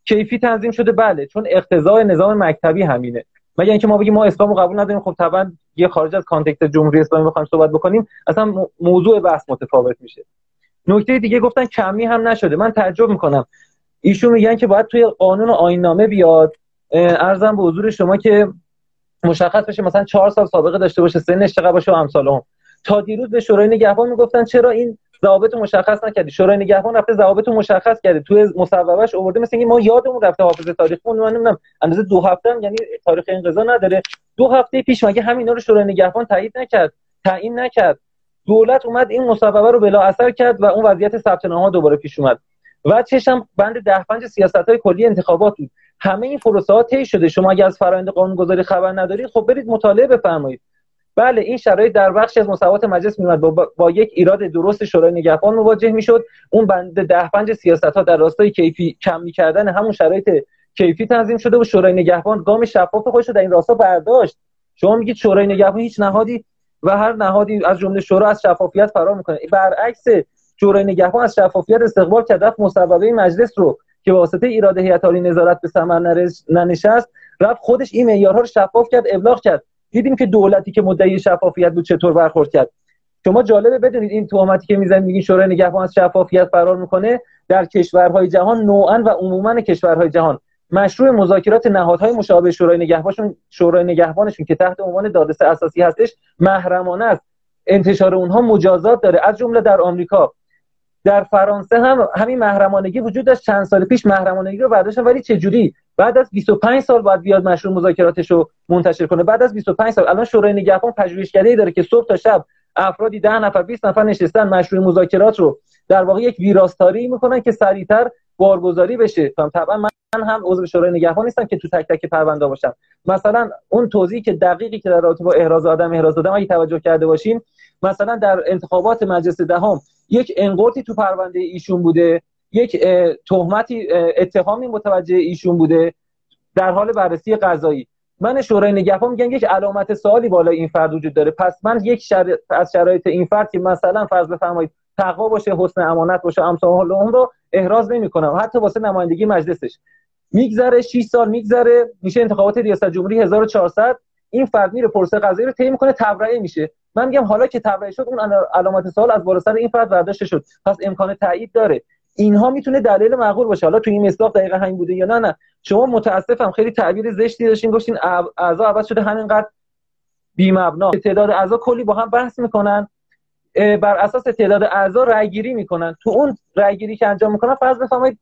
کیفی تنظیم شده بله چون اقتضای نظام مکتبی همینه. مگه اینکه ما بگیم ما اسلام رو قبول نداریم خب طبعا یه خارج از کانتکست جمهوری اسلامی بخوایم صحبت بکنیم اصلا موضوع بحث متفاوت میشه. نکته دیگه گفتن کمی هم نشده. من تعجب می‌کنم. ایشون میگن که باید توی قانون و آیین بیاد ارزم به حضور شما که مشخص بشه مثلا چهار سال سابقه داشته باشه سنش چقدر باشه و امثال هم. تا دیروز به شورای نگهبان می‌گفتن چرا این ضوابط مشخص نکردی. شورای نگهبان رفته ضوابط مشخص کرده. توی مصوبهش آورده. مثل اینکه ما یادمون رفته حافظ تاریخمون من نمی‌دونم اندازه دو هفته هم یعنی تاریخ انقضا نداره. دو هفته پیش مگه همینا رو شورای نگهبان تایید نکرد؟ تعیین نکرد. دولت اومد این مصوبه رو بلا اثر کرد و اون وضعیت ثبت نامه دوباره پیش اومد. و چشم بند ده پنج سیاست های کلی انتخابات بود. همه این پروسه ها شده. شما اگه از فرآیند قانونگذاری خبر ندارید خب برید مطالعه بفرمایید. بله این شرایط در بخشی از مصوبات مجلس میومد. با, با یک ایراد درست شورای نگهبان مواجه می‌شد. اون بند ده پنج سیاست ها در راستای کیفی کم کردن همون شرایط کیفی تنظیم شده و شورای نگهبان گام شفاف خودش در این راستا برداشت. شما میگید شورای نگهبان هیچ نهادی و هر نهادی از جمله شورا از شفافیت فرار می‌کنه. برعکس شورای نگهبان از شفافیت استقبال کرد. رفت مصوبه مجلس رو که واسطه ایراد هیئت نظارت به ثمر ننشست رفت خودش این معیارها رو شفاف کرد ابلاغ کرد. دیدیم که دولتی که مدعی شفافیت بود چطور برخورد کرد. شما جالبه بدونید این تهمتی که می‌زنید میگین شورای نگهبان از شفافیت فرار می‌کنه در کشورهای جهان نوعا و عموما کشورهای جهان. مشروع مذاکرات نهادهای مشابه شورای نگهبانشون شورای نگهبانشون که تحت عنوان دادرس اساسی هستش محرمانه است. انتشار اونها مجازات داره. از جمله در آمریکا در فرانسه هم همین محرمانگی وجود داشت. چند سال پیش محرمانگی رو برداشتن ولی چه جوری بعد از 25 سال باید بیاد مشروع مذاکراتش رو منتشر کنه. بعد از 25 سال الان شورای نگهبان پژوهشگری داره که صبح تا شب افرادی 10 نفر 20 نفر نشستن مشروع مذاکرات رو در واقع یک ویراستاری می‌کنن که سریعتر بارگذاری بشه. طبعا من هم عضو شورای نگهبان نیستم که تو تک تک پرونده باشم. مثلا اون توضیحی که دقیقی که در رابطه با احراز آدم احراز آدم اگه توجه کرده باشیم مثلا در انتخابات مجلس دهم یک انقورتی تو پرونده ایشون بوده یک تهمتی اتهامی متوجه ایشون بوده در حال بررسی قضایی. من شورای نگهبان میگن یک علامت سوالی بالا این فرد وجود داره. پس من یک شر... از شرایط این فرد که مثلا فرض بفرمایید تقوا باشه حسن امانت باشه امثال اون رو احراز نمی‌کنم. حتی واسه نمایندگی مجلسش. میگذره 6 سال میگذره میشه انتخابات ریاست جمهوری 1400 این فرد میره پرسه قضایی رو طی می‌کنه تبرئه میشه. من میگم حالا که تبرئه شد اون علامت سوال از بالا این فرد برداشته شد. پس امکان تایید داره. اینها می‌تونه دلیل معقول باشه. حالا تو این مصداق دقیقا همین بوده یا نه نه. شما متاسفم خیلی تعبیر زشتی داشتین گفتین اعضا عوض شده همینقدر بی مبنا تعداد اعضا کلی با هم بحث می‌کنن. بر اساس تعداد اعضا رأی گیری می‌کنن. تو اون رأی گیری که انجام می‌کنن فرض بفرمایید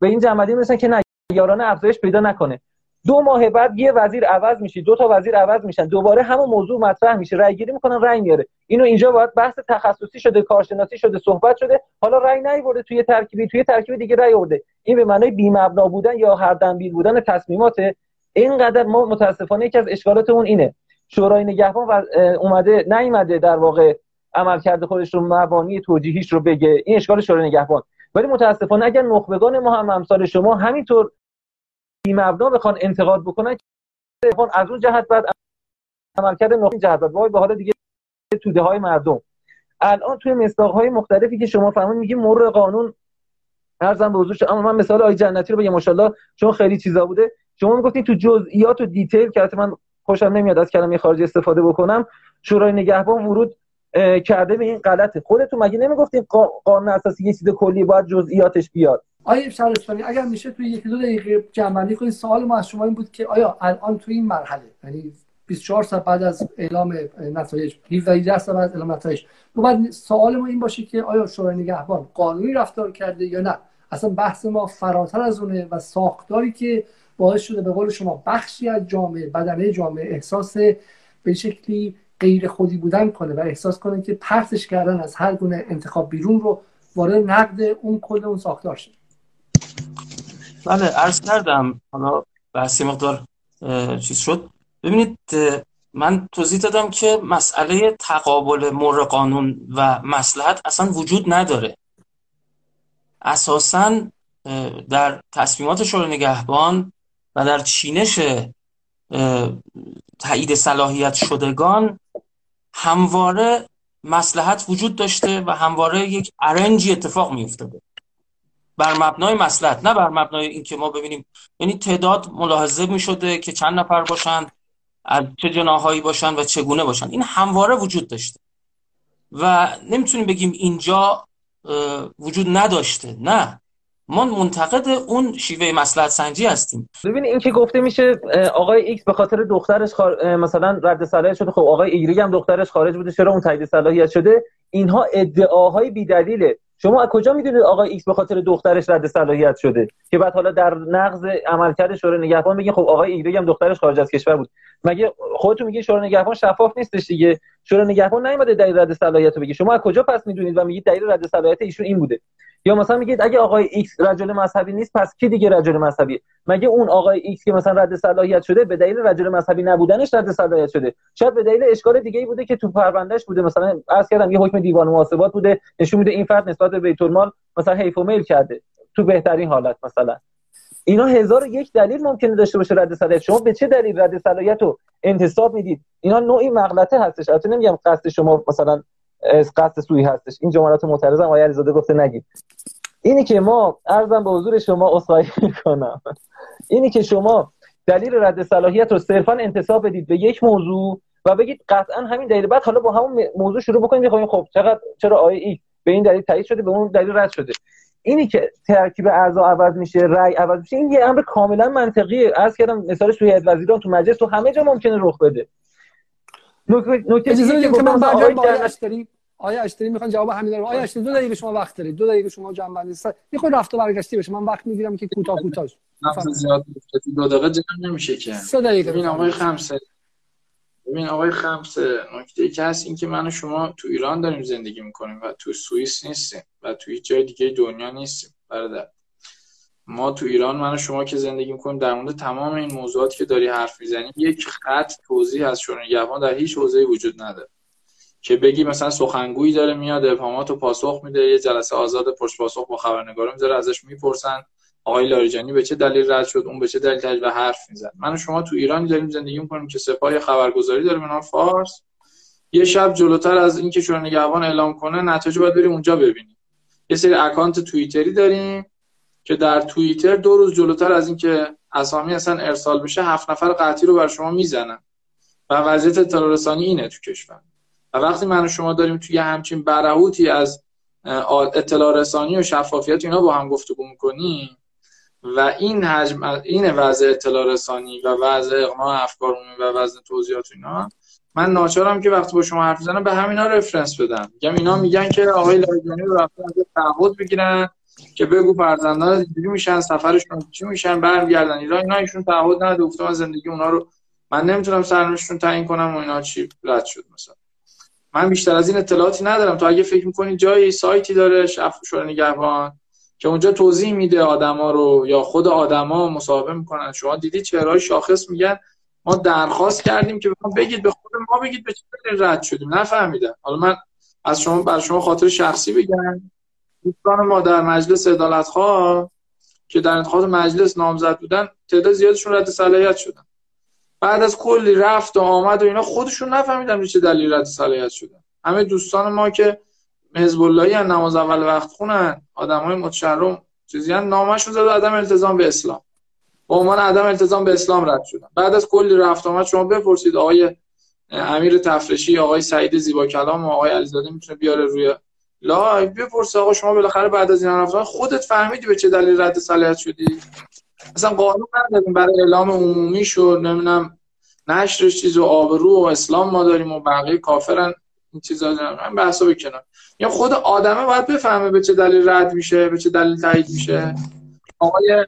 به این جمعیت مثلا که نه یارانه افزایش پیدا نکنه. دو ماه بعد یه وزیر عوض میشه دو تا وزیر عوض میشن. دوباره همون موضوع مطرح میشه. رأی گیری می‌کنن رأی میاره. اینو اینجا باید بحث تخصصی شده کارشناسی شده صحبت شده. حالا رأی نیورده توی ترکیبی توی ترکیب دیگه رأی آورده. این به معنای بی مبنا بودن یا هر دنبیل بودن تصمیمات. اینقدر ما متاسفانه یکی از اشکالاتمون اینه. شورای نگهبان اومده نیومده در واقع عملکرد خودش رو مبانی توجیهیش رو بگه. این اشکال شورای نگهبان. ولی متاسفانه اگر نخبگان ما هم امثال شما همینطور بی مبنا بخوان انتقاد بکنن از اون جهت بعد عملکرد نخبگان جهت بعد وای به حال دیگه توده های مردم. الان توی مصداق های مختلفی که شما فهمون میگی مر قانون ارزم به حضور اما من مثال آی جنتی رو بگم ماشاءالله چون خیلی چیزا بوده. شما می‌گفتین تو جزئیات و دیتیل که من خوشم نمیاد از کلمه خارجی استفاده بکنم شورای نگهبان ورود کرده به این غلطه. خودتون مگه نمی‌گفتین قانون اساسی یه چیز کلی باید جزئیاتش بیاد؟ آیا شهرستانی اگر میشه توی یکی دو دقیقه جمعنی کنید سوال ما از شما این بود که آیا الان توی این مرحله یعنی 24 ساعت بعد از اعلام نتایج 17 ساعت بعد از اعلام نتایج بعد سوال ما این باشه که آیا شورای نگهبان قانونی رفتار کرده یا نه؟ اصلا بحث ما فراتر از اونه و ساختاری که باعث شده به قول شما بخشی از جامعه بدنه جامعه احساس به شکلی غیر خودی بودن کنه و احساس کنه که پرتش کردن از هر گونه انتخاب بیرون رو وارد نقد اون کل اون ساختار شد. بله عرض کردم. حالا بحثی مقدار چیز شد. ببینید من توضیح دادم که مسئله تقابل مر قانون و مسلحت اصلا وجود نداره. اساسا در تصمیمات شورای نگهبان و در چینش تایید صلاحیت شدگان همواره مسلحت وجود داشته و همواره یک ارنجی اتفاق می افتاده بر مبنای مسلحت نه بر مبنای اینکه ما ببینیم. یعنی تعداد ملاحظه می شده که چند نفر باشند از چه جناهایی باشن و چگونه باشن. این همواره وجود داشته. و نمی‌تونیم بگیم اینجا وجود نداشته. نه. ما منتقد اون شیوه مصلحت سنجی هستیم. ببین این که گفته میشه آقای ایکس به خاطر دخترش خار... مثلا رد صلاحیت شده. خب آقای ایگرگ هم دخترش خارج بوده. چرا اون تایید صلاحیت شده؟ اینها ادعاهای بی‌دلیله. شما از کجا می‌دونید آقای ایکس به خاطر دخترش رد صلاحیت شده؟ که بعد حالا در نقض عملکرد شورای نگهبان میگین خب آقای ایگرگ هم دخترش خارج از کشور بود. مگه خودتون میگین شورای نگهبان شفاف نیستش دیگه؟ شورای نگهبان نیومده دلیل رد صلاحیت رو بگه؟ شما از کجا پس می‌دونید و میگید دلیل رد صلاحیت ایشون این بوده؟ یا مثلا میگید اگه آقای ایکس رجل مذهبی نیست پس کی دیگه رجل مذهبی مگه اون آقای ایکس که مثلا رد صلاحیت شده به دلیل رجل مذهبی نبودنش رد صلاحیت شده؟ شاید به دلیل اشکال دیگه ای بوده که تو پروندهش بوده. مثلا عرض کردم یه حکم دیوان محاسبات بوده نشون میده این فرد نسبت به بیت مثلا حیف و کرده. تو بهترین حالت مثلا. اینا هزار و یک دلیل ممکنه داشته باشه رد صلاحیت شما به چه دلیل رد صلاحیت رو انتصاب می‌دید؟ اینا نوعی مغلطه هستش. البته نمیگم قصد شما مثلا قصد سوی هستش. این جملات معترضم آقای علیزاده گفته نگید. اینی که ما ارزم به حضور شما اصلاحی می‌کنم. اینی که شما دلیل رد صلاحیت رو صرفا انتصاب بدید به یک موضوع و بگید قطعا همین دلیل. بعد حالا با همون موضوع شروع بکنید خب خب چقدر چرا آیه ای به این دلیل تایید شده؟ به اون دلیل رد شده. اینی که ترکیب اعضا عوض میشه رأی عوض میشه این یه امر کاملا منطقیه. از کردم مثالش توی هیئت وزیران تو مجلس تو همه جا ممکنه رخ بده. نکته که من برگردم آیا اشتری می‌خوان جواب همین رو آیا اشتری دو دقیقه شما وقت دارید. دو دقیقه شما جمع بندی یه خود رفت و برگشتی بشه. من وقت می‌گیرم که کوتاه کوتاه زیاد دو دقیقه جمع نمیشه که. سه دقیقه. ببین آقای خمسه. ببین آقای خمسه نکته ای که هست این که من و شما تو ایران داریم زندگی می‌کنیم و تو سوئیس نیستیم و تو هیچ جای دیگه دنیا نیستیم برادر. ما تو ایران من و شما که زندگی می‌کنیم در مورد تمام این موضوعاتی که داری حرف می‌زنی یک خط توضیح از شورای نگهبان در هیچ حوزه‌ای وجود نداره که بگی مثلا سخنگویی داره میاد ابهامات پاسخ میده یه جلسه آزاد پشت پاسخ با خبرنگارا می‌ذاره ازش می‌پرسن. آقای لاریجانی به چه دلیل رد شد اون به چه دلیل و حرف می‌زد. من و شما تو ایران داریم زندگی می‌کنیم که سپاه خبرگزاری داره به فارس. یه شب جلوتر از اینکه شورای نگهبان اعلام کنه نتایج باید بریم اونجا ببینیم. یه سری اکانت توییتری داریم که در توییتر دو روز جلوتر از اینکه اسامی اصلا ارسال بشه هفت نفر قطعی رو بر شما می‌زنن. و وضعیت اطلاع اینه تو کشور. و وقتی من و شما داریم توی همچین برهوتی از اطلاع رسانی و شفافیت اینا با هم گفتگو می‌کنیم و این حجم این وضع اطلاع رسانی و وضع اقناع افکار و وضع توضیحات اینا من ناچارم که وقتی با شما حرف بزنم به همینا رفرنس بدم. میگم اینا میگن که آقای لاریجانی رو رفتن تعهد بگیرن که بگو فرزندان اینجوری میشن سفرشون چی میشن برمیگردن ایران اینا ایشون تعهد نده گفتم زندگی اونا رو من نمی‌تونم سرنوشتشون تعیین کنم و اینا چی رد شد مثلا. من بیشتر از این اطلاعاتی ندارم. تو اگه فکر می‌کنی جایی سایتی داره شف شورای نگهبان که اونجا توضیح میده آدما رو یا خود آدما مصاحبه می‌کنن. شما دیدی چهرهای شاخص میگن ما درخواست کردیم که بگید به خود ما بگید به چه رد شدیم. نفهمیدم. حالا من از شما بر شما خاطر شخصی بگم. دوستان ما در مجلس عدالت که در انتخابات مجلس نامزد بودن تعداد زیادشون رد صلاحیت شدن. بعد از کلی رفت و آمد و اینا خودشون نفهمیدن چه دلیل رد صلاحیت شدن. همه دوستان ما که حزب اللهی نماز اول وقت خونن. آدمای متشرم چیزی هم نامشون زد عدم التزام به اسلام. با عنوان عدم التزام به اسلام رد شدن. بعد از کلی رفت آمد شما بپرسید آقای امیر تفرشی آقای سعید زیبا کلام و آقای علیزاده می‌تونه بیاره روی لا بپرس آقا شما بالاخره بعد از این رفتن. خودت فهمیدی به چه دلیل رد صلاحیت شدی؟ اصلا قانون نداریم. برای اعلام عمومی شد. نمی‌دونم نشرش چیز و آبرو و اسلام ما داریم و بقیه کافرن. این چیزا دارن من بحثا بکنم. یا خود آدمه باید بفهمه به چه دلیل رد میشه به چه دلیل تایید میشه. آقای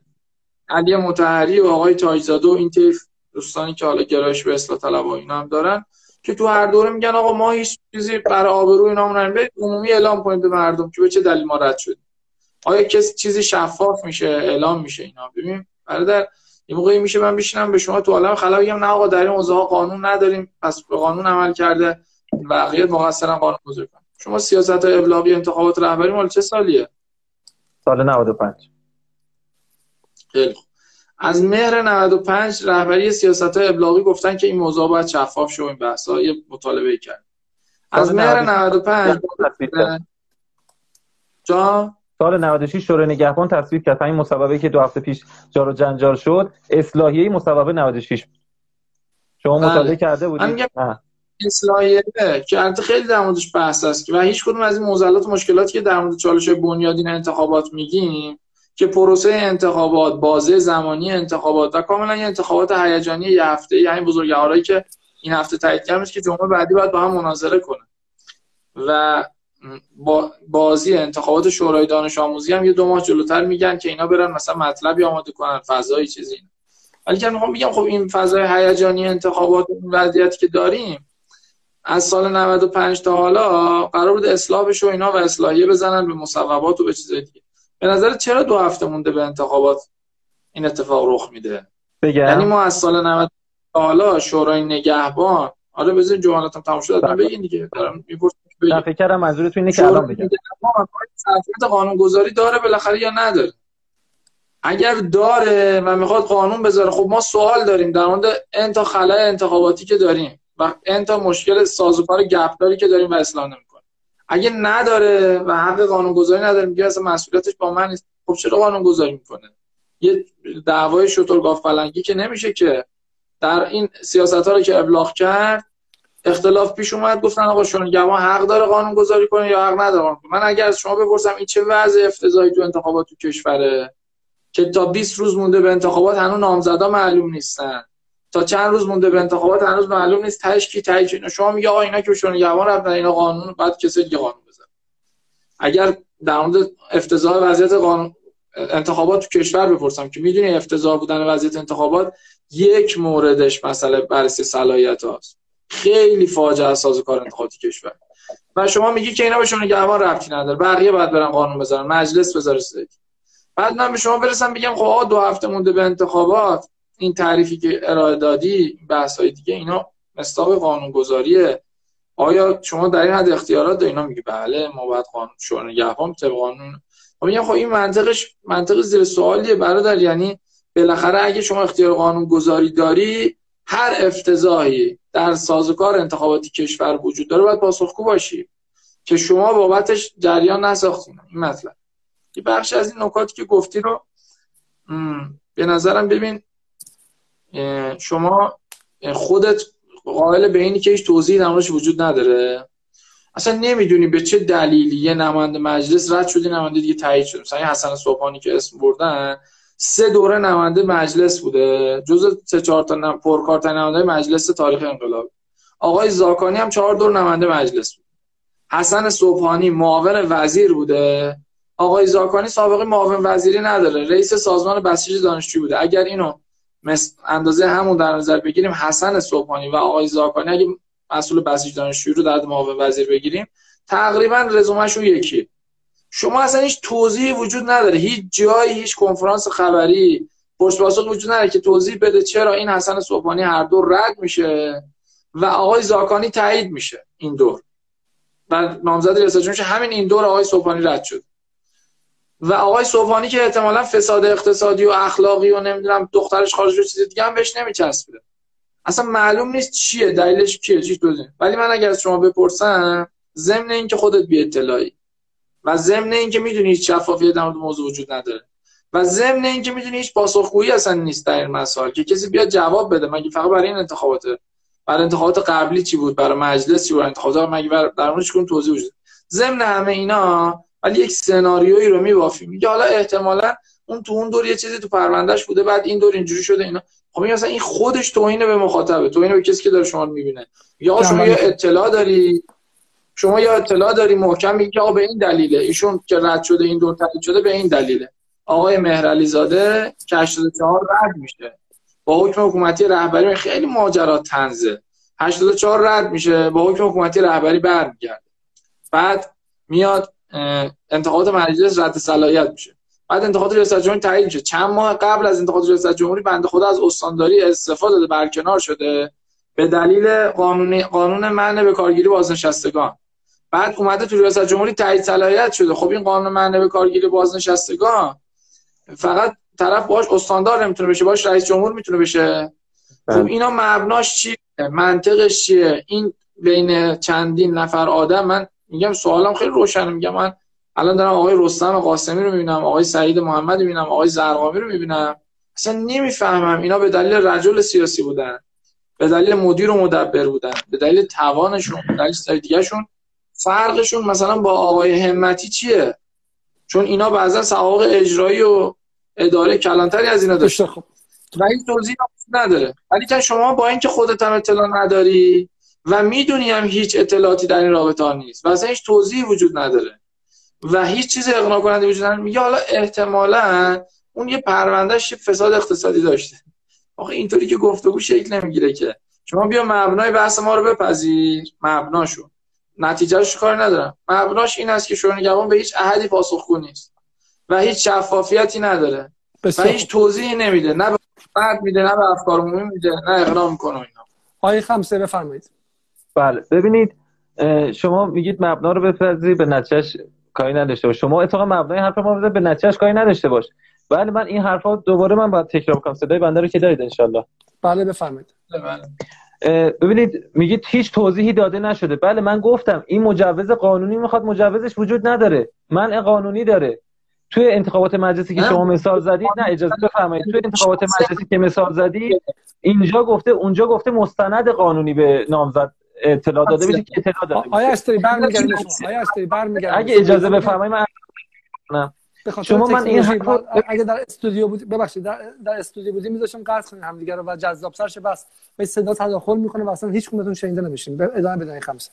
علی متحری و آقای تاجزاده و این تیف دوستانی که حالا گرایش به اصلاح طلب اینا هم دارن که تو هر دوره میگن آقا ما هیچ چیزی برای آبروی اینا به عمومی اعلام کنید به مردم که به چه دلیل ما رد شدیم. آیا کسی چیزی شفاف میشه اعلام میشه اینا؟ ببین برادر یه موقعی میشه من بشینم به شما تو عالم خلا بگم نه آقا در این قانون نداریم پس به قانون عمل کرده بقیه مقصرن قانون کن شما سیاست ابلاغی انتخابات رهبری مال چه سالیه؟ سال 95 خیلی از مهر 95 رهبری سیاست های ابلاغی گفتن که این موضوع باید شفاف شه این بحث یه مطالبه کرد. از مهر 95 جا؟ سال 96 شورای نگهبان تصویب کرد. این مسببه که دو هفته پیش جار و جنجال شد اصلاحیه مسببه 96 شما بله. مطالعه کرده بودید؟ اصلاحیه که خیلی در موردش بحث است و هیچ کدوم از این معضلات و مشکلاتی که در مورد چالش بنیادین انتخابات میگیم که پروسه انتخابات بازه زمانی انتخابات و کاملا یه انتخابات هیجانی یه هفته یعنی بزرگوارایی که این هفته تایید کردن که جمعه بعدی باید با هم مناظره کنن. و با بازی انتخابات شورای دانش آموزی هم یه دو ماه جلوتر میگن که اینا برن مثلا مطلبی آماده کنن فضای چیزی. ولی که می‌خوام خب این فضای هیجانی انتخابات این وضعیتی که داریم از سال 95 تا حالا قرار بود اصلاح بشه و اینا و اصلاحیه بزنن به مصوبات و به چیزای دیگه. به نظر چرا دو هفته مونده به انتخابات این اتفاق رخ میده؟ بگم. یعنی ما از سال 90 حالا شورای نگهبان آره بزن جوانتون تموم شد بگین دیگه. دارم می‌پرسم نه فکر کردم منظورتون اینه که الان بگم. قانون گذاری داره بالاخره یا نداره؟ اگر داره و می‌خواد قانون بذاره خب ما سوال داریم در مورد انتا خلای انتخاباتی که داریم. و انتا مشکل سازوکار گپداری که داریم و اصلاح اگه نداره و حق قانون گذاری نداره میگه اصلا مسئولیتش با من نیست. خب چرا قانون گذاری می‌کنه؟ یه دعوای شطرگاف فلنگی که نمیشه که در این سیاست ها رو که ابلاغ کرد اختلاف پیش اومد گفتن آقا شما حق داره قانون گذاری کنه یا حق نداره قانون من اگر از شما بپرسم این چه وضع افتضاحی تو انتخابات تو کشوره؟ که تا 20 روز مونده به انتخابات هنوز نامزدا معلوم نیستن. تا چند روز مونده به انتخابات هنوز معلوم نیست تهش کی تهش شما میگه آقا اینا که بهشون یوان رفتن اینا قانون بعد کسی دیگه قانون بزن اگر در مورد افتضاح وضعیت قانون انتخابات تو کشور بپرسم که می‌دونی افتضاح بودن وضعیت انتخابات یک موردش مسئله بررسی صلاحیت هاست. خیلی فاجعه اساس کار انتخاباتی کشور. و شما میگی که اینا بهشون نگهبان ربطی نداره. بقیه باید برن قانون بذارن. مجلس بذاره بعد من به شما برسم بگم خب دو هفته مونده به انتخابات. این تعریفی که ارائه دادی بحث های دیگه اینا مستاق قانونگذاریه. آیا شما در این حد اختیارات داری اینا میگی بله ما باید قانون شورای نگهبان طبق قانون. خب خب این منطقش منطق زیر سوالیه برادر. یعنی بالاخره اگه شما اختیار قانون گذاری داری هر افتضاحی در سازوکار انتخاباتی کشور وجود داره باید پاسخگو باشی که شما بابتش جریان نساختین. این مطلب. یه بخش از این نکاتی که گفتی رو به نظرم ببین شما خودت قائل به اینی که هیچ توضیحی در وجود نداره؟ اصلا نمی‌دونی به چه دلیلی یه نماینده مجلس رد شدی نماینده دیگه تایید شد مثلا حسن صبحانی که اسم بردن سه دوره نماینده مجلس بوده. جز سه چهار تا پرکارت نماینده مجلس تاریخ انقلاب. آقای زاکانی هم چهار دور نماینده مجلس بود. حسن صبحانی معاون وزیر بوده. آقای زاکانی سابقه معاون وزیری نداره. رئیس سازمان بسیج دانشجو بوده. اگر اینو مثل اندازه همون در نظر بگیریم حسن صبحانی و آقای زاکانی اگه مسئول بسیج دانشجویی رو در معاون وزیر بگیریم تقریبا رزومهشون یکی. شما اصلا هیچ توضیحی وجود نداره. هیچ جایی هیچ کنفرانس خبری پشت پاسخ وجود نداره که توضیح بده چرا این حسن صبحانی هر دو رد میشه و آقای زاکانی تایید میشه این دور. و نامزد ریاست همین این دور آقای صبحانی رد شد. و آقای صبحانی که احتمالا فساد اقتصادی و اخلاقی و نمی‌دونم دخترش خارج چیز دیگه هم بهش نمیچسبیده. اصلا معلوم نیست چیه دلیلش چیه چی ولی من اگر از شما بپرسم ضمن اینکه خودت بی اطلاعی و ضمن اینکه می‌دونی هیچ شفافیت در مورد موضوع وجود نداره و ضمن اینکه می‌دونی هیچ پاسخگویی اصلا نیست در این مسائل که کسی بیاد جواب بده. مگه فقط برای این انتخابات برای انتخابات قبلی چی بود؟ برای مجلس چی بود انتخابات؟ مگه بر... در موردش توضیح وجود ضمن همه اینا ولی یک سناریویی رو میوافی میگه حالا احتمالا اون تو اون دور یه چیزی تو پروندهش بوده بعد این دور اینجوری شده اینا. خب این اصلا این خودش توهین به مخاطبه توهین به کسی که داره شما می‌بینه. یا شما یه اطلاع داری شما یا اطلاع داری محکم میگی آقا به این دلیله. ایشون که رد شده این دور تایید شده به این دلیله. آقای مهرعلی زاده که 84 رد میشه. با حکم حکومتی رهبری خیلی ماجرا تنزه. 84 رد میشه با حکم حکومتی رهبری برمیگرده. بعد میاد انتخابات مجلس رد صلاحیت میشه. بعد انتخابات ریاست جمهوری تایید میشه. چند ماه قبل از انتخابات ریاست جمهوری بنده خدا از استانداری استفاده داده برکنار شده. به دلیل قانون قانون منع به کارگیری بازنشستگان. بعد اومده تو ریاست جمهوری تایید صلاحیت شده. خب این قانون منع به کارگیری بازنشستگان فقط طرف باش استاندار نمی‌تونه بشه باش رئیس جمهور می‌تونه بشه. خب بله. اینا مبناش چیه؟ منطقش چیه؟ این بین چندین نفر آدم من میگم سوالم خیلی روشنه. میگم من الان دارم آقای رستم قاسمی رو می‌بینم آقای سعید محمد می‌بینم آقای زرقامی رو می‌بینم. اصلا نمی‌فهمم اینا به دلیل رجل سیاسی بودن به دلیل مدیر و مدبر بودن به دلیل توانشون به دلیل دیگهشون. فرقشون مثلا با آقای همتی چیه؟ چون اینا بعضا سوابق اجرایی و اداره کلانتری از اینا داشته خب و این توضیح نداره. ولی که شما با اینکه خودت هم اطلاع نداری و می‌دونی هم هیچ اطلاعاتی در این رابطه نیست. و اصلا هیچ توضیحی وجود نداره. و هیچ چیز اقناع کننده وجود نداره. میگه حالا احتمالا اون یه پروندهش فساد اقتصادی داشته. آخه اینطوری که گفتگو شکل نمی‌گیره که. شما بیا مبنای بحث ما رو بپذیر. مبناشو. نتیجهش کار ندارم؟ مبناش این است که شورای نگهبان به هیچ احدی پاسخگو نیست. و هیچ شفافیتی نداره. بسیار. و هیچ توضیحی نمیده. نه به فرد میده نه به افکار عمومی میده نه اقناع می‌کنه اینا. آقای خمسه بفرمایید. بله. ببینید شما میگید مبنا رو بپذیری به نتیجهش کاری نداشته باش. شما اتفاقا مبنای حرف ما به نتیجهش کاری نداشته باش. بله من این حرفا دوباره من باید تکرار کنم. صدای بنده رو که دارید ان بله بفرمایید. بله. ببینید میگید هیچ توضیحی داده نشده. بله من گفتم این مجوز قانونی می‌خواد مجوزش وجود نداره. من قانونی داره. توی انتخابات مجلسی که شما مثال زدید نه اجازه بفرمایید. توی انتخابات مجلسی که مثال زدید اینجا گفته اونجا گفته مستند قانونی به نامزد اطلاع داده بشه که اطلاع داده آیا استری برمیگردیم آیا استری برمیگردیم اگه اجازه بفرمایید من نه شما من این حرف اگه در استودیو بود ببخشید در, در استودیو بودیم میذاشم قطع کنیم همدیگه رو و جذاب سر شه بس. به صدا تداخل می‌کنه و اصلا هیچ کدومتون شنیده نمیشین. ادامه بدین خمسه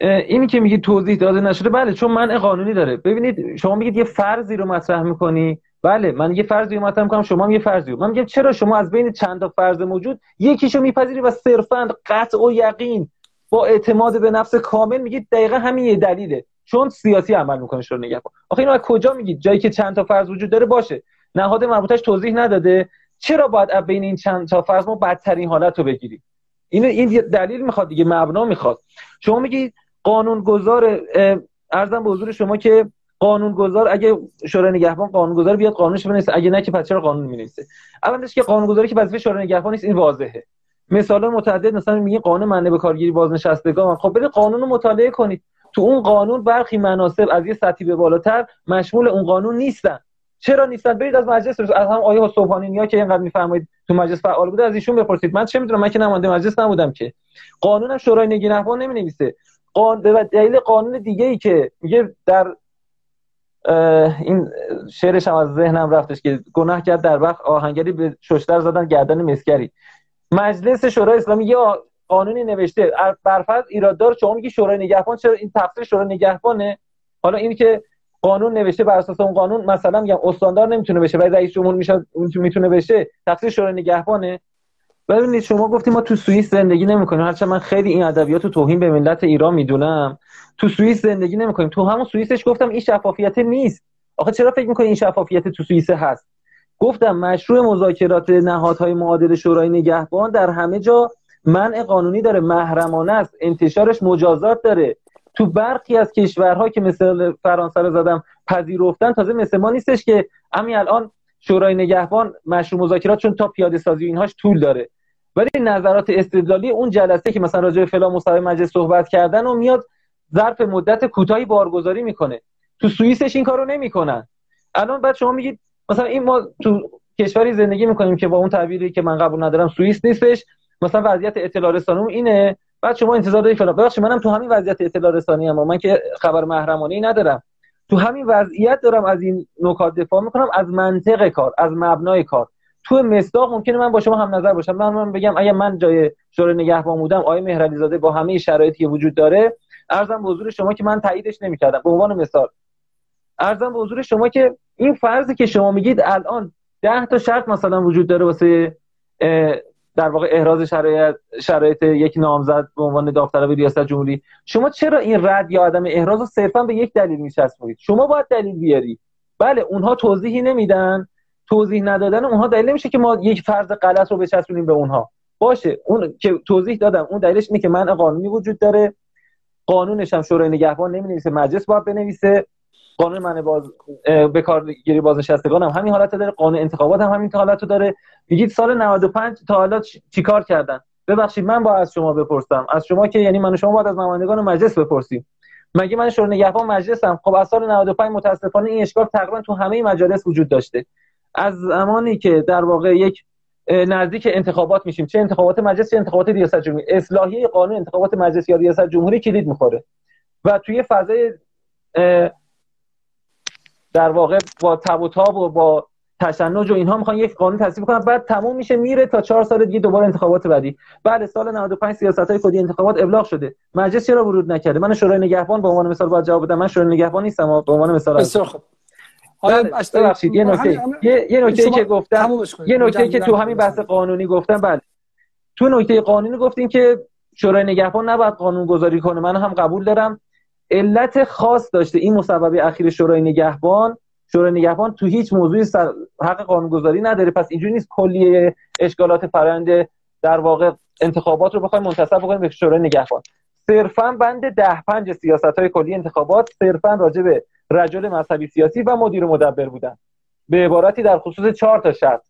اینی که میگی توضیح داده نشده بله چون من قانونی داره. ببینید شما میگید یه فرضی رو مطرح می‌کنی. بله من یه فرضی مطرح می‌کنم شما هم یه فرضی من میگم چرا شما از بین چند تا فرض موجود یکیشو میپذیری و صرفا قطع و یقین با اعتماد به نفس کامل میگید دقیقا همین یه دلیله. چون سیاسی عمل می‌کنه شروع نگهبان. آخه اینو از کجا میگید جایی که چند تا فرض وجود داره باشه. نهاد مربوطش توضیح نداده. چرا باید بین این چند تا فرض ما بدترین حالت رو بگیریم؟ این این دلیل می‌خواد دیگه مبنا می‌خواد. شما میگید قانونگذار ارزم به حضور شما که قانونگذار اگه شورای نگهبان قانونگذار بیاد قانونش بنویسه. اگه نه که پس چرا قانون می‌نویسه؟ اولش که قانونگذاری که وظیفه شورای نگهبان نیست این واضحه. مثلا متعدد مثلا میگه قانون منع به کارگیری بازنشستگان. خب برید قانون رو مطالعه کنید. تو اون قانون برخی مناسب از یه سطحی به بالاتر مشمول اون قانون نیستن. چرا نیستن؟ برید از مجلس از هم آیه صبحانی نیا که اینقدر میفرمایید تو مجلس فعال بوده از ایشون بپرسید. من چه می‌دونم؟ من که نماینده مجلس نبودم که. قانونم شورای نگهبان نمی نویسه قانون به دلیل قانون دیگه که میگه در این شعرش هم از ذهنم رفتش که گناه کرد در وقت آهنگری به ششتر زدن گردن مسکری. مجلس شورای اسلامی یه قانونی نوشته. برفرض ایراددار شما میگی شورای نگهبان چرا این تفسیر شورای نگهبانه؟ حالا این که قانون نوشته بر اساس اون قانون مثلا میگم استاندار نمی‌تونه بشه ولی رئیس جمهور میشه می‌تونه بشه تفسیر شورای نگهبانه. ببینید شما گفتیم ما تو سوئیس زندگی نمی‌کنیم. هرچند من خیلی این ادبیات و توهین به ملت ایران می‌دونم. تو سوئیس زندگی نمی‌کنیم. تو همون سوئیسش گفتم این شفافیت نیست. آخه چرا فکر می‌کنی این شفافیت تو سوئیس هست؟ گفتم مشروع مذاکرات نهادهای معادل شورای نگهبان در همه جا منع قانونی داره محرمانه است انتشارش مجازات داره. تو برخی از کشورها که مثل فرانسه رو زدم پذیرفتن تازه مثل ما نیستش که همین الان شورای نگهبان مشروع مذاکرات چون تا پیاده سازی اینهاش طول داره. ولی نظرات استدلالی اون جلسه که مثلا راجع به فلان مصاحبه مجلس صحبت کردن و میاد ظرف مدت کوتاهی بارگذاری می‌کنه. تو سوئیسش این کارو نمی‌کنن. الان بعد شما میگید مثلا این ما تو کشوری زندگی می‌کنیم که با اون تعبیری که من قبول ندارم سوئیس نیستش. مثلا وضعیت اطلاع رسانی اینه. بعد شما انتظار دارید فلان. ببخشید منم تو همین وضعیت اطلاع رسانی ام من که خبر محرمانه ندارم. تو همین وضعیت دارم از این نکات دفاع می‌کنم. از منطق کار از مبنای کار. تو مصداق ممکنه من با شما هم نظر باشم. من, من بگم اگه من جای شورای نگهبان بودم آقای مهرعلی زاده با همه شرایطی که وجود داره ارزم به حضور شما که من تاییدش نمی‌کردم. به عنوان مثال ارزم به حضور شما که این فرضی که شما میگید الان ده تا شرط مثلا وجود داره واسه در واقع احراز شرایط شرایط یک نامزد به عنوان داوطلب ریاست جمهوری. شما چرا این رد یا عدم احراز رو صرفا به یک دلیل میچسبونید شما باید دلیل بیاری. بله اونها توضیحی نمیدن. توضیح ندادن اونها دلیل نمیشه که ما یک فرض غلط رو بچسبونیم به اونها. باشه اون که توضیح دادم اون دلیلش اینه که من قانونی وجود داره. قانونش هم شورای نگهبان نمی‌نویسه مجلس باید بنویسه. قانون من باز به کارگیری بازنشستگان هم همین حالت داره. قانون انتخابات هم همین حالت داره. میگید سال 95 تا حالا چیکار کردن؟ ببخشید من با از شما بپرسم. از شما که یعنی من و شما باید از نمایندگان مجلس بپرسیم. مگه من شورای نگهبان مجلسم؟ خب از سال 95 متاسفانه این اشکال تقریبا تو همه مجالس وجود داشته. از زمانی که در واقع یک نزدیک انتخابات میشیم چه انتخابات مجلس چه انتخابات ریاست جمهوری. اصلاحی قانون انتخابات مجلس یا ریاست جمهوری کلید می‌خوره. و توی فضای در واقع با تب و تاب و با تشنج و اینها می‌خوان یک قانون تصویب کنن. بعد تموم میشه میره تا چهار سال دیگه دوباره انتخابات بعدی. بعد سال 95 سیاست های کدی انتخابات ابلاغ شده. مجلس چرا ورود نکرده؟ من شورای نگهبان به عنوان مثال باید جواب بدم. من شورای نگهبان نیستم به عنوان مثال بسیار خوب. بله، ببخشید یه نکته یه نکته که گفتم یه نکته که تو همین بحث قانونی گفتم بله. تو نکته قانونی گفتیم که شورای نگهبان نباید قانون گذاری کنه. من هم قبول دارم. علت خاص داشته این مصوبه اخیر شورای نگهبان. شورای نگهبان تو هیچ موضوعی حق قانونگذاری نداره. پس اینجوری نیست کلی اشکالات فرآیند در واقع انتخابات رو بخوایم منتصب بکنیم به شورای نگهبان. صرفا بند ده پنج سیاست های کلی انتخابات صرفا راجع به رجل مذهبی سیاسی و مدیر مدبر بودن. به عبارتی در خصوص چهار تا شرط.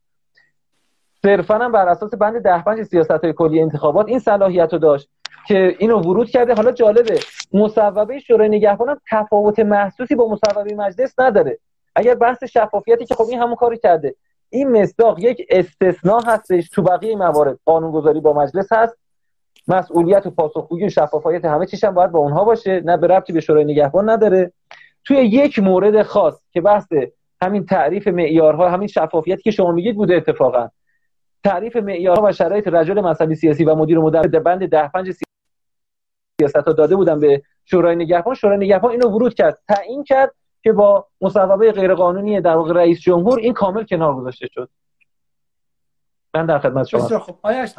صرفا هم بر اساس بند ده پنج سیاست های کلی انتخابات این صلاحیت رو داشت که اینو ورود کرده. حالا جالبه مصوبه شورای نگهبان هم تفاوت محسوسی با مصوبه مجلس نداره. اگر بحث شفافیتی که خب این همون کاری کرده. این مصداق یک استثناء هستش تو بقیه موارد. قانونگذاری با مجلس هست. مسئولیت و پاسخگویی و شفافیت همه چیش هم باید با اونها باشه. نه به ربطی به شورای نگهبان نداره. توی یک مورد خاص که بحث همین تعریف معیارها همین شفافیتی که شما میگید بوده اتفاقا. تعریف معیارها و شرایط رجل مذهبی سیاسی و مدیر مدبر بند ده پنج سیاست ها داده بودن به شورای نگهبان. شورای نگهبان اینو ورود کرد تعیین کرد که با مصوبه غیرقانونی در واقع رئیس جمهور این کامل کنار گذاشته شد. من در خدمت شما بسیار خب آیش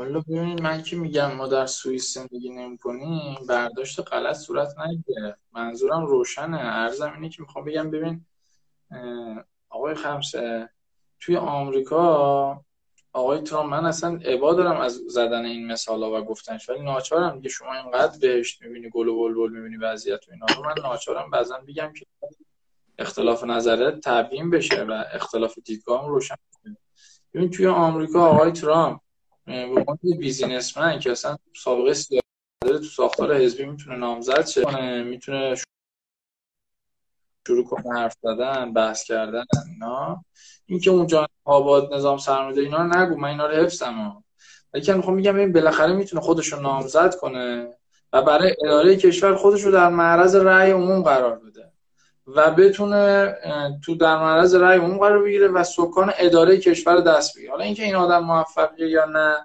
حالا ببینید من که میگم ما در سوئیس زندگی نمی‌کنیم برداشت غلط صورت نگیره. منظورم روشنه. ارزم اینه که می‌خوام بگم ببین آقای خمسه توی آمریکا آقای ترامپ من اصلا عبا دارم از زدن این مثال ها و گفتنش ولی ناچارم دیگه شما اینقدر بهشت می‌بینی گل و بلبل می‌بینی وضعیت و اینا من ناچارم بعضا بگم که اختلاف نظرت تبیین بشه و اختلاف دیدگاه روشن ببین توی آمریکا آقای ترامپ به عنوان بیزینسمن که اصلا سابقه سیاسی داره تو ساختار حزبی می‌تونه نامزد شه. می‌تونه شروع کنه حرف زدن بحث کردن اینا. اینکه اونجا آباد نظام سرمایه‌داری اینا رو نگو من اینا رو حفظم ولی می‌خوام میگم این بالاخره می‌تونه خودش رو نامزد کنه و برای اداره کشور خودش رو در معرض رأی عموم قرار بده. و بتونه تو در معرض رأی عموم قرار بگیره و سکان اداره کشور دست بگیره. حالا اینکه این آدم موفقیه یا نه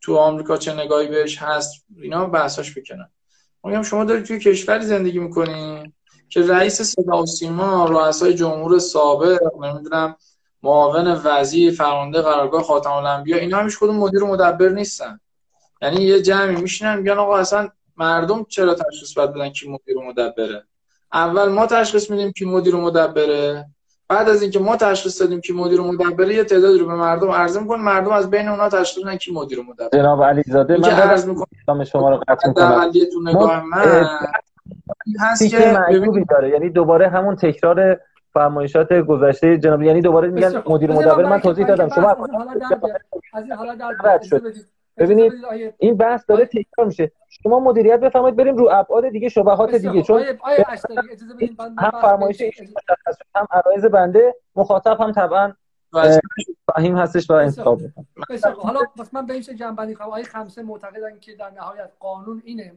تو آمریکا چه نگاهی بهش هست اینا بحثاش بکنن میگم شما دارید توی کشوری زندگی می‌کنین که رئیس صدا و سیما رؤسای جمهور سابق نمی‌دونم معاون وزیر فرمانده قرارگاه خاتم الانبیا اینا همیش کدوم مدیر و مدبر نیستن. یعنی یه جمعی میشینن میگن آقا اصلا مردم چرا تشخیص بدن کی مدیر و مدبره؟ اول ما تشخیص میدیم کی مدیر و مدبره. بعد از اینکه ما تشخیص دادیم کی مدیر و مدبره یه تعدادی رو به مردم عرضه می‌کنن مردم از بین اونها تشخیص میدن کی مدیر و مدبره. جناب علیزاده من عرض می‌کنم. شما رو قطع می‌کنم. نگاه من. هست که داره. یعنی دوباره همون تکرار فرمایشات گذشته جناب یعنی دوباره میگن مدیر مدبر. من توضیح دادم. شما از این حالا ببینید این بحث داره تکرار میشه. شما مدیریت بفرمایید بریم رو ابعاد دیگه شبهات دیگه. چون هم فرمایش هم عرایز بنده. مخاطب هم طبعا فهیم هستش و انتخاب. حالا بس من به این جنبندی کنم آیه خمسه معتقدن که در نهایت قانون اینه.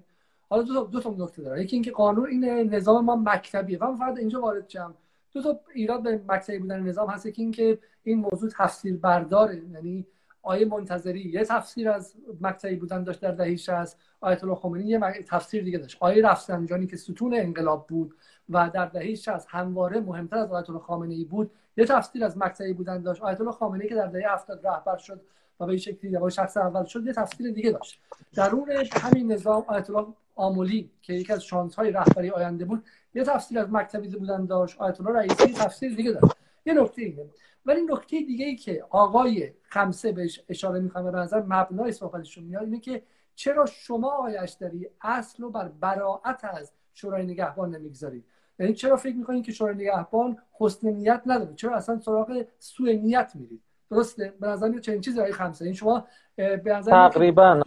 حالا دو تا دو تا نکته داره. یکی اینکه قانون اینه نظام ما مکتبیه. من فقط اینجا وارد شم. دو تا ایراد به مکتبی بودن نظام هست که اینکه این موضوع تفسیر برداره یعنی آیه منتظری یه تفسیر از مکتبی بودن داشت در دهه 60 آیت الله خمینی یه تفسیر دیگه داشت. آیه رفسنجانی که ستون انقلاب بود و در دهه 60 همواره مهمتر از آیت الله خامنه‌ای بود یه تفسیر از مکتبی بودن داشت. آیت الله خامنه‌ای که در دهه 70 رهبر شد و به شکلی در شخص اول شد یه تفسیر دیگه داشت. درون همین نظام آیت الله آمولی که یکی از شانس های رهبری آینده بود یه تفسیر از مکتبی بودن داشت. آیت الله رئیسی تفسیر دیگه داشت. یه نکته اینه. ولی نکته دیگه ای که آقای خمسه بهش اشاره می‌کنه به نظر مبنای صحبتشون میاد اینه که چرا شما آیش داری اصل رو بر براعت از شورای نگهبان نمی‌گذارید؟ یعنی چرا فکر می‌کنید که شورای نگهبان حسن نیت نداره؟ چرا اصلا سراغ سوء نیت میرید؟ درسته؟ به نظر چنین چیزی آقای خمسه. این شما به نظر تقریبا.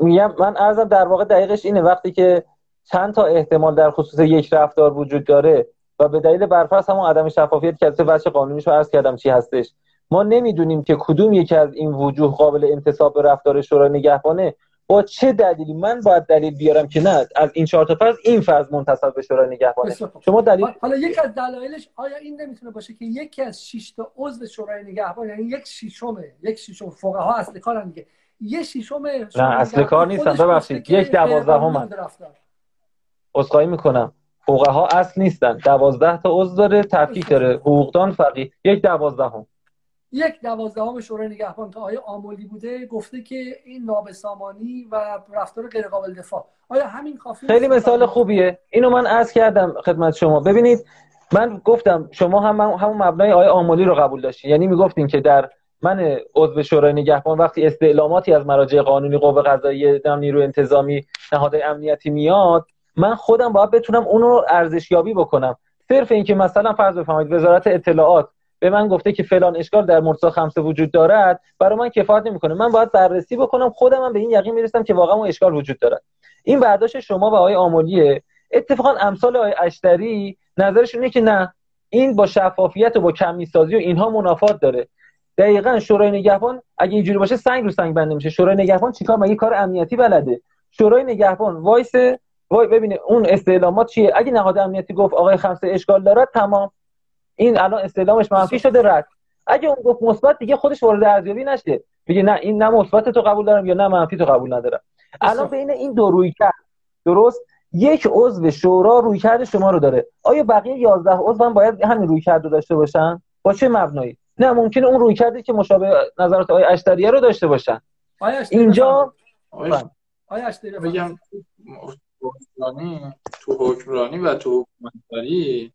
میگم من ارزم در واقع دقیقش اینه. وقتی که چند تا احتمال در خصوص یک رفتار وجود داره و به دلیل برفرض همون عدم شفافیت که از بچه قانونیش رو عرض کردم چی هستش. ما نمی‌دونیم که کدوم یکی از این وجوه قابل انتصاب به رفتار شورای نگهبانه با چه دلیلی. من باید دلیل بیارم که نه از این چهار تا فرض این فرض منتصب به شورای نگهبانه. شما دلیل حالا یکی از دلایلش آیا این نمی‌تونه باشه که یکی از 6 تا عضو شورای نگهبان یعنی یک ششم یک ششم فقها اصل کارن دیگه یه ششم نه اصل کار نیستن ببخشید یک دوازدهم عذرخواهی می‌کنم. فقها اصل نیستن. دوازده تا عضو داره تفکیک داره. حقوقدان فقیه. یک دوازدهم. یک دوازدهم شورای نگهبان تا آیا آمولی بوده گفته که این نابسامانی و رفتار غیر قابل دفاع. آیا همین کافی خیلی مثال خوبیه. اینو من عرض کردم خدمت شما. ببینید من گفتم شما هم همون مبنای آیه آمولی رو قبول داشتین. یعنی می‌گفتین که در من عضو شورای نگهبان وقتی استعلاماتی از مراجع قانونی قوه قضاییه نیرو انتظامی نهادهای امنیتی میاد من خودم باید بتونم اون رو ارزشیابی بکنم. صرف اینکه مثلا فرض بفرمایید وزارت اطلاعات به من گفته که فلان اشکال در مرتضی خمسه وجود دارد برای من کفایت نمی‌کنه. من باید بررسی بکنم خودم هم به این یقین می‌رسم که واقعا اون اشکال وجود دارد. این برداشت شما و آقای آمولیه. اتفاقا امثال آقای اشتری نظرشون اینه که نه این با شفافیت و با کمی سازی و اینها منافات داره. دقیقا شورای نگهبان اگه اینجوری باشه سنگ رو سنگ بند نمیشه. شورای نگهبان چیکار؟ مگه کار امنیتی بلده؟ شورای نگهبان وایس وای ببینه اون استعلامات چیه؟ اگه نهاد امنیتی گفت آقای خمسه اشکال دارد تمام. این الان استعلامش منفی شده رد. اگه اون گفت مثبت دیگه خودش وارد ارزیابی نشه. بگه نه این نه مثبت تو قبول دارم یا نه منفی تو قبول ندارم. الان بین این دو رویکرد. درست؟ یک عضو شورا روی کرد شما رو داره. آیا بقیه 11 عضو هم باید همین روی کرد رو داشته باشن؟ با چه مبنایی؟ نه ممکنه اون روی کردی که مشابه نظرات آقای اشتریه رو داشته باشن. اینجا آیا اشتریه بگم تو حکمرانی و تو حکومتداری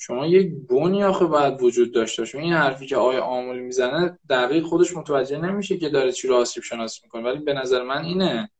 شما یک بونی آخه باید وجود داشته باشه. این حرفی که آقای آمولی می‌زنه دقیق خودش متوجه نمیشه که داره چی رو آسیب شناسی می‌کنه. ولی به نظر من اینه.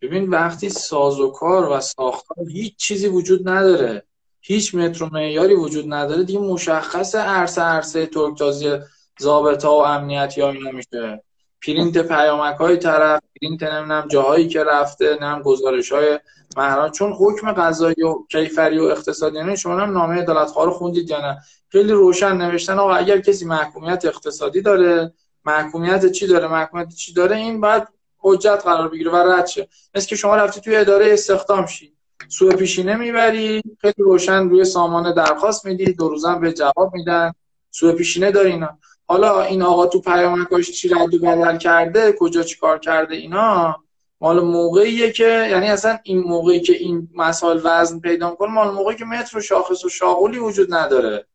ببین وقتی سازوکار و ساختار هیچ چیزی وجود نداره. هیچ متر و معیاری وجود نداره. دیگه مشخص عرصه عرصه ترکتازی ضابطه و امنیتی ها میشه. پرینت پیامک های طرف پرینت نمی‌دونم جاهایی که رفته نمی‌دونم گزارش های مهران. چون حکم قضایی و کیفری و اقتصادی یعنی شما هم نامه عدالتخواه رو خوندید یا خیلی روشن نوشتن آقا اگر کسی محکومیت اقتصادی داره محکومیت چی داره محکومیت چی داره این بعد حجت قرار بگیره و رد شه. مثل که شما رفتی توی اداره استخدام شی. سوء پیشینه می‌بری خیلی روشن روی سامان درخواست میدی دو روزم به جواب میدن. سوء پیشینه داری حالا این آقا تو پیامکاش چی رد و بدل کرده کجا چیکار کرده اینا مال موقعیه که یعنی اصلا این موقعی که این مسائل وزن پیدا کنه مال موقعی که متر و شاخص و شاغولی وجود نداره.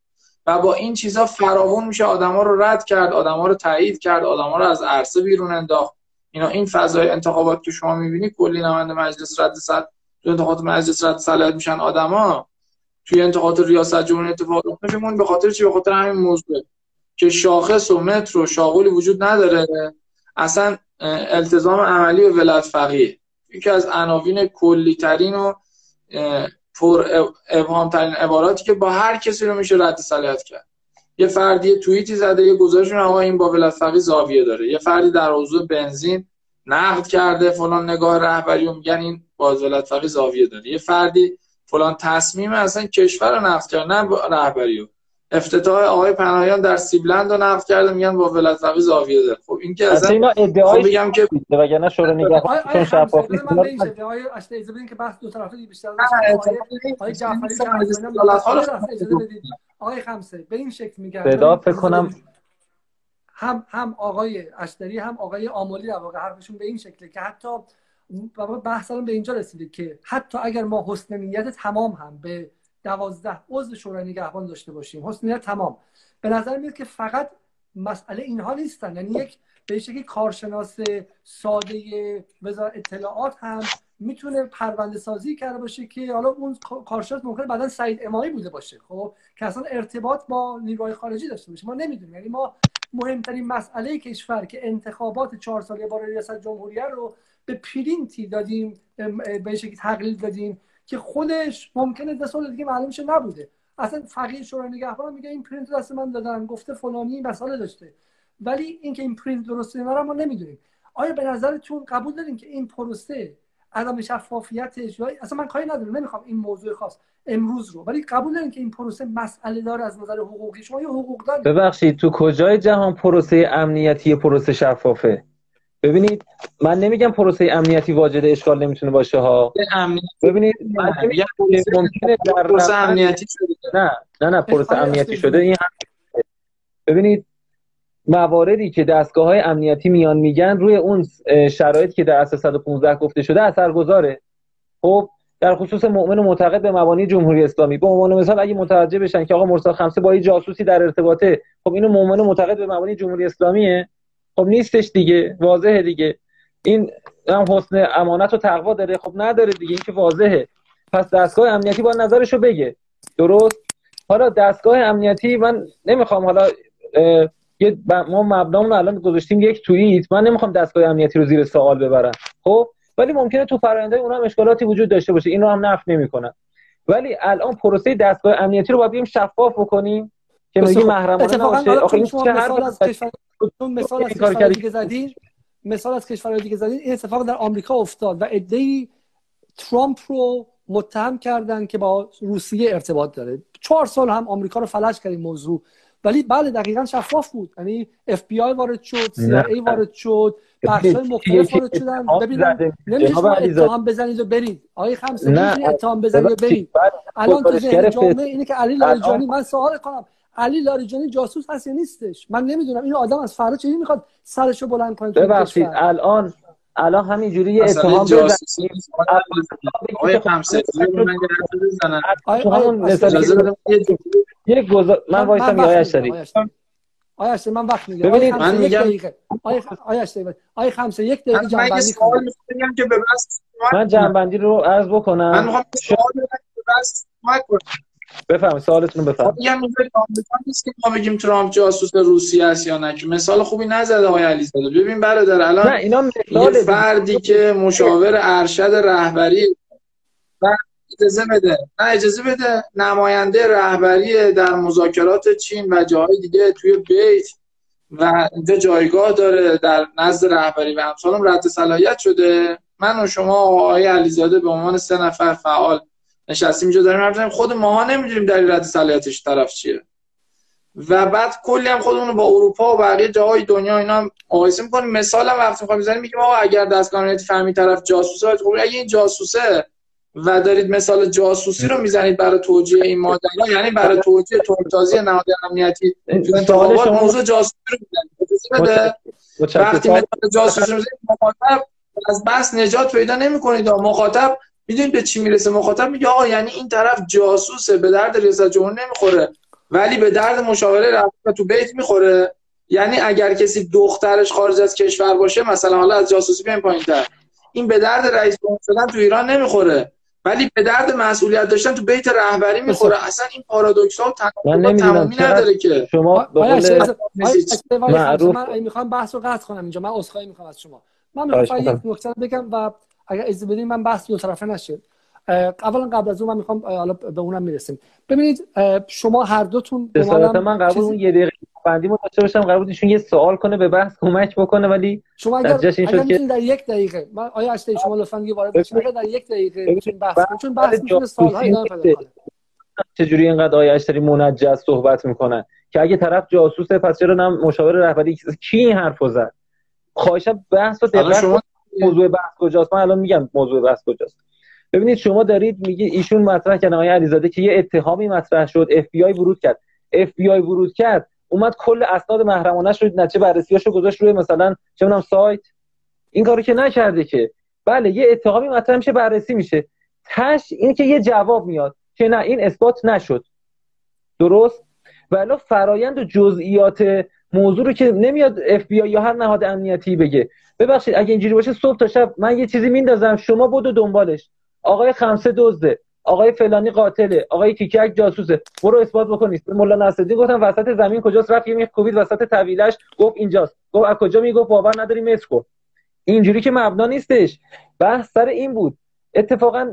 و با این چیزا فراوون میشه آدما رو رد کرد آدما رو تایید کرد آدما رو از عرصه بیرون انداخت. اینا این فضای انتخابات که شما می‌بینی کلی نماینده مجلس رد صد تو انتخابات مجلس رد صلاحیت میشن آدما. توی انتخابات ریاست جمهوری اتفاق افتاد به خاطر چی؟ به خاطر همین موضوع که شاخص و متر و شاغولی وجود نداره اصلا التزام عملی و ولایت فقیه. یکی از عناوین کلی ترین و پر ابهام ترین عباراتی که با هر کسی رو میشه رد صلاحیت کرد. یه فردی توییتی زده یه گزارش آقا این با ولایت فقیه زاویه داره. یه فردی در موضوع بنزین نقد کرده فلان نگاه رهبری و میگن این با ولایت فقیه زاویه داره. یه فردی فلان تصمیم اصلا کشور رو نقد کرد نه رهبری افتتاح آقای پناهیان در سیبلند رو نقد کرده میگن با ولایت فقیه زاویه داره. خب این که اصلا اینا ادعای بگم که وگرنه شورای نگهبان چون شفاف نیست ادعای اجازه بدین که بحث دو طرفه بیشتر آقای جعفری آقای خمسه به این شکل میگم صدا فکر کنم هم هم آقای اشتری هم آقای آمولی در واقع حرفشون به این شکله که حتی بحث به اینجا رسیده که حتی اگر ما حسن نیت تمام هم به دوازده. عضو شورای نگهبان داشته باشیم. حسن تمام. به نظر میاد که فقط مسئله اینها نیستن. یعنی یک به شکلی کارشناس ساده وزارت اطلاعات هم می‌تونه پرونده سازی کرده باشه که حالا اون کارشناس ممکنه بعدا سعید امامی بوده باشه. خب؟ که اصلا ارتباط با نیروهای خارجی داشته باشه. ما نمی‌دونیم. یعنی ما مهمترین مسئله کشور که انتخابات چهار ساله برای ریاست جمهوریه رو به پرینتی دادیم به شکلی تقلیل دادیم. که خودش ممکنه ده سال دیگه معلوم شه نبوده. اصلا فقیه شورای نگهبان میگه این پرینت دست من دادن گفته فلانی مسئله داشته. ولی اینکه این پرینت درسته یا ما نمی‌دونیم. آیا به نظرتون قبول داریم که این پروسه عدم شفافیتش یا اصلا من کاری ندارم نمی‌خوام این موضوع خاص امروز رو ولی قبول دارین که این پروسه مسئله دار از نظر حقوقی شما یا حقوق دارید ببخشید تو کجای جهان پروسه امنیتی پروسه شفافه؟ ببینید من نمیگم پروسه امنیتی واجد اشکال نمی‌تونه باشه ها. ببینید من ممکنه در پروسه امنیتی شده. نه نه نه پروسه امنیتی شده. این ببینید مواردی که دستگاه های امنیتی میان میگن روی اون شرایط که در اساس 115 گفته شده اثرگذاره. خب در خصوص مؤمن و معتقد به مبانی جمهوری اسلامی. به عنوان مثال اگه متوجه بشن که آقا مرسا خمسه با جاسوسی در ارتباطه خب اینو مؤمن و معتقد به مبانی جمهوری اسلامیه. خب نیستش دیگه واضحه دیگه. این هم حسن امانت و تقوا داره. خب نداره دیگه این که واضحه. پس دستگاه امنیتی با نظرشو بگه. درست؟ حالا دستگاه امنیتی من نمی‌خوام حالا یه ما مبنامون الان گذاشتیم یک توییت. من نمی‌خوام دستگاه امنیتی رو زیر سوال ببرم. خب؟ ولی ممکنه تو پرونده اونها هم اشکالاتی وجود داشته باشه. این رو هم نفی نمی‌کنم. ولی الان پروسه دستگاه امنیتی رو باید شفاف بکنیم. که میگی محرمانه نباشه. آخه مثال از کشور مثال از کشور دیگه زدین مثال از کشورهای دیگه زدین این اتفاق در آمریکا افتاد و ادعی ترامپ رو متهم کردن که با روسیه ارتباط داره. چهار سال هم آمریکا رو فلج کرد این موضوع. ولی بله دقیقا شفاف بود. یعنی اف بی آی وارد شد سی آی ای وارد شد بخش های مختلف وارد شدن. ببینید نمیشه اتهام بزنید و برید. آقای خمسه نمیشه اتهام بزنید و برید. الان تو جامعه اینه که علی لاریجانی من سوال کنم. علی لاریجانی جاسوس هست یا نیستش؟ من نمی‌دونم. این آدم از فردا چه می‌خواد سرشو بلند کنه ببخشید الان الان همینجوری یه اتهام بزنید. آقای خمسه یک گذار من وایسم یا داری آیا من وقت می‌گیرم. ببینید من میگم آیا آیا خمسه یک دقیقه جنبندی کنم میگم که به بس من جنبندی رو عرض بکنم. من می‌خوام سوال به بس بفهم سوالتون رو بفهم میگم آمریکا نیست که ما بگیم ترامپ جاسوس روسیه است یا نه که؟ مثال خوبی نزده آقای علیزاده. ببین برادر الان نه اینا مثال فردی که مشاور ارشد رهبری اجازه بده. نه اجازه بده نماینده رهبری در مذاکرات چین و جاهای دیگه توی بیت و اینجا جایگاه داره در نزد رهبری و همسالم رد صلاحیت شده. من و شما آقای علیزاده به عنوان سه نفر فعال نشستیم اینجا داریم حرف خود ماها نمی‌دونیم در رد صلاحیتش طرف چیه. و بعد کلی هم خودمون با اروپا و بقیه جاهای دنیا اینا مقایسه می‌کنیم. مثال هم وقتی می‌خوایم بزنیم میگیم آقا اگر دستگاه فهمی طرف جاسوسه خب اگه این جاسوسه و دارید مثال جاسوسی رو می‌زنید برای توجیه این ماجرا یعنی برای توجیه تورتازی نهاد امنیتی تو انتخابات موضوع جاسوسی رو می‌زنید. وقتی مثال جاسوسی رو مخاطب از بس نجات پیدا نمی‌کنید. مخاطب می‌دونید به چی می‌رسه مخاطب؟ میگه آقا یعنی این طرف جاسوسه به درد ریاست جمهور نمی‌خوره ولی به درد مشاوره رفت تو بیت می‌خوره. یعنی اگر کسی دخترش خارج از کشور باشه مثلا حالا از جاسوسی بیایم پایینتر. این به درد رئیس جمهور شدن تو ایران نمی‌خوره. ولی به درد مسئولیت داشتن تو بیت رهبری می‌خوره. اصلا این پارادوکس ها تمامی نداره که. شما من می‌خوام بحث رو قطع کنم اینجا. من عذرخواهی می‌خوام از شما. من می‌خوام یک نکته بگم و اگر اجازه بدین من بحث دو طرفه نشه. اولا قبل از اون من می‌خوام حالا به اونم می‌رسیم. ببینید شما هر دوتون به من قبل اون یه دقیقه بندی داشته باشم قرار بود ایشون یه سوال کنه به بحث کمک بکنه ولی شما اگر, اگر که... در یک دقیقه من آقای اشتری شما لطفا یه وارد بشید در یک دقیقه بحث کنید چون بحث می‌تونه سال‌ها ادامه پیدا کنه. چجوری اینقدر آقای اشتری منجز صحبت می‌کنن که اگه طرف جاسوسه پس چرا نم مشاور رهبری؟ کی این حرفو زد؟ خواهشم بحث رو دقت شما... موضوع بحث کجاست؟ من الان میگم موضوع بحث کجاست. ببینید شما دارید میگی ایشون مطرح کردن آقای علیزاده که یه اتهامی مطرح شد اف بی آی ورود کرد. اف بی آی ورود کرد اومد کل اسناد محرمانه شد نتیجه بررسیاشو گذاشت روی مثلا چه می‌دونم سایت. این کارو که نکرده که. بله یه اتهامی مطرح میشه بررسی میشه. تش این که یه جواب میاد که نه این اثبات نشد. درست؟ ولی فرایند و جزئیات موضوع رو که نمیاد اف بی یا هر نهاد امنیتی بگه. ببخشید اگه اینجوری باشه صبح تا شب من یه چیزی میندازم. شما بدو دنبالش. آقای خمسه دزده آقای فلانی قاتله آقای کیکک جاسوسه. برو اثبات بکنید مولا نصرالدین گفتم وسط زمین کجاست؟ رفت یه میخ کوبید وسط طویلش گفت اینجاست. گفت از کجا می‌گفت؟ باور نداری مسکو اینجوری که مبنا نیستش. بحث سر این بود. اتفاقا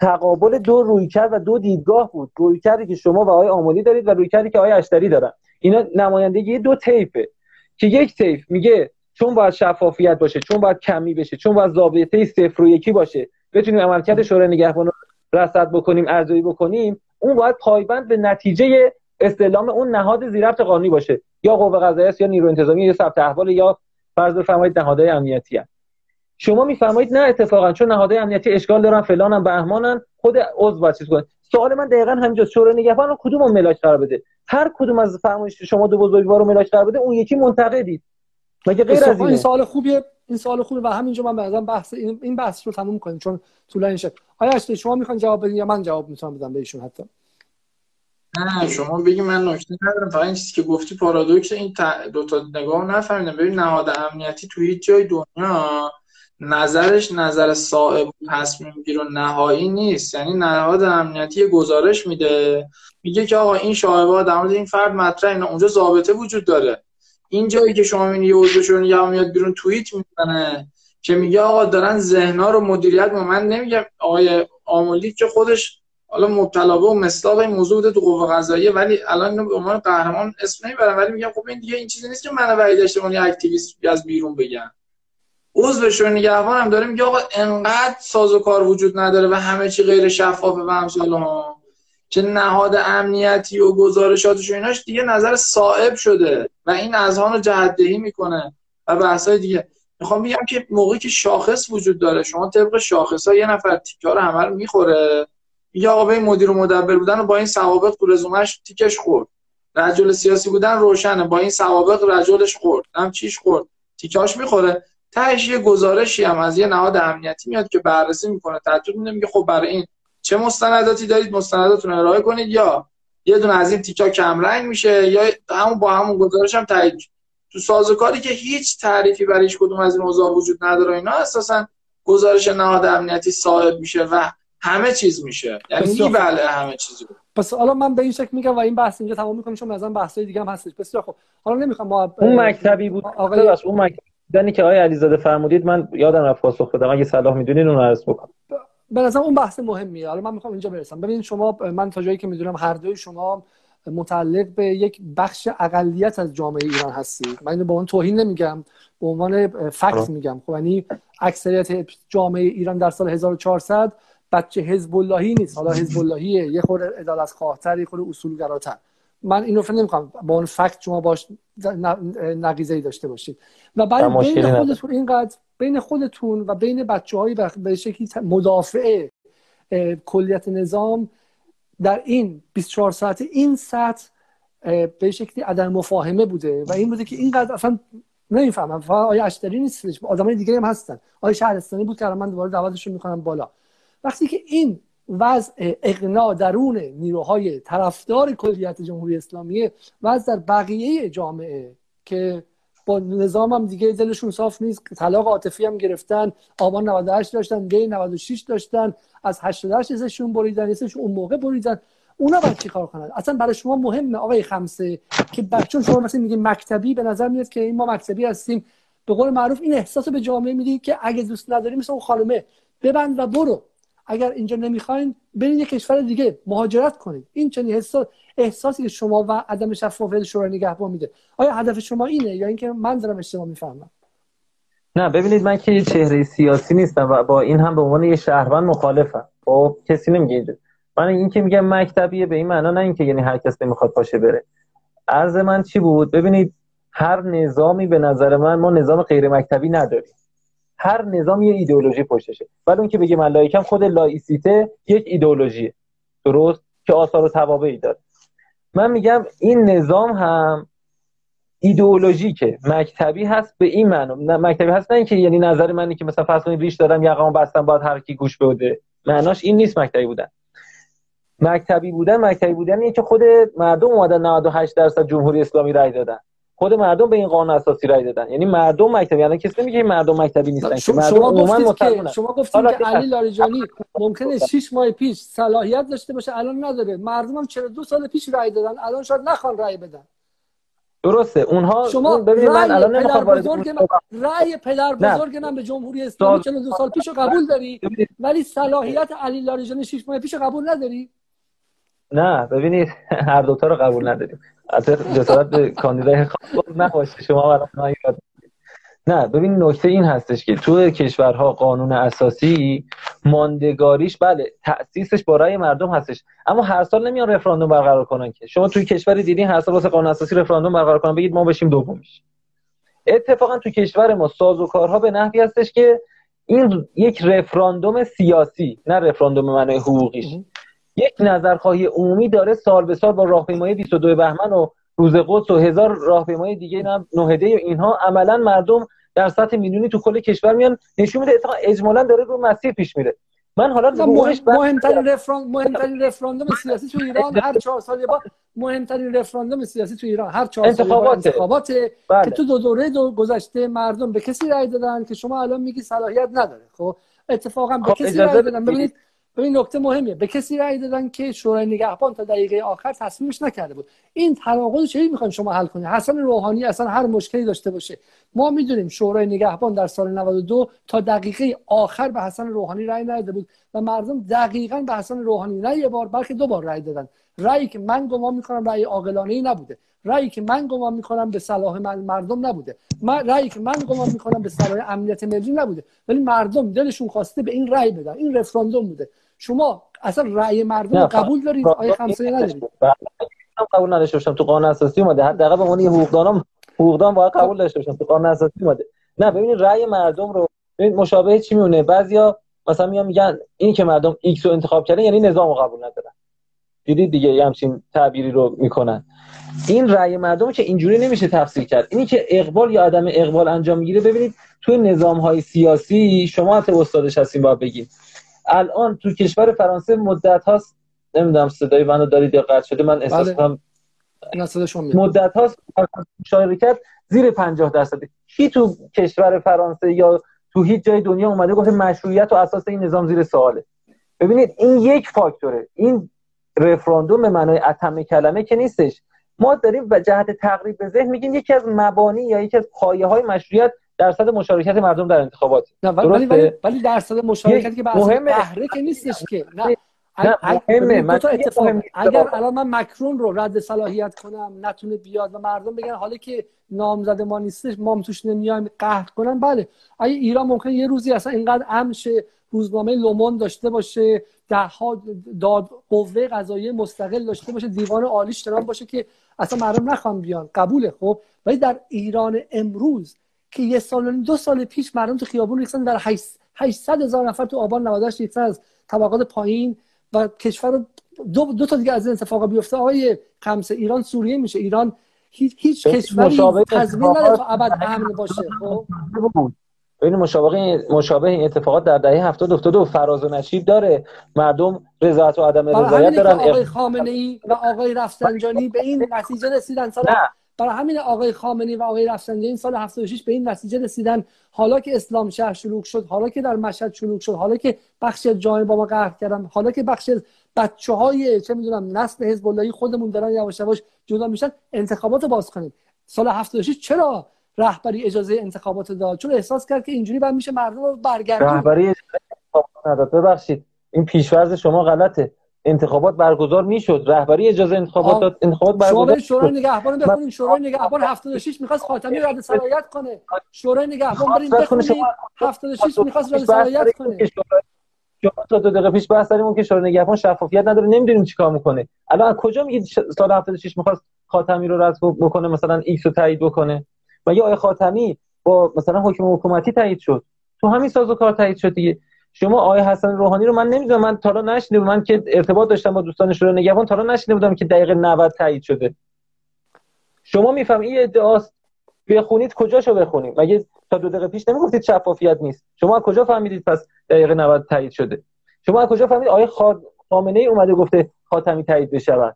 تقابل دو رویکرد و دو دیدگاه بود. رویکردی که شما و آقای آمولی دارید و رویکردی که آقای اشتری دارن. اینا نمایندگی دو طیفه. که یک طیف میگه چون باید شفافیت باشه چون باید کمی بشه چون باید ضابطه صفر و یکی باشه. بتونیم عملکرد شورای نگهبان رصد بکنیم ارزیابی بکنیم اون باید پایبند به نتیجه استعلام اون نهاد زیربط قانونی باشه. یا قوه قضاییه یا نیرو انتظامی یا ثبت احوال یا فرض بفرمایید نهادهای امنیتی هست. شما میفرمایید نه اتفاقا چون نهادهای امنیتی اشکال دارن فلانم بهمانن خود عضو باید چیز کنه. سوال من دقیقا همینجا شورای نگهبان رو کدوم ملاک قرار بده؟ هر کدوم از فرمایش شما دو بزرگوار رو ملاک قرار بده اون یکی منتقدید مگه غیر از این سوال خوبیه این سوال خوبه و همینجا من به بحث این, این بحث رو تموم کنیم چون طولانی شد آیا اشتی شما می‌خوان جواب بدین یا من جواب می‌تونم بدم به ایشون حتی؟ نه شما بگی من نکته ندارم فقط این چیزی که گفتی پارادوکس این دو تا نگاه نفهمیدم. ببین نهاد امنیتی تو هیچ جای دنیا نظرش نظر صاحب تصمیم گیر و نهایی نیست. یعنی نهاد امنیتی گزارش میده. میگه که آقا این شایبه در مورد این فرد مطرح اینا اونجا ضابطه وجود داره. این جایی که شما می‌بینی یه یا میاد بیرون توییت می‌کنه که میگه آقا دارن ذهنا رو مدیریت ما من نمیگم آقای آمولی که خودش حالا مبتلا و مصداق این موضوع بوده تو قوه قضاییه ولی الان اینو به عنوان قهرمان اسم نمی‌برم ولی میگم خب این دیگه این چیزی نیست که من وحید اشتبانی اکتیویست از بیرون بگم عضو شورای نگهبان هم داره میگه آقا انقدر سازوکار وجود نداره و همه چی غیر شفافه و ها که نهاد امنیتی و گزارشاتش و ایناش دیگه نظر صائب شده و این اذهان رو جهدهی می‌کنه و بحثای دیگه. می‌خوام بگم که موقعی که شاخص وجود داره شما طبق شاخص ها یه نفر تیکا رو رو می‌خوره. میگه آقا به مدیر و مدبر بودن و با این سوابق تو رزومش تیکش خورد. رجل سیاسی بودن روشنه با این سوابق رجلش خورد. هم چیش خورد؟ تیکاش می‌خوره. تهش یه گزارشی هم از یه نهاد امنیتی میاد که بررسی می‌کنه. تعجب میگه خب برای این چه مستنداتی دارید؟ مستنداتون رو ارائه کنید یا یه دونه از این تیکا کم رنگ میشه یا همون با همون گزارش هم تایید تو سازوکاری که هیچ تعریفی برای هیچ کدوم از این اوضاع وجود نداره اینا اساسا گزارش نهاد امنیتی صاحب میشه و همه چیز میشه. یعنی بله همه چیزی. پس حالا من به این شکل میگم و این بحث اینجا تمام می‌کنیم چون مثلا بحثای دیگه هم هستش. بسیار خب حالا نمی‌خوام ما اون مکتبی بود. آقای اون مکتبی که آقای علیزاده فرمودید من یادم رفت پاسخ بدم. اگه صلاح می‌دونین اون عرض بکنم. به نظرم اون بحث مهمیه. حالا من می‌خوام اینجا برسم. ببینید شما من تا جایی که می‌دونم هر دوی شما متعلق به یک بخش اقلیت از جامعه ایران هستید. من اینو به اون توهین نمیگم. به عنوان فکت میگم. خب یعنی اکثریت جامعه ایران در سال 1400 بچه حزب اللهی نیست. حالا حزب اللهیه یه خورده عدالت خواهتر یه خورده اصولگراتر. من اینو فکر نمی‌کنم. با اون فکت شما باش نقیزه ای داشته باشید. و برای بین خودتون اینقدر بین خودتون و بین بچه های به شکلی مدافع کلیت نظام در این 24 ساعت این سطح به شکلی عدم مفاهمه بوده و این بوده که اینقدر اصلا نمی‌فهمم. فقط آیا اشتری نیستش؟ آدمای دیگه هم هستن. آیا شهرستانی بود که من دوباره دعوتشون می‌کنم بالا. وقتی که این وضع اقناع درون نیروهای طرفدار کلیت جمهوری اسلامی وضع در بقیه جامعه که با نظام هم دیگه دلشون صاف نیست طلاق عاطفی هم گرفتن آبان 98 داشتن دی 96 داشتن از 88 ازشون بریدن ازشون اون موقع بریدن. اونا باید چی کار کنن؟ اصلا برای شما مهمه آقای خمسه که بچون شما مثلا میگه مکتبی به نظر میاد که ما مکتبی هستیم به قول معروف این احساس به جامعه میدی که اگه دوست نداری مثل اون خانمه ببند و برو. اگر اینجا نمی‌خواین برین یه کشور دیگه مهاجرت کنید این چنین احساسی که شما و عدم شفافیت شورای نگهبان میده. آیا هدف شما اینه یا اینکه من دارم اشتباه می‌فهمم؟ نه ببینید من که چهره سیاسی نیستم و با این هم به عنوان یه شهروند مخالفم. خب کسی نمیگه من این که میگم مکتبیه به این معنا نه اینکه یعنی هر کس نمی‌خواد پاشه بره. عرض من چی بود؟ ببینید هر نظامی به نظر من ما نظام غیر مکتبی نداریم. هر نظام یه ایدئولوژی پشتشه. بعد اون که بگه من لایکم خود لایسیته یک ایدئولوژیه. درست؟ که آثار و توابعی داره. من میگم این نظام هم ایدئولوژیکه. مکتبی هست به این معنی. مکتبی هست نه اینکه یعنی نظر منی که مثلا فرض کنید ریش دارم یقام بستم باید هر کی گوش بده. معناش این نیست مکتبی بودن. مکتبی بودن مکتبی بودن اینه که خود مردم اومدن 98 درصد جمهوری اسلامی رای دادن. خود مردم به این قانون اساسی رای دادن. یعنی مردم مکتبی یعنی کسی نمیگه مردم مکتبی نیستن شما, مردم شما گفتید که شما گفتید که علی لاریجانی [laughs] ممکنه 6 ماه پیش صلاحیت داشته باشه الان نداره. مردم هم 42 سال پیش رای دادن؟ الان شاید نخوان رای بدن. درسته. اونها شما ببینید من الان نمی‌خوام بزرگ من رأی پدر بزرگ من به جمهوری اسلامی 42 سال پیشو قبول داری؟ ولی صلاحیت علی لاریجانی 6 ماه پیشو قبول نداری؟ نه ببینید [laughs] هر دوتا رو قبول نداریم. البته جسارت به کاندیدای خاص نباشه شما برای نه ببین نکته این هستش که تو کشورها قانون اساسی ماندگاریش بله تأسیسش با رأی مردم هستش اما هر سال نمیان رفراندوم برقرار کنن که. شما توی کشوری دیدین هر سال واسه قانون اساسی رفراندوم برقرار کنن بگید ما بشیم دومیش. اتفاقا تو کشور ما سازوکارها به نحوی هستش که این یک رفراندوم سیاسی نه رفراندوم معنای حقوقیش. یک نظرخواهی عمومی داره سال به سال با راهپیمایی 22 بهمن و روز قدس و هزار راهپیمایی دیگه هم نهده و اینها. عملا مردم در سطح میلیونی تو کل کشور میان. نشون میده اتفاقا اجمالا داره رو مسیر پیش میره. من حالا مهم... مهمترین رفراندوم مهمترین رفراندوم سیاسی تو ایران هر چهار سال با مهمترین رفراندوم سیاسی تو ایران هر چهار سال انتخابات بله. که تو دو دوره دو گذشته مردم به کسی رای دادن که شما الان میگی صلاحیت نداره. خب اتفاقا به خب کسی رای دادن ببینید این نکته مهمیه. به کسی رأی دادن که شورای نگهبان تا دقیقه آخر تصمیمش نکرده بود. این تناقض چه می‌خواین شما حل کنید حسن روحانی اصلا هر مشکلی داشته باشه. ما می‌دونیم شورای نگهبان در سال 92 تا دقیقه آخر به حسن روحانی رأی نداده بود و مردم دقیقا به حسن روحانی نه یه بار بلکه دو بار رأی دادن. رأیی که من گمان می‌کنم رأی عاقلانه ای نبوده. رأیی که من گمان می‌کنم به صلاح مردم نبوده. من رأیی که من گمان می‌کنم به صلاح امنیت ملی نبوده. ولی مردم دلشون خواسته به این رأی بدن. این رفراندوم بوده. شما اصلا رأی مردم قبول دارید؟ آقای خمسه ندارید؟ قبول نداشته باشم. تو قانون اساسی اومده. حداقل به عنوان یه حقوقدانم حقوقدان باید قبول داشته باشم. تو قانون اساسی اومده. نه ببینید رأی مردم رو ببینید مشابه چی میونه بعضیا مثلا میان میگن این که مردم ایکس رو انتخاب کردن یعنی نظام رو قبول ندارن. دیدید دیگه یه همچین تعبیری رو می‌کنن. این رأی مردم که اینجوری نمیشه تفسیر کرد. اینی که اقبال یا عدم اقبال انجام می‌گیره ببینید توی نظام های سیاسی شما حتی استادش هستین باید بگید الان تو کشور فرانسه مدت هاست نمی‌دونم صدای منو دارید یا قطع شده من احساس کنم مدت هاست مشارکت زیر 50 درصد. کی تو کشور فرانسه یا تو هیچ جای دنیا اومده گفته مشروعیت و اساس این نظام زیر سواله؟ ببینید این یک فاکتوره. این رفراندوم به معنای اتم کلمه که نیستش. ما داریم به جهت تقریب به ذهن میگیم یکی از مبانی یا یکی از پایه های مشروعیت درصد مشارکت مردم در انتخابات. نه ولی ولی ولی درصد مشارکتی که بحث بهره که نیستش که. نه. مهمه. اگر الان من مکرون رو رد صلاحیت کنم نتونه بیاد و مردم بگن حالا که نامزد ما نیستش ما توش نمیایم قهر کنن بله. اگه ایران ممکن یه روزی اصلا اینقدر امن روزنامه لومون داشته باشه ده ها داد قوه قضایی مستقل داشته باشه دیوان عالیش ترام باشه که اصلا مردم نخوان بیان. قبوله خب؟ ولی در ایران امروز که یه سال دو سال پیش مردم تو خیابون ریختن در 800 هزار نفر تو آبان 98 ریختن از طبقات پایین و کشور دو, دو تا دیگه از این اتفاقا بیفته. آقای خمسه ایران سوریه میشه. ایران هیچ, هیچ کشوری تضمین نداره تا ابد امن باشه خب؟ ببین مشابه مشابه این اتفاقات در دهه 70 افتاده و فراز و نشیب داره. مردم رضایت و عدم رضایت دارن. آقای خامنه ای و آقای رفسنجانی به این نتیجه رسیدن. سال برای همین آقای خامنی و آقای رفسنجانی سال 76 به این نتیجه رسیدن. حالا که اسلام شهر شلوغ شد حالا که در مشهد شلوغ شد حالا که بخش جای با ما قهر کردن حالا که بخش بچه های چه می‌دونم نسل حزب اللهی خودمون دارن یواش یواش جدا میشن انتخابات باز کنیم سال 76 چرا رهبری اجازه انتخابات داد؟ چون احساس کرد که اینجوری بعد میشه مردم رو برگردون. رهبری نداد. ببخشید این پیشورز شما غلطه. انتخابات برگزار می‌شد. رهبری اجازه انتخابات داد. انتخابات برگزار شورای نگهبان بخونید شورای نگهبان 76 می‌خواست خاتمی رد صلاحیت کنه. شورای نگهبان بریم بخونید. 76 می‌خواست رد صلاحیت کنه. شما تا دو دقیقه پیش بحث داریم که شورای نگهبان شفافیت نداره. نمی‌دونیم چیکار می‌کنه. الان از کجا میگید سال 76 می‌خواست خاتمی رو رد بکنه؟ مثلا ایکس رو تایید بکنه. و یا آقای خاتمی با مثلا حکم حکومتی تایید شد؟ تو همین سازوکار تایید شد دیگه. شما آقای حسن روحانی رو من نمی‌دونم من تا نشنیده من که ارتباط داشتم با دوستان شورای نگهبان تا نشنیده بودم که دقیقه 90 تایید شده. شما میفهم این ادعاست بخونید کجاشو بخونیم مگه تا دو دقیقه پیش نمی‌گفتید شفافیت نیست؟ شما از کجا فهمیدید پس دقیقه 90 تایید شده؟ شما از کجا فهمیدید؟ آقای خامنه ای اومده گفته خاتمی تایید بشه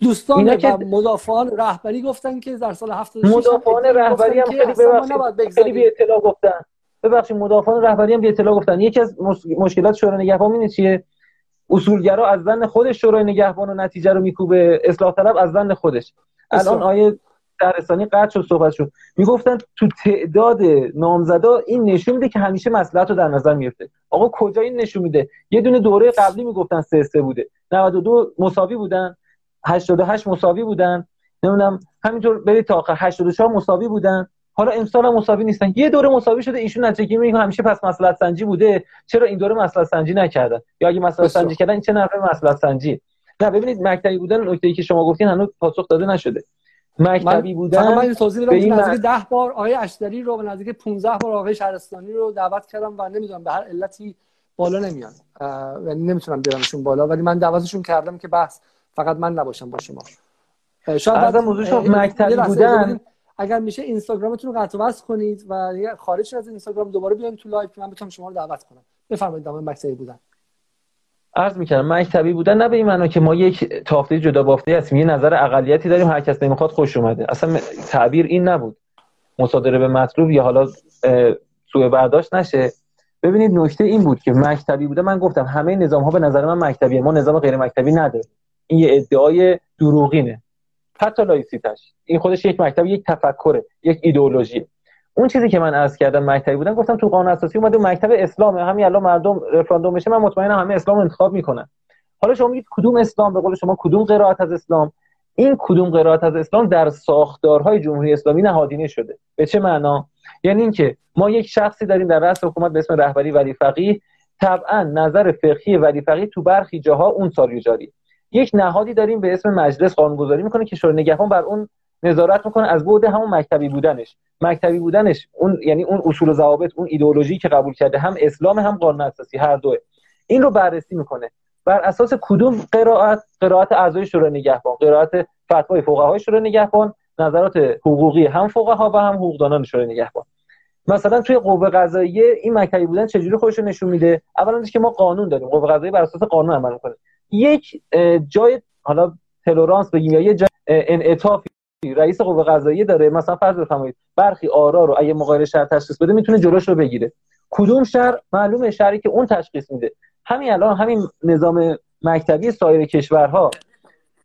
دوستان اینا که مدافعان رهبری گفتن که در سال 76 مدافعان رهبری هم خیلی خیلی بی اطلاع گفتن. ببخشید مدافعان رهبری هم بی اطلاع گفتن. یکی از مشکلات شورای نگهبان اینه چیه؟ اصولگرا از زن خودش شورای نگهبان و نتیجه رو میکوبه. اصلاح طلب از زن خودش. الان آیه درستانی قطع شد صحبت شد. می‌گفتن تو تعداد نامزدا این نشون میده که همیشه مصلحت رو در نظر میفته آقا کجا این نشون میده؟ یه دونه دوره قبلی می‌گفتن سه سه بوده. 92 مساوی بودن. 88 مساوی بودن. نمی‌دونم همینطور برید تا آخر. 84 مساوی بودن. حالا امسال هم مساوی نیستن. یه دوره مساوی شده ایشون نتیجه میگه همیشه پس مصلحت سنجی بوده. چرا این دوره مصلحت سنجی نکردن؟ یا اگه مصلحت سنجی کردن این چه نفر مصلحت سنجی؟ نه ببینید مکتبی بودن نکته ای که شما گفتین هنوز پاسخ داده نشده. مکتبی بودن من توضیح بدم نزدیک 10 بار آقای اشتری رو به نزدیک 15 بار آقای شهرستانی رو دعوت کردم و نمی‌دونم به هر علتی بالا نمیان. یعنی نمی‌تونم بیارمشون بالا ولی من دعوتشون کردم که بحث فقط من نباشم با شما. شاید موضوع شما مکتبی بودن اگر میشه اینستاگرامتون رو قطع وصل کنید و خارج از اینستاگرام دوباره بیایم تو لایو که من بتونم شما رو دعوت کنم. بفرمایید دامن مکتبی بودن. عرض می‌کردم مکتبی بودن نه به این معنا که ما یک تافته جدا بافته هستیم یه نظر اقلیتی داریم هر کس نمی‌خواد خوش اومده. اصلا تعبیر این نبود. مصادره به مطلوب یا حالا سوء برداشت نشه. ببینید نکته این بود که مکتبی بوده من گفتم همه نظام ها به نظر من مکتبیه ما نظام غیر مکتبی نداریم. این یه ادعای دروغینه. حتی لائیسیته‌ش. این خودش یک مکتب یک تفکره یک ایدئولوژی. اون چیزی که من عرض کردم مکتبی بودن گفتم تو قانون اساسی اومده مکتب اسلامه. همین الان مردم رفراندوم بشه من مطمئنم همه اسلام انتخاب می‌کنن. حالا شما میگید کدوم اسلام؟ به قول شما کدوم قرائت از اسلام؟ این کدوم قرائت از اسلام در ساختارهای جمهوری اسلامی نهادینه شده. به چه معنا؟ یعنی اینکه ما یک شخصی داریم در رأس حکومت به اسم رهبری ولی فقیه. طبعا نظر فقهی ولی فقیه تو برخی جاها اون جاری یک نهادی داریم به اسم مجلس قانونگذاری می‌کنه که شورای نگهبان بر اون نظارت می‌کنه از بعد همون مکتبی بودنش. مکتبی بودنش اون یعنی اون اصول و ضوابط اون ایدئولوژی که قبول کرده هم اسلام هم قانون اساسی هر دوه. این رو بررسی می‌کنه. بر اساس کدوم قرائت؟ قرائت اعضای شورای نگهبان قرائت فتوای فقهای شورای نگهبان نظرات حقوقی هم فقها و هم حقوقدانان شورای نگهبان. مثلا توی قوه قضاییه این مکتبی بودن چجوری خودش رو نشون میده؟ اولا که ما قانون داریم. قوه قضاییه بر اساس قانون عمل می‌کنه. یک جای حالا تلورانس بگیم یا یه جای انعطافی. رئیس قوه قضاییه داره مثلا فرض بفرمایید برخی آرا رو اگه مقایل شهر تشخیص بده می‌تونه جلوش رو بگیره. کدوم شهر؟ معلومه شهری که اون تشخیص میده. همین الان همین نظام مکتبی سایر کشورها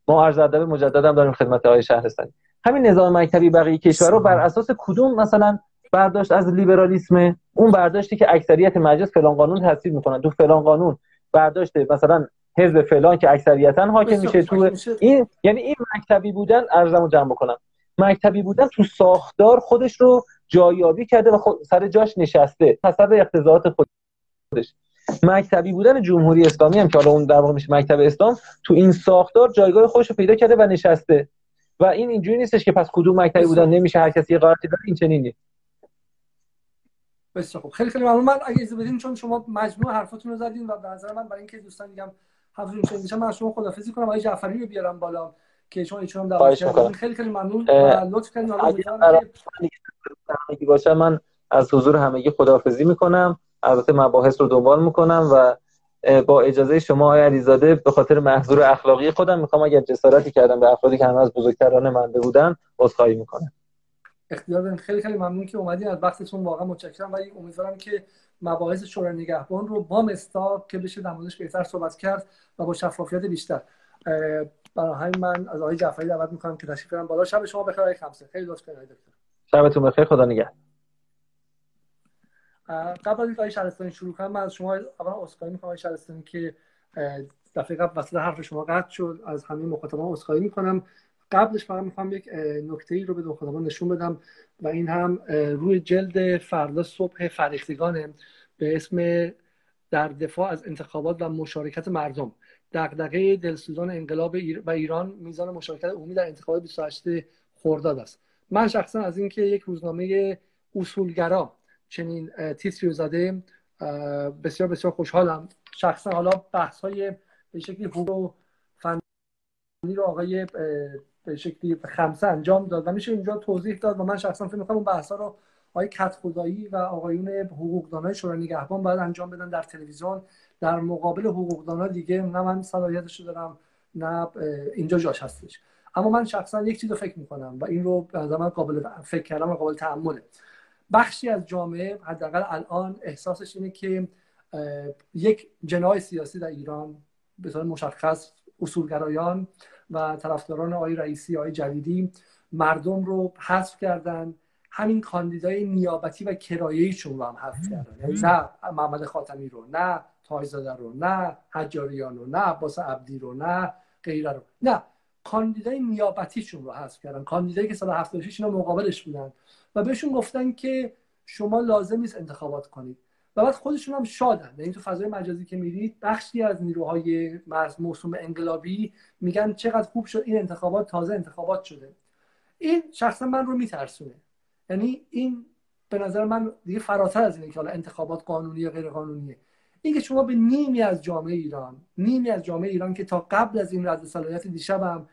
ما عرض ادب مجددا داریم خدمت آقای شهرستانی. همین نظام مکتبی بقیه کشورها بر اساس کدوم مثلا برداشت از لیبرالیسم؟ اون برداشتی که اکثریت مجلس فلان قانون تصویب می‌کنن تو فلان قانون برداشت مثلا حزب فلان که اکثریتا حاکم میشه تو این یعنی این مکتبی بودن ارزمو جمع بکنم. مکتبی بودن تو ساختار خودش رو جایابی کرده و خود سر جاش نشسته. حسب اقتضاعات خودش. مکتبی بودن جمهوری اسلامی هم که حالا اون در واقع میشه مکتب اسلام تو این ساختار جایگاه خودش رو پیدا کرده و نشسته. و این اینجوری نیستش که پس کدوم مکتبی بودن نمیشه هر کسی قرارتی داره این چنینی بسیار خوب خیلی خیلی ممنون من اگه اجازه بدین چون شما مجموع حرفاتون رو زدین و به نظر من برای اینکه دوستان دیگه حرفتون شنیدید من از شما خدافظی کنم. آقای جعفری رو بیارم بالا که چون ایشون هم دعوت خیلی خیلی ممنون. لطف کردین. اگه باشه من از حضور همگی خدافظی می‌کنم. البته مباحث رو دنبال می‌کنم و با اجازه شما آقای علیزاده به خاطر محضور اخلاقی خودم می‌خوام اگر جسارتی کردم به افرادی که همه از بزرگتران منده بودن عذرخواهی می‌کنم. اختیار داریم. خیلی خیلی ممنون که اومدین. از وقتتون واقعا متشکرم. و امیدوارم که مباحث شورای نگهبان رو با مستاق که بشه در بهتر صحبت کرد و با شفافیت بیشتر. برای همین من از آقای جعفری دعوت می‌کنم که تشریف بیارن بالا. شب شما بخیر آقای خمسه. خیلی لطف کنید دکتر. شبتون بخیر. خدا نگهدار. قبل از اینکه شهرستانی شروع کنم من از شما اولا اسخای می‌کنم شهرستانی که دفعه قبل وسط حرف شما قطع شد. از همه مخاطبان اسخای می‌کنم. قبلش فقط می‌خوام یک نکته ای رو به مخاطبان نشون بدم و این هم روی جلد فردا صبح فرهیختگانه به اسم در دفاع از انتخابات و مشارکت مردم. دغدغه دلسوزان انقلاب و ایران میزان مشارکت عمومی در انتخابات 28 خرداد است. من شخصا از اینکه یک روزنامه اصولگرا چنین تیتری زده بسیار بسیار خوشحالم. شخصا حالا بحث های به شکلی فنی رو آقای به شکلی خمسه انجام داد و میشه اینجا توضیح داد و من شخصا فکر می‌کنم اون بحث ها رو آقای کت خدایی و آقایون حقوقدانای شورای نگهبان باید انجام بدن در تلویزیون. در مقابل حقوقدانا دیگه نه من صلاحیتش دارم نه اینجا جاش هستش. اما من شخصا یک چیز رو فکر می‌کنم و این رو به من قابل فکر کردم و قابل تحمله بخشی از جامعه حداقل الان احساسش اینه که یک جنای سیاسی در ایران به طور مشخص اصولگرایان و طرفداران آقای رئیسی آقای جدیدی مردم رو حذف کردن. همین کاندیدای نیابتی و کرایه‌ایشون رو هم حذف کردن. یعنی نه محمد خاتمی رو نه تایزاده رو نه حجاریان رو نه عباس عبدی رو نه غیره رو. نه کاندیدای نیابتیشون رو حذف کردن. کاندیدایی که سال 76 اینا مقابلش بودن و بهشون گفتن که شما لازم نیست انتخابات کنید. و بعد خودشون هم شادن. یعنی تو فضای مجازی که میرید بخشی از نیروهای موسوم انقلابی میگن چقدر خوب شد این انتخابات تازه انتخابات شده. این شخصا من رو میترسونه. یعنی این به نظر من دیگه فراتر از اینه که حالا انتخابات قانونی یا غیر قانونیه اینکه شما به نیمی از جامعه ایران نیمی از جامعه ایران که تا قبل از این رد صلاحیت دیشبم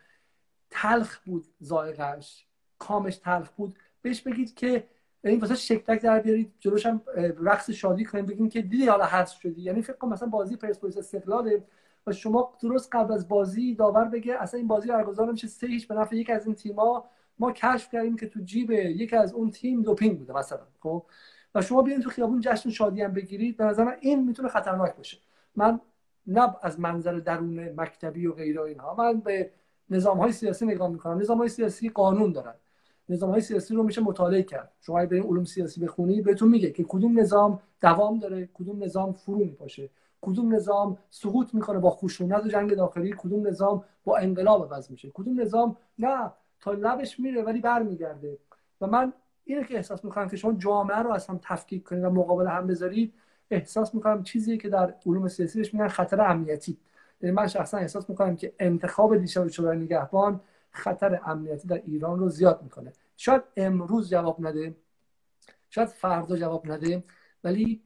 تلخ بود زائقش کامش تلخ بود بهش بگید که این واسه شکلک در بیارید جلوش هم رقص شادی کنید بگین که دیدی حالا حذف شدی. یعنی فکر کنم مثلا بازی پرسپولیس استقلاله و شما درست قبل از بازی داور بگه اصلا این بازی برگزار میشه سه هیچ به نفع یک از این تیما ما کشف کردیم که تو جیب یک از اون تیم دوپینگ بوده مثلا خب؟ و شما بیاین تو خیابون جشن شادی هم بگیرید به نظر این می‌تونه خطرناک باشه. من نه از منظر درون مکتبی و غیره اینها من به نظام های سیاسی نگاه می‌کنم. نظام های سیاسی قانون دارن. نظام های سیاسی رو میشه مطالعه کرد. شما اگه برین علوم سیاسی بخونید بهتون میگه که کدوم نظام دوام داره کدوم نظام فرو میپاشه. کدوم نظام سقوط می‌کنه با خشونت و جنگ داخلی کدوم نظام با انقلاب عوض میشه. کدوم نظام نه تا لبش میره ولی برمیگرده. و من اینه که احساس می‌کنم که شما جامعه رو از هم تفکیک کنید و مقابل هم بذارید احساس می‌کنم چیزی که در علوم سیاسی بهش میگن خطر امنیتی. یعنی من شخصا احساس می‌کنم که انتخاب دیشب شورای نگهبان خطر امنیتی در ایران رو زیاد می‌کنه. شاید امروز جواب نده شاید فردا جواب نده ولی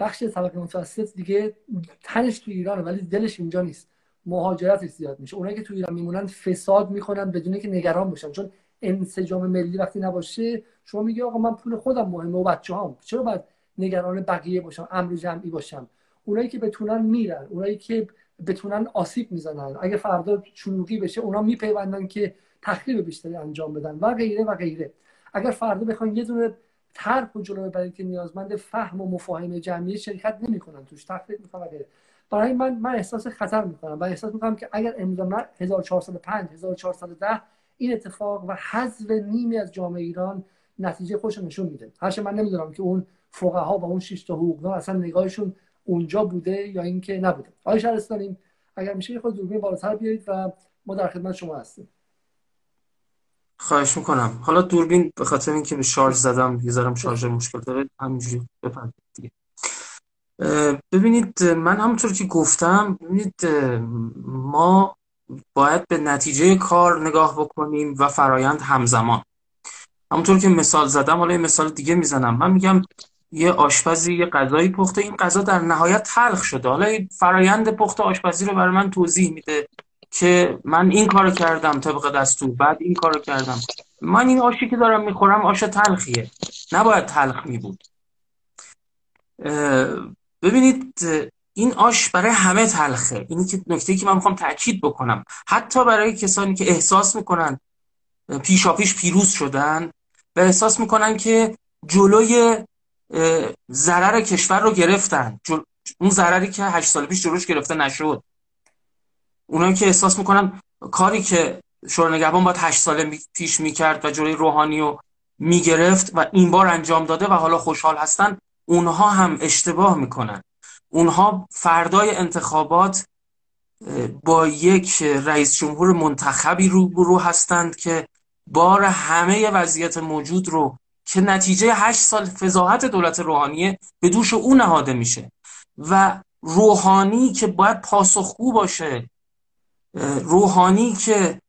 بخش طبقه متوسط دیگه تنش تو ایرانه ولی دلش اینجا نیست. مهاجرتش زیاد میشه. اونایی که تو ایران میمونن فساد می‌کنن بدون که نگران باشن. چون انسجام ملی وقتی نباشه شما میگی آقا من پول خودم مهمه و بچه هم چرا باید نگران بقیه باشم امر جمعی باشم؟ اونایی که بتونن میرن. اونایی که بتونن آسیب می‌زنن. اگه فردا چونوقی بشه اونا میپیوندن که تخریب بیشتری انجام بدن و غیره و غیره. اگر فردا بخوان یه دونه طرح و جلو ببرید که نیازمند فهم و مفاهمه جمعی شرکت نمی‌کنن توش تخریب می‌کنن و غیره. برای من من احساس خطر می‌کنم و احساس می‌کنم که اگر امروز 1405 1410 این اتفاق و حذف نیمی از جامعه ایران نتیجه خوش نشون میده. هرچند من نمی‌دونم که اون فقها و اون شش تا حقوقدان اصلا نگاهشون اونجا بوده یا اینکه نبوده. آقای شهرستانی اگر میشه خود دوربین بالاتر بیارید و ما در خدمت شما هستیم. خواهش می‌کنم. حالا دوربین به خاطر اینکه به شارژ زدم یه ذره شارژر مشکل داره همینجوری بپرد دیگه. ببینید من همونطور که گفتم ببینید ما باید به نتیجه کار نگاه بکنیم و فرایند همزمان. همونطور که مثال زدم حالا یه مثال دیگه می‌زنم. من میگم یه آشپزی یه غذایی پخته. این غذا در نهایت تلخ شده. حالا فرایند پخت آشپزی رو برای من توضیح میده که من این کارو کردم طبق دستور بعد این کارو کردم. من این آشی که دارم می‌خورم آش تلخیه. نباید تلخ میبود. ببینید این آش برای همه تلخه. اینی که نکته که من می‌خوام تاکید بکنم. حتی برای کسانی که احساس می‌کنن پیشاپیش پیروز شدن و احساس می‌کنن که جلوی ضرر کشور رو گرفتن. اون ضرری که هشت سال پیش جلوش گرفته نشد. اونایی که احساس می‌کنن کاری که شورای نگهبان باید هشت سال پیش می‌کرد و جلوی روحانی رو می‌گرفت و این بار انجام داده و حالا خوشحال هستن اونها هم اشتباه می‌کنن. اونها فردای انتخابات با یک رئیس جمهور منتخبی روبرو هستند که بار همه وضعیت موجود رو که نتیجه هشت سال فضاحت دولت روحانیه به دوش او نهاده میشه و روحانی که باید پاسخگو باشه روحانی که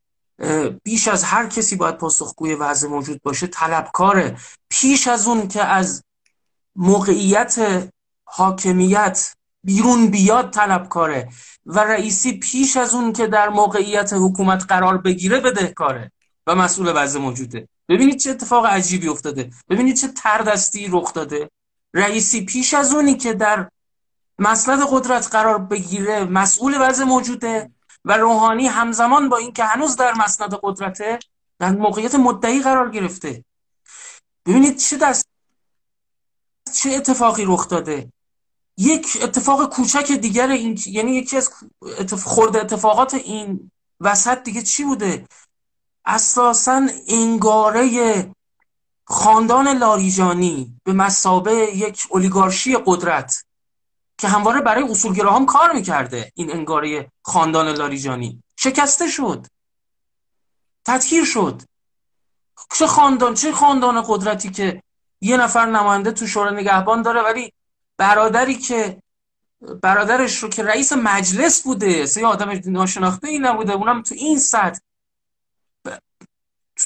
بیش از هر کسی باید پاسخگوی وضع موجود باشه طلبکاره. پیش از اون که از موقعیت حاکمیت بیرون بیاد طلبکاره و رئیسی پیش از اون که در موقعیت حکومت قرار بگیره بدهکاره. و مسئول وضع موجوده. ببینید چه اتفاق عجیبی افتاده. ببینید چه تردستی رخ داده. رئیسی پیش از اونی که در مسند قدرت قرار بگیره مسئول وضع موجوده و روحانی همزمان با اینکه هنوز در مسند قدرته در موقعیت مدعی قرار گرفته. ببینید چه دست چه اتفاقی رخ داده. یک اتفاق کوچک دیگر این یعنی یکی از اتف... خورده اتفاقات این وسط دیگه چی بوده؟ اساسا انگاره خاندان لاریجانی به مسابه یک اولیگارشی قدرت که همواره برای اصولگراهام کار می‌کرده این انگاره خاندان لاریجانی. شکسته شد. تطهیر شد. چه خاندان چه خاندان قدرتی که یه نفر نماینده تو شورای نگهبان داره ولی برادری که برادرش رو که رئیس مجلس بوده سه آدم ناشناخته ای نبوده اونم تو این سطح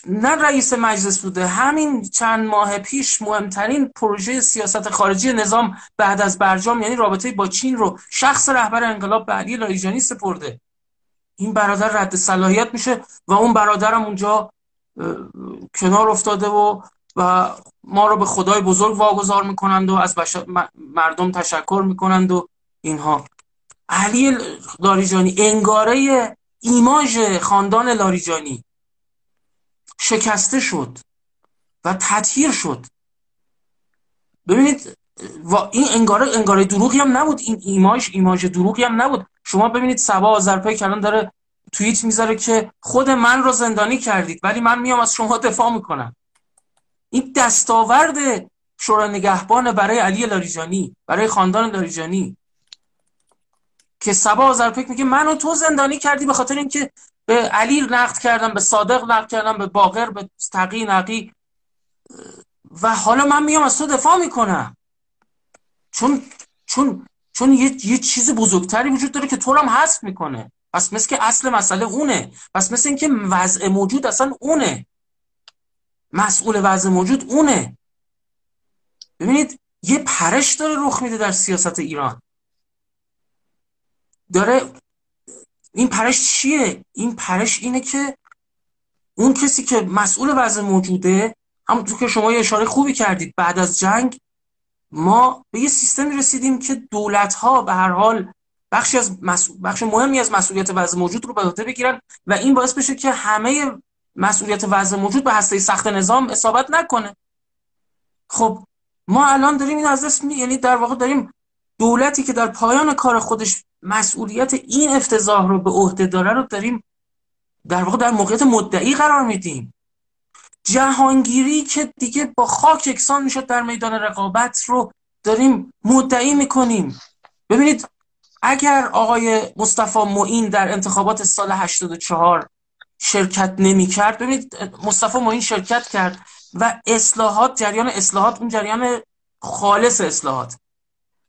نه رئیس مجلس بوده همین چند ماه پیش مهمترین پروژه سیاست خارجی نظام بعد از برجام یعنی رابطه با چین رو شخص رهبر انقلاب به علی لاریجانی سپرده. این برادر رد صلاحیت میشه و اون برادرم اونجا کنار افتاده و و ما رو به خدای بزرگ واگذار می‌کنند و از مردم تشکر می‌کنند و اینها. علی لاریجانی انگاره ایماژ خاندان لاریجانی. شکسته شد و تطهیر شد. ببینید این انگاره انگاره دروغی هم نبود. این ایماژ ایماژ دروغی هم نبود. شما ببینید سبا آذرپای کلان داره توییت می‌ذاره که خود من رو زندانی کردید ولی من میام از شما دفاع می‌کنم. این دستاورد شورای نگهبان برای علی لاریجانی برای خاندان لاریجانی که سبا آذرپیک میگه منو تو زندانی کردی به خاطر اینکه به علی نقد کردم به صادق نقد کردم به باقر به تقی نقی. و حالا من میام از تو دفاع می‌کنم. چون چون چون یه, یه چیز بزرگتری وجود داره که تو هم حذف می‌کنه. پس مثل که اصل مسئله اونه. پس مثل اینکه وضع موجود اصلا اونه. مسئول وضع موجود اونه. ببینید یه پرش داره رخ میده در سیاست ایران. داره این پرش چیه؟ این پرش اینه که اون کسی که مسئول وضع موجوده همونطور که شما یه اشاره خوبی کردید بعد از جنگ ما به یه سیستمی رسیدیم که دولت ها به هر حال بخشی از بخش مهمی از مسئولیت وضع موجود رو به عهده بگیرن و این باعث بشه که همه مسئولیت وضع موجود به هسته سخت نظام اصابت نکنه. خب ما الان داریم این از دست یعنی در واقع داریم دولتی که در پایان کار خودش مسئولیت این افتضاح رو به عهده داره رو داریم در واقع در موقعیت مدعی قرار میدیم. جهانگیری که دیگه با خاک یکسان می‌شد در میدان رقابت رو داریم مدعی می‌کنیم. ببینید اگر آقای مصطفی معین در انتخابات سال 84 شرکت نمی کرد ببینید مصطفی معین شرکت کرد و اصلاحات جریان اصلاحات اون جریان خالص اصلاحات.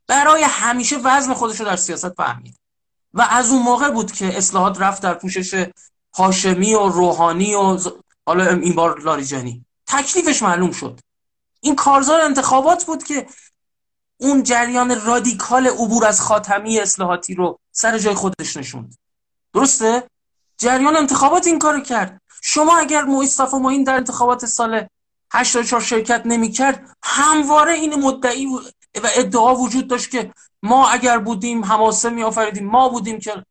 برای همیشه وزن خودش رو در سیاست فهمید. و از اون موقع بود که اصلاحات رفت در پوشش هاشمی و روحانی و حالا این بار لاریجانی تکلیفش معلوم شد. این کارزار انتخابات بود که اون جریان رادیکال عبور از خاتمی اصلاحاتی رو سر جای خودش نشوند. درسته؟ جریان انتخابات این کارو کرد. شما اگر مصطفی این در انتخابات سال 84 شرکت نمی کرد همواره این مدعی و ادعا وجود داشت که ما اگر بودیم حماسه می آفریدیم ما بودیم که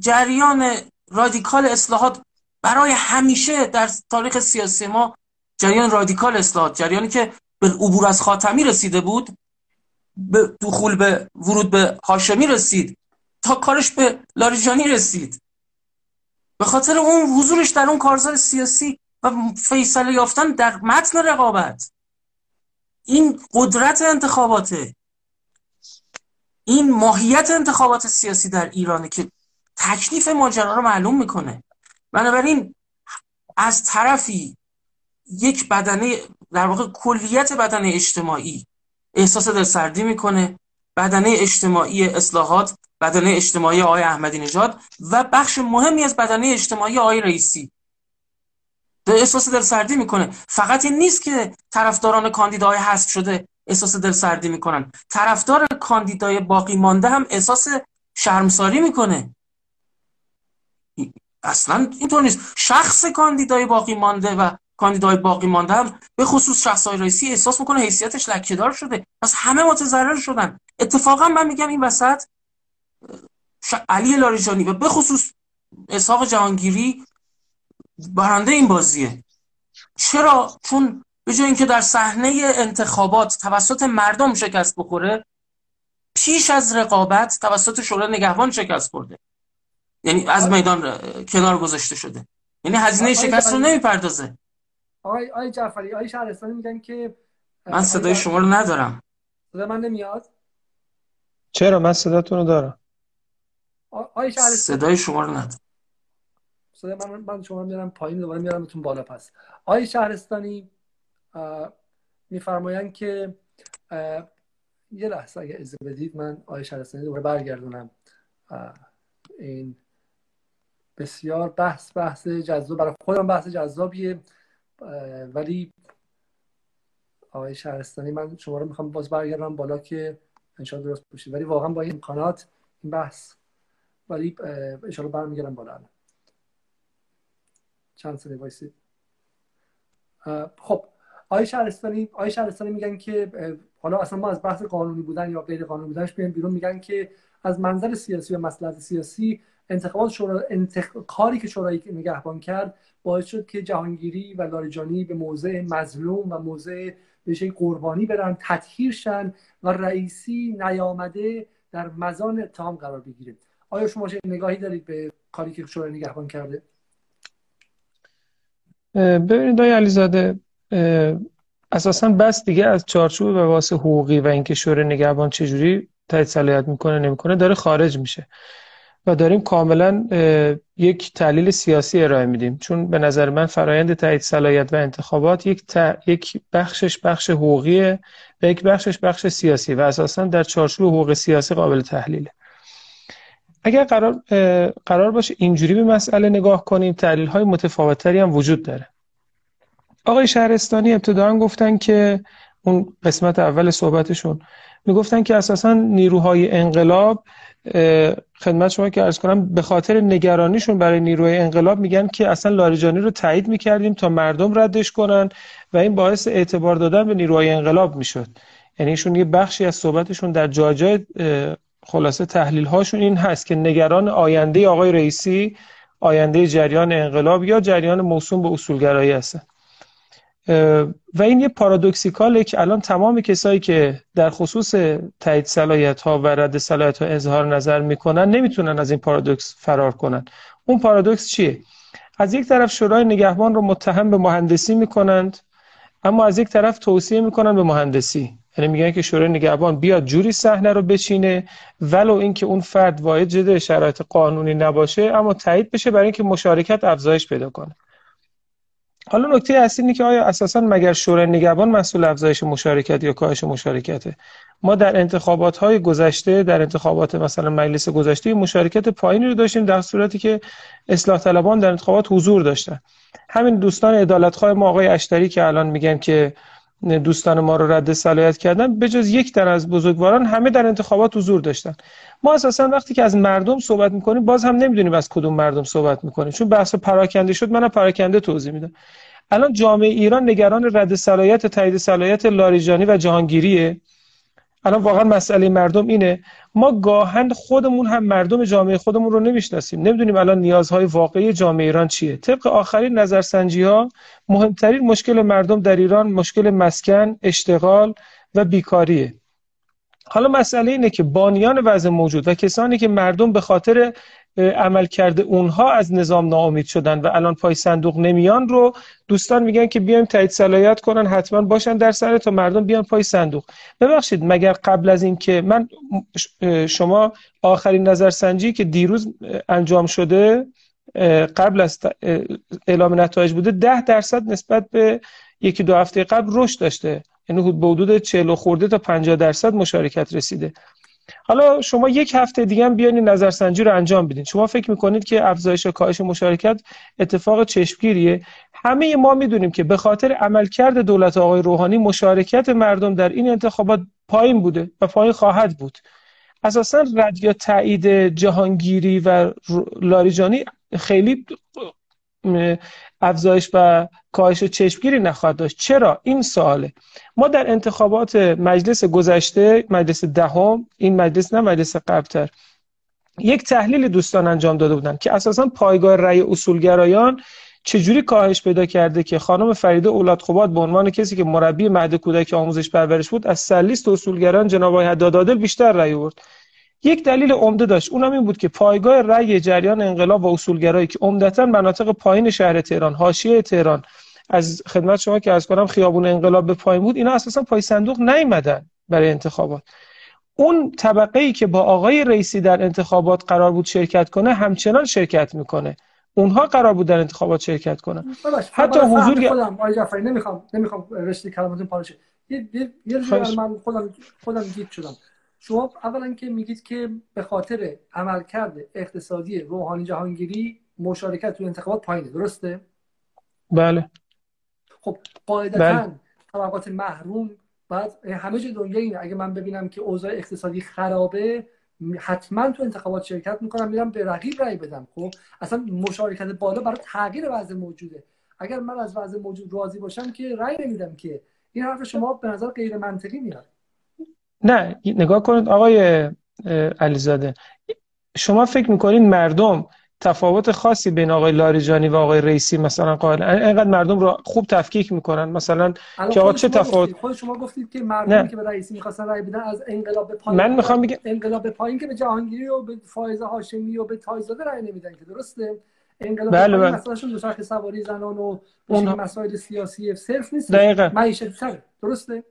جریان رادیکال اصلاحات برای همیشه در تاریخ سیاسی ما جریان رادیکال اصلاحات جریانی که به عبور از خاتمی رسیده بود به دخول به ورود به هاشمی رسید تا کارش به لاریجانی رسید. به خاطر اون حضورش در اون کارزار سیاسی و فیصله یافتن در متن رقابت. این قدرت انتخاباته این ماهیت انتخابات سیاسی در ایرانه که تکلیف ماجرا رو معلوم می‌کنه. بنابراین از طرفی یک بدنه در واقع کلیت بدنه اجتماعی احساس دلسردی می‌کنه. بدنه اجتماعی اصلاحات بدنه اجتماعی آقای احمدی نژاد و بخش مهمی از بدنه اجتماعی آقای رئیسی. احساس دلسردی می‌کنه. فقط این نیست که طرفداران کاندیداهای حذف شده احساس دلسردی می‌کنن. طرفدار کاندیدای باقی مانده هم احساس شرمساری می‌کنه. اصلا اینطور نیست. شخص کاندیدای باقی مانده و کاندیدای باقی مانده هم به خصوص شخص های رئیسی احساس می‌کنه حیثیتش لکهدار شده. پس همه متضرر شدن. اتفاقا من میگم این وسط علی لاریجانی و به خصوص اسحاق جهانگیری برنده این بازیه. چرا؟ چون به جای اینکه در صحنه انتخابات توسط مردم شکست بخوره پیش از رقابت توسط شورای نگهبان شکست برده. یعنی از میدان کنار گذاشته شده. یعنی هزینه شکست رو نمی‌پردازه. آقای آقای جعفری آقای شهرستانی میگن که من صدای شما رو ندارم. صدای من نمیاد؟ چرا؟ من صداتون رو دارم. آقای شهرستانی صدای شما رو ندارم. صدای من من شما میارم پایین دوباره میارمتون بالا. پس آقای شهرستانی میفرمایند که یه لحظه اگه اجازه بدید من آقای شهرستانی دوباره برگردونم. این بسیار بحث بحث جذاب برای خودم بحث جذابیه. ولی آقای شهرستانی من شما رو می‌خوام باز برگردم بالا که انشاءالله درست باشید ولی واقعا با این امکانات این بحث ولی انشاءالله برمیگردم بالا چند سنه وایسید. خب آقای شهرستانی آقای شهرستانی میگن که حالا اصلا ما از بحث قانونی بودن یا غیر قانونی بودنش بیایم بیرون. میگن که از منظر سیاسی و مسئله سیاسی انتخابات شورا انتخ... کاری که شورای نگهبان کرد باعث شد که جهانگیری و لاریجانی به موضع مظلوم و موضع به قربانی برن تطهیر شن و رئیسی نیامده در مزان اتهام قرار بگیره. آیا شما چه نگاهی دارید به کاری که شورای نگهبان کرده؟ ببینید آقای علیزاده اساسا بس دیگه از چارچوب و واسه حقوقی و اینکه شورای نگهبان چجوری تایید صلاحیت می‌کنه نمی‌کنه داره خارج میشه. و داریم کاملا یک تحلیل سیاسی ارائه میدیم. چون به نظر من فرایند تایید صلاحیت و انتخابات یک, یک بخشش بخش حقوقیه و یک بخشش بخش سیاسی و اساسا در چارچوب حقوق سیاسی قابل تحلیله. اگر قرار, قرار باشه اینجوری به مسئله نگاه کنیم تحلیل های متفاوتتری هم وجود داره. آقای شهرستانی ابتداعا گفتن که اون قسمت اول صحبتشون می‌گفتن که اساسا نیروهای انقلاب خدمت شما که ارز کنم به خاطر نگرانیشون برای نیروی انقلاب میگن که اصلا لاریجانی رو تایید می‌کردیم تا مردم ردش کنن و این باعث اعتبار دادن به نیروهای انقلاب می‌شد. یعنی ایشون یه بخشی از صحبتشون در جاجای خلاصه تحلیل هاشون این هست که نگران آینده آقای رئیسی آینده جریان انقلاب یا جریان موسوم به اصولگرایی هستن. و این یه پارادوکسیکاله که الان تمام کسایی که در خصوص تایید صلاحیت ها و رد صلاحیت ها اظهار نظر می‌کنن نمی‌تونن از این پارادوکس فرار کنن. اون پارادوکس چیه؟ از یک طرف شورای نگهبان رو متهم به مهندسی می‌کنند اما از یک طرف توصیه می‌کنن به مهندسی. یعنی میگن که شورای نگهبان بیاد جوری صحنه رو بچینه ولو اینکه اون فرد واجد شرایط قانونی نباشه اما تایید بشه برای اینکه مشارکت افزایش پیدا کنه. حالا نکته اصلی اینه که آیا اساسا مگر شورای نگهبان مسئول افزایش مشارکت یا کاهش مشارکته؟ ما در انتخابات های گذشته در انتخابات مثلا مجلس گذشته مشارکت پایینی رو داشتیم در صورتی که اصلاح طلبان در انتخابات حضور داشتن. همین دوستان عدالتخواه ما آقای اشتری که الان میگن که دوستان ما رو رد صلاحیت کردن. به جز یک در از بزرگواران همه در انتخابات حضور داشتن. ما اساسا وقتی که از مردم صحبت می‌کنیم باز هم نمی‌دونیم از کدوم مردم صحبت می‌کنیم. چون بحث پراکنده شد منم پراکنده توضیح میدم. الان جامعه ایران نگران رد صلاحیت تایید صلاحیت لاریجانی و جهانگیریه. الان واقعا مسئله مردم اینه. ما گاهن خودمون هم مردم جامعه خودمون رو نمی‌شناسیم. نمی‌دونیم الان نیازهای واقعی جامعه ایران چیه. طبق آخرین نظرسنجی ها مهمترین مشکل مردم در ایران مشکل مسکن اشتغال و بیکاریه. حالا مسئله اینه که بانیان وضع موجود و کسانی که مردم به خاطر عمل کرده اونها از نظام ناامید شدن و الان پای صندوق نمیان رو دوستان میگن که بیایم تایید صلاحیت کنن حتما باشن در سر تا مردم بیان پای صندوق. ببخشید مگر قبل از اینکه من شما آخرین نظرسنجی که دیروز انجام شده قبل از اعلام نتایج بوده ده درصد نسبت به یکی دو هفته قبل رشد داشته. یعنی به حدود 40 خورده تا 50 درصد مشارکت رسیده. حالا شما یک هفته دیگه هم بیاین نظرسنجی رو انجام بدین. شما فکر می‌کنید که افزایش کاهش مشارکت اتفاق چشمگیریه؟ همه ما می‌دونیم که به خاطر عملکرد دولت آقای روحانی مشارکت مردم در این انتخابات پایین بوده و پایین خواهد بود. اساسا رد یا تایید جهانگیری و لاریجانی خیلی افزایش و کاهش چشمگیری نخواهد داشت. چرا؟ این سواله. ما در انتخابات مجلس گذشته مجلس دهم این مجلس نه مجلس قبلتر یک تحلیل دوستان انجام داده بودن که اساسا پایگاه رأی اصولگرایان چجوری کاهش پیدا کرده که خانم فریده اولاد خوبات به عنوان کسی که مربی مهد کودک آموزش پرورش بود از سرلیست اصولگران جناب آقای حدادادل بیشتر رأی برد یک دلیل عمده داشت. اونم این بود که پایگاه رأی جریان انقلاب و اصولگرایی که عمدتا مناطق پایین شهر تهران حاشیه تهران از خدمت شما که از کنم خیابون انقلاب به پایین بود اینا اساسا پای صندوق نیومدن برای انتخابات. اون طبقه ای که با آقای رئیسی در انتخابات قرار بود شرکت کنه همچنان شرکت می‌کنه. اونها قرار بود در انتخابات شرکت کنن. حتی حضور خودم آقای جعفری نمی‌خوام نمی‌خوام رشته کلماتون پارشه یه یه من خودم خودم گیت شدم. شما اولا که میگید که به خاطر عملکرد اقتصادی روحانی جهانگیری مشارکت تو انتخابات پایینه درسته؟ بله. خب قاعدتا بله. طبقات محروم بعد همه جای دنیا اینه. اگه من ببینم که اوضاع اقتصادی خرابه حتما تو انتخابات شرکت می‌کنم میرم به رقیب رای بدم. خب اصلا مشارکت بالا برای تغییر وضع موجوده. اگر من از وضع موجود راضی باشم که رای نمیدم که. این حرف شما به نظر غیر منطقی میاد. نه نگاه کنید آقای علیزاده. شما فکر می‌کنید مردم تفاوت خاصی بین آقای لاریجانی و آقای رئیسی مثلا قائل اینقدر مردم رو خوب تفکیک می‌کنن؟ مثلا که آقا چه تفاوت؟ خود شما گفتید که مردمی که به رئیسی می‌خواستن رای بدن از انقلاب به پایین من می‌خوام بگم انقلاب به پایین که به جهانگیری و به فایز هاشمی و به تایزاده رای نمیدن که درسته؟ انقلاب بله بله. مثلا دوچرخه سواری زنان و اون مسائل سیاسی صرف نیست. معیشت سر درسته؟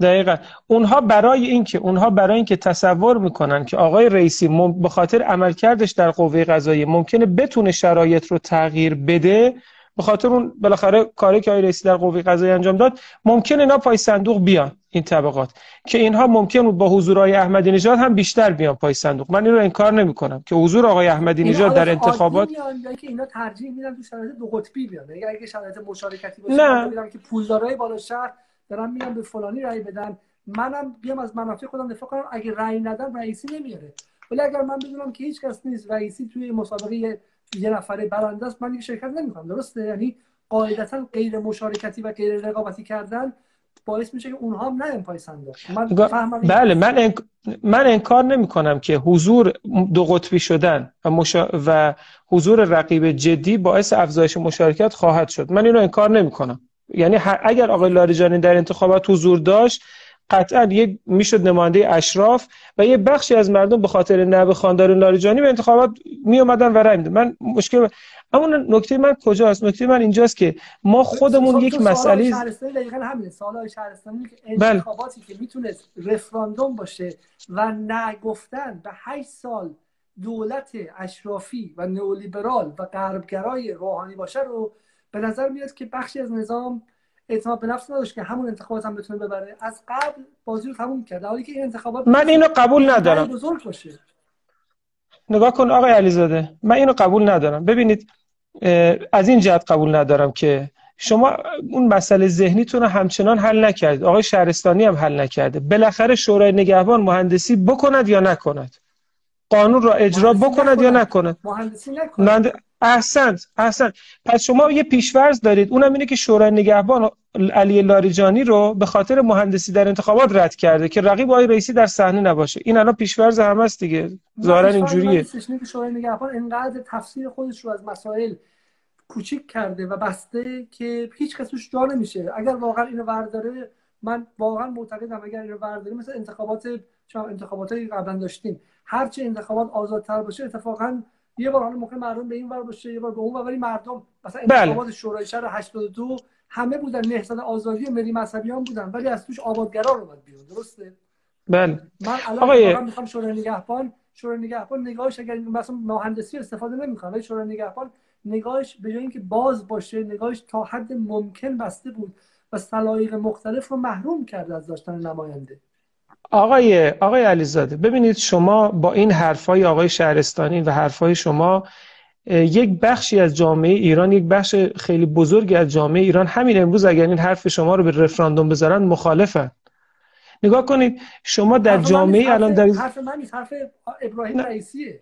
دقیقا. اونها برای اینکه اونها برای اینکه تصور می‌کنن که آقای رئیسی به خاطر عملکردش در قوه قضاییه ممکنه بتونه شرایط رو تغییر بده به خاطر اون بالاخره کاری که آقای رئیسی در قوه قضاییه انجام داد ممکنه اینا پای صندوق بیان این طبقات. که اینها ممکن بود با حضور آقای احمدی نژاد هم بیشتر بیان پای صندوق. من این رو انکار نمی کنم که حضور آقای احمدی نژاد در انتخابات که اینا ترجیح میدن تو شرایط دو قطبی بیان اگه شرایط مشارکتی باشه نه. که پولدارای بالا شهر دارن میگن به فلانی رأی بدن. منم بیام از منافع خودم دفاع کنم. اگه رأی ندم رئیسی نمیاره. ولی اگر من بدونم که هیچ کس نیست رئیسی توی مسابقه یه نفره برنده است من دیگه شرکت نمی‌کنم. درسته؟ یعنی قاعدتا غیر مشارکتی و غیر رقابتی کردن باعث میشه که اونها هم نه پای صندوق من بله من انک... من انکار نمی کنم که حضور دو قطبی شدن و, مشا... و حضور رقیب جدی باعث افزایش مشارکت خواهد شد. من اینو انکار نمی کنم یعنی اگر آقای لاریجانی در انتخابات حضور داشت قطعا یک می‌شد نماینده اشراف و یه بخشی از مردم به خاطر نب خاندار لاریجانی به انتخابات می اومدن و رای من مشکل اما نکته من کجاست؟ نکته من اینجاست که ما خودمون یک مسئله شهرستانی دقیقاً همین سوال شهرستانی که بله. انتخاباتی که می‌تونست رفراندوم باشه و نگفتن به 8 سال دولت اشرافی و نئولیبرال و غربگرای روحانی باشه رو به نظر میاد که بخشی از نظام اعتماد به نفس نداشت که همون انتخابات هم بتونه ببره. از قبل بازی رو تموم کرد حالی که این انتخابات من اینو قبول ندارم. بزرگ باشه. نگاه کن آقای علیزاده من اینو قبول ندارم. ببینید از این جهت قبول ندارم که شما اون مسئله ذهنیتون رو همچنان حل نکردید. آقای شهرستانی هم حل نکرده. بالاخره شورای نگهبان مهندسی بکند یا نکند. قانون را اجرا بکند یا نکند؟ مهندسی نکند احسنت احسنت پس شما یه پیشورز دارید. اونم اینه که شورای نگهبان علی لاریجانی رو به خاطر مهندسی در انتخابات رد کرده که رقیب آقای رئیسی در صحنه نباشه. این الان پیشورز هم است دیگه ظاهرا اینجوریه. شورای نگهبان انقدر تفسیر خودش رو از مسائل کوچیک کرده و بسته که هیچ کس توش جا نمیشه. اگر واقعا اینو ورداره من واقعا معتقدم اگر اینو ورداره مثل انتخابات چون انتخابات قبلا داشتیم. هرچه انتخابات آزادتر باشه اتفاقا یه بار حالا ممکن مردم به این ور باشه یه بار به اون ولی مردم مثلا بله. انتخابات شورای شهر 82 همه بودن نهضت آزادی و ملی مذهبیان بودن ولی از توش آبادگرا رو اومد بیرون درسته بله من الان. می‌خوام شورای نگهبان شورای نگهبان نگاهش اگر مثلا مهندسی استفاده نمی‌کنه ولی شورای نگهبان نگاهش به جای اینکه باز باشه نگاهش تا حد ممکن بسته بود و سلایق مختلف رو محروم کرده از داشتن نماینده آقای آقای علیزاده ببینید شما با این حرفای آقای شهرستانی و حرفای شما یک بخشی از جامعه ایران یک بخش خیلی بزرگی از جامعه ایران همین امروز اگر این حرف شما رو به رفراندوم بذارن مخالفن. نگاه کنید شما در جامعه الان در حرف من نیست حرف ابراهیم رئیسیه.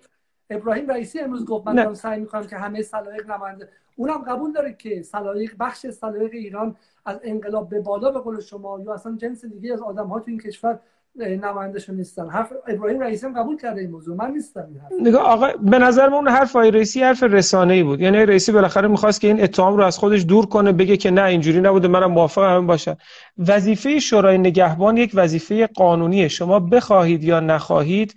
ابراهیم رئیسی امروز گفت من دارم سعی می‌کنم که همه سلایق نماینده اونم قبول داره که سلایق بخش سلایق ایران از انقلاب به بالا به قول شما یا اصلا جنس دیگه از آدم ها تو این کشور نمایندهشون نیستن. حرف ابراهیم رئیسی هم قبول کرده این موضوع. من نیستم این حرف. نگاه آقا به نظر من اون حرف آقای رئیسی حرف رسانه ای بود. یعنی رئیسی بالاخره می‌خواست که این اتهام رو از خودش دور کنه بگه که نه اینجوری نبوده منم موافق هم باشم وظیفه شورای نگهبان یک وظیفه قانونیه. شما بخواهید یا نخواهید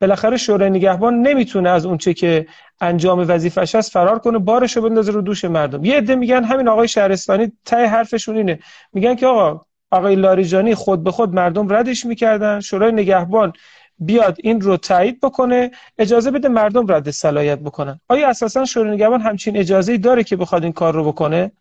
بالاخره شورای نگهبان نمی‌تونه از اونچه که انجام وظیفش هست فرار کنه بارش رو بندازه رو دوش مردم. یه عده میگن همین آقای شهرستانی ته حرفشون اینه. میگن که آقا آقای لاریجانی خود به خود مردم ردش می‌کردن. شورای نگهبان بیاد این رو تایید بکنه اجازه بده مردم رد صلاحیت بکنن. آیا اساسا شورای نگهبان همچین اجازه داره که بخواد این کار رو بکنه؟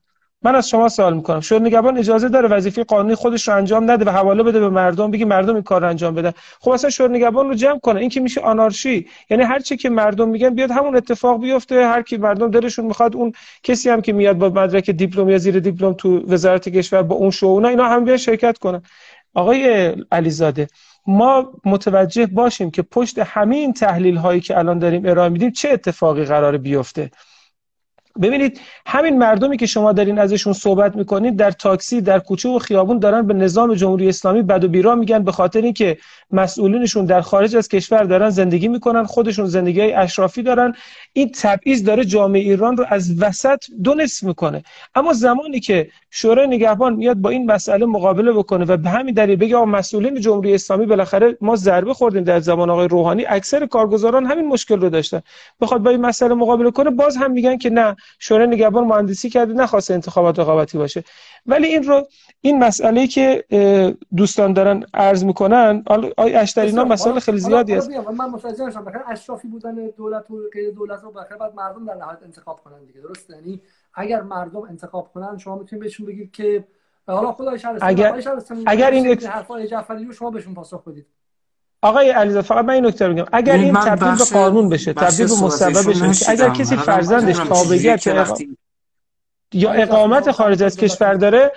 من از شما سوال می‌کنم. شورای نگهبان اجازه داره وظیفه قانونی خودش رو انجام نده و حواله بده به مردم بگی مردم این کار رو انجام بدن خب اصلا شورای نگهبان رو جمع کنه. این که میشه آنارشی. یعنی هر چی که مردم میگن بیاد همون اتفاق بیفته. هر کی مردم دلشون می‌خواد اون کسی هم که میاد با مدرک دیپلم یا زیر دیپلم تو وزارت کشور با اون شو اینا هم بیان شرکت کنن. آقای علیزاده ما متوجه باشیم که پشت همین تحلیل هایی که الان داریم ارائه میدیم چه اتفاقی قرار بیفته؟ ببینید همین مردمی که شما دارین ازشون صحبت می‌کنید در تاکسی در کوچه و خیابون دارن به نظام جمهوری اسلامی بد و بیرا میگن به خاطر اینکه مسئولینشون در خارج از کشور دارن زندگی می‌کنن خودشون زندگی های اشرافی دارن. این تبعیض داره جامعه ایران رو از وسط دو نصف می‌کنه. اما زمانی که شورای نگهبان میاد با این مسئله مقابله بکنه و به همین دلیل بگه آقا مسئولین جمهوری اسلامی بالاخره ما ضربه خوردیم در زمان آقای روحانی. اکثر کارگزاران همین مشکل رو داشتن. بخواد با این مسئله مقابله کنه باز هم میگن که نه شورای نگهبان مهندسی کرده نخواسته انتخابات رقابتی باشه. ولی این رو این مسئله که دوستان دارن عرض می‌کنن آقای اشترینا مسئله خیلی زیادی است. من متوجه نشدم بخیر اشرافی بودن دولت و غیر دولت رو بعد مردم در نهایت انتخاب کنن دیگه. درست یعنی اگر مردم انتخاب کنن شما می‌تونید بهشون بگید که حالا خدای اگر اگر این حرفای جعفری شما بهشون پاسخ بدید. آقای علیزاده فقط من این نکته میگم. اگر این تبدیل به قانون بشه تبدیل به مصوبه بشه اگر کسی فرزندش تابعیت یا اقامت خارج از کشور داره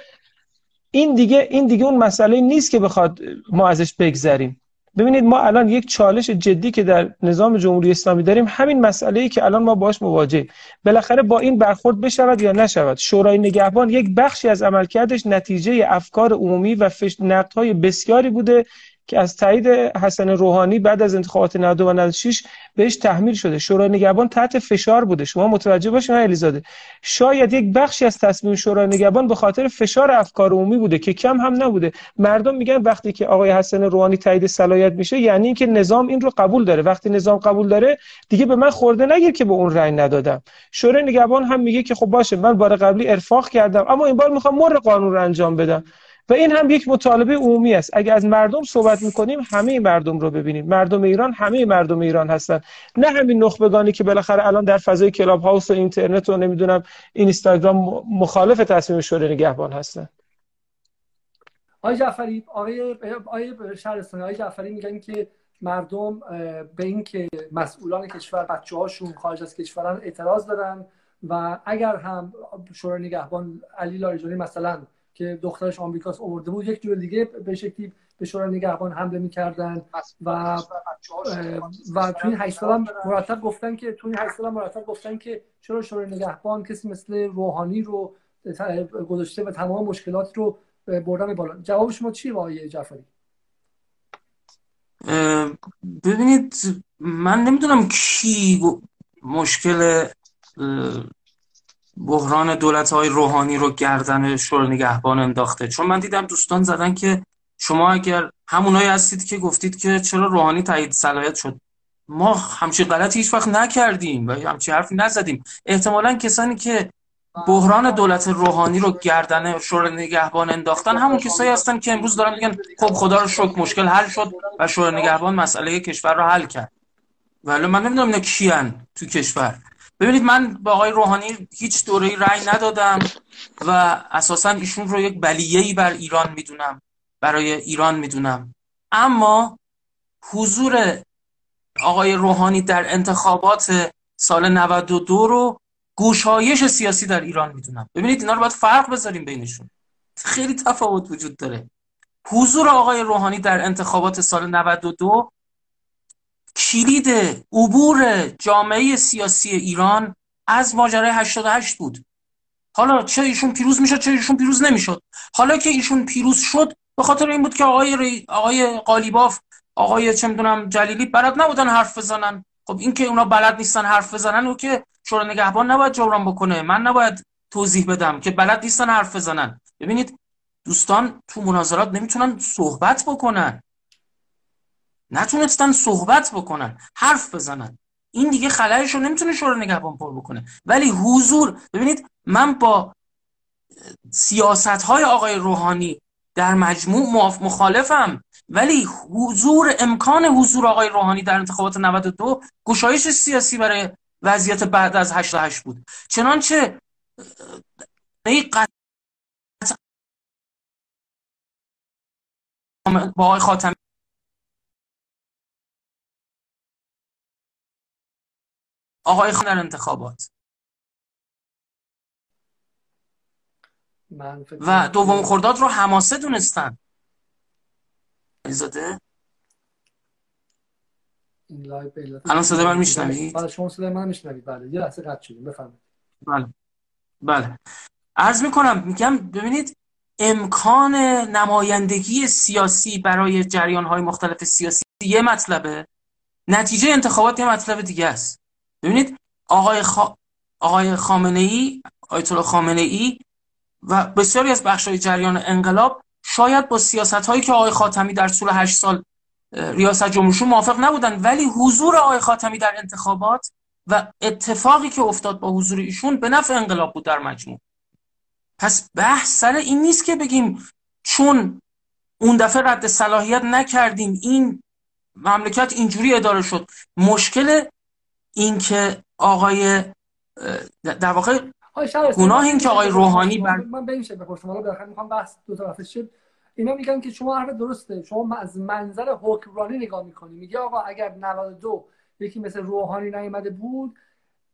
این دیگه این دیگه اون مسئله نیست که بخواد ما ازش بگذریم. ببینید ما الان یک چالش جدی که در نظام جمهوری اسلامی داریم همین مسئله ای که الان ما باش مواجهیم. بالاخره با این برخورد بشود یا نشود؟ شورای نگهبان یک بخشی از عملکردش نتیجه افکار عمومی و نقدهای بسیاری بوده که از تایید حسن روحانی بعد از انتخابات 90 و 96 بهش تحمیل شده. شورای نگهبان تحت فشار بوده. شما متوجه باشین الیزاده شاید یک بخشی از تصمیم شورای نگهبان به خاطر فشار افکار عمومی بوده که کم هم نبوده. مردم میگن وقتی که آقای حسن روحانی تایید صلاحیت میشه یعنی اینکه نظام این رو قبول داره. وقتی نظام قبول داره دیگه به من خورده نگیر که به اون رأی ندادم. شورای نگهبان هم میگه که خب باشه من بار قبلی ارفاق کردم اما این بار می‌خوام مر قانون رو انجام بدم. و این هم یک مطالبه عمومی است. اگر از مردم صحبت می‌کنیم همه مردم رو ببینیم. مردم ایران همه مردم ایران هستن. نه همین نخبگانی که بالاخره الان در فضای کلاب هاوس و اینترنت و نمی‌دونم اینستاگرام مخالف تصمیم شورای نگهبان هستن. آقای جعفری آقای آقای شهرستانی آقای جعفری میگن که مردم به اینکه مسئولان کشور بچه هاشون خارج از کشورن اعتراض دارن و اگر هم شورای نگهبان علی لاریجانی مثلا که دخترش آمریکاست آورده بود. یک جور دیگه به شکلی به شورای نگهبان حمله می‌کردن و و تو این 8 سال مرتب گفتن که تو این 8 سال مرتب گفتن که چرا شورای نگهبان کسی مثل روحانی رو گذاشته و تمام مشکلات رو بردن بالا. جواب شما چی آقای جعفری؟ ببینید من نمی‌دونم کی مشکل بحران دولت های روحانی رو گردن شورای نگهبان انداخته. چون من دیدم دوستان زدن که شما اگر همونایی هستید که گفتید که چرا روحانی تایید صلاحیت شد. ما همچین غلطی هیچ وقت نکردیم و همچین حرفی نزدیم. احتمالا کسانی که بحران دولت روحانی رو گردن شورای نگهبان انداختن همون کسایی هستن که امروز دارن میگن خب خدا رو شکر مشکل حل شد و شورای نگهبان مسئله کشور رو حل کرد. ولی من نمی‌دونم اینا کیان تو کشور. ببینید من با آقای روحانی هیچ دوره رأی ندادم و اساسا ایشون رو یک بلیه‌ای بر ایران می‌دونم برای ایران می‌دونم. اما حضور آقای روحانی در انتخابات سال 92 رو گوشایش سیاسی در ایران می‌دونم. ببینید اینا رو باید فرق بذاریم بینشون. خیلی تفاوت وجود داره. حضور آقای روحانی در انتخابات سال 92 کلید عبور جامعه سیاسی ایران از ماجرای 88 بود. حالا چه ایشون پیروز می‌شد چه ایشون پیروز نمی‌شد. حالا که ایشون پیروز شد به خاطر این بود که آقای آقای قالیباف آقای چه می‌دونم جلیلی بلد نبودن حرف بزنن. خب این که اونا بلد نیستن حرف بزنن او که شورای نگهبان نباید جبران بکنه. من نباید توضیح بدم که بلد نیستن حرف بزنن. ببینید دوستان تو مناظرات نمی‌تونن صحبت بکنن. نتونستن صحبت بکنن حرف بزنن. این دیگه خلایش رو نمی‌تونه شورای نگهبان پر بکنه. ولی حضور ببینید من با سیاست های آقای روحانی در مجموع مخالفم. ولی حضور امکان حضور آقای روحانی در انتخابات 92 گشایش سیاسی برای وضعیت بعد از 88 بود. چنانچه با آقای خاتمی آقای خان در انتخابات. و دوم خرداد رو حماسه دونستن. زاده این لایو الان صدا من میشنوید؟ بله شما صدا من میشنوید. بله یه لحظه قطع شدیم بفرمایید. بله بله. عرض می‌کنم میگم ببینید امکان نمایندگی سیاسی برای جریان های مختلف سیاسی یه مطلبه. نتیجه انتخابات یه مطلب دیگه است. ببینید آقای, خا... آقای خامنه ای آیت الله خامنه ای و بسیاری از بخش های جریان انقلاب شاید با سیاست هایی که آقای خاتمی در طول هشت سال ریاست جمهورشون موافق نبودن ولی حضور آقای خاتمی در انتخابات و اتفاقی که افتاد با حضور ایشون به نفع انقلاب بود در مجموع. پس بحث سر این نیست که بگیم چون اون دفعه رد صلاحیت نکردیم این مملکت اینجوری اداره شد. مشکل این که آقای در واقع گناه این که آقای روحانی بر من به این شکل بپرسم حالا بالاخره می‌خوام بحث دو طرفه شد. اینا میگن که شما حرف درسته. شما از منظر حکمرانی نگاه می‌کنی. میگه آقا اگر 92 یکی مثل روحانی نیامده بود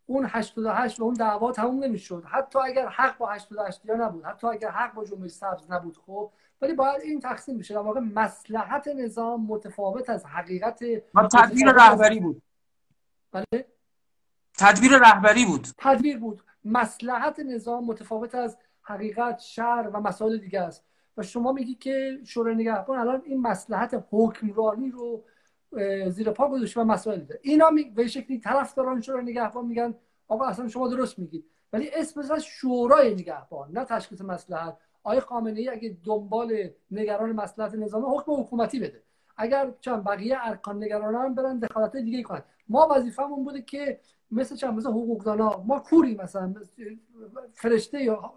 اون 88 و اون دعوا تموم نمی‌شد. حتی اگر حق با 88 یا نبود حتی اگر حق با جنبش سبز نبود خب. ولی باید این تقسیم بشه. در واقع مصلحت نظام متفاوت از حقیقت تدبیر رهبری بود. بله. تدبیر رهبری بود. تدبیر بود. مسلحت نظام متفاوت از حقیقت شر و مسائل دیگه است. و شما میگی که شورای نگهبان الان این مسلحت حکمرانی رو زیر پا گذاشته و مسائل دیگه اینا می... به شکلی طرفداران شورای نگهبان میگن آقا اصلا شما درست میگید. ولی اسم از شورای نگهبان نه تشخیص مسلحت. آقای خامنه ای اگه دنبال نگران مسلحت نظامی حکم حکومتی بده. اگر چند بقیه ارکان نگران برن دخالت دیگه کنن. ما وظیفمون بوده که مثل چند مثل حقوقدانا ما کوری مثلا فرشته یا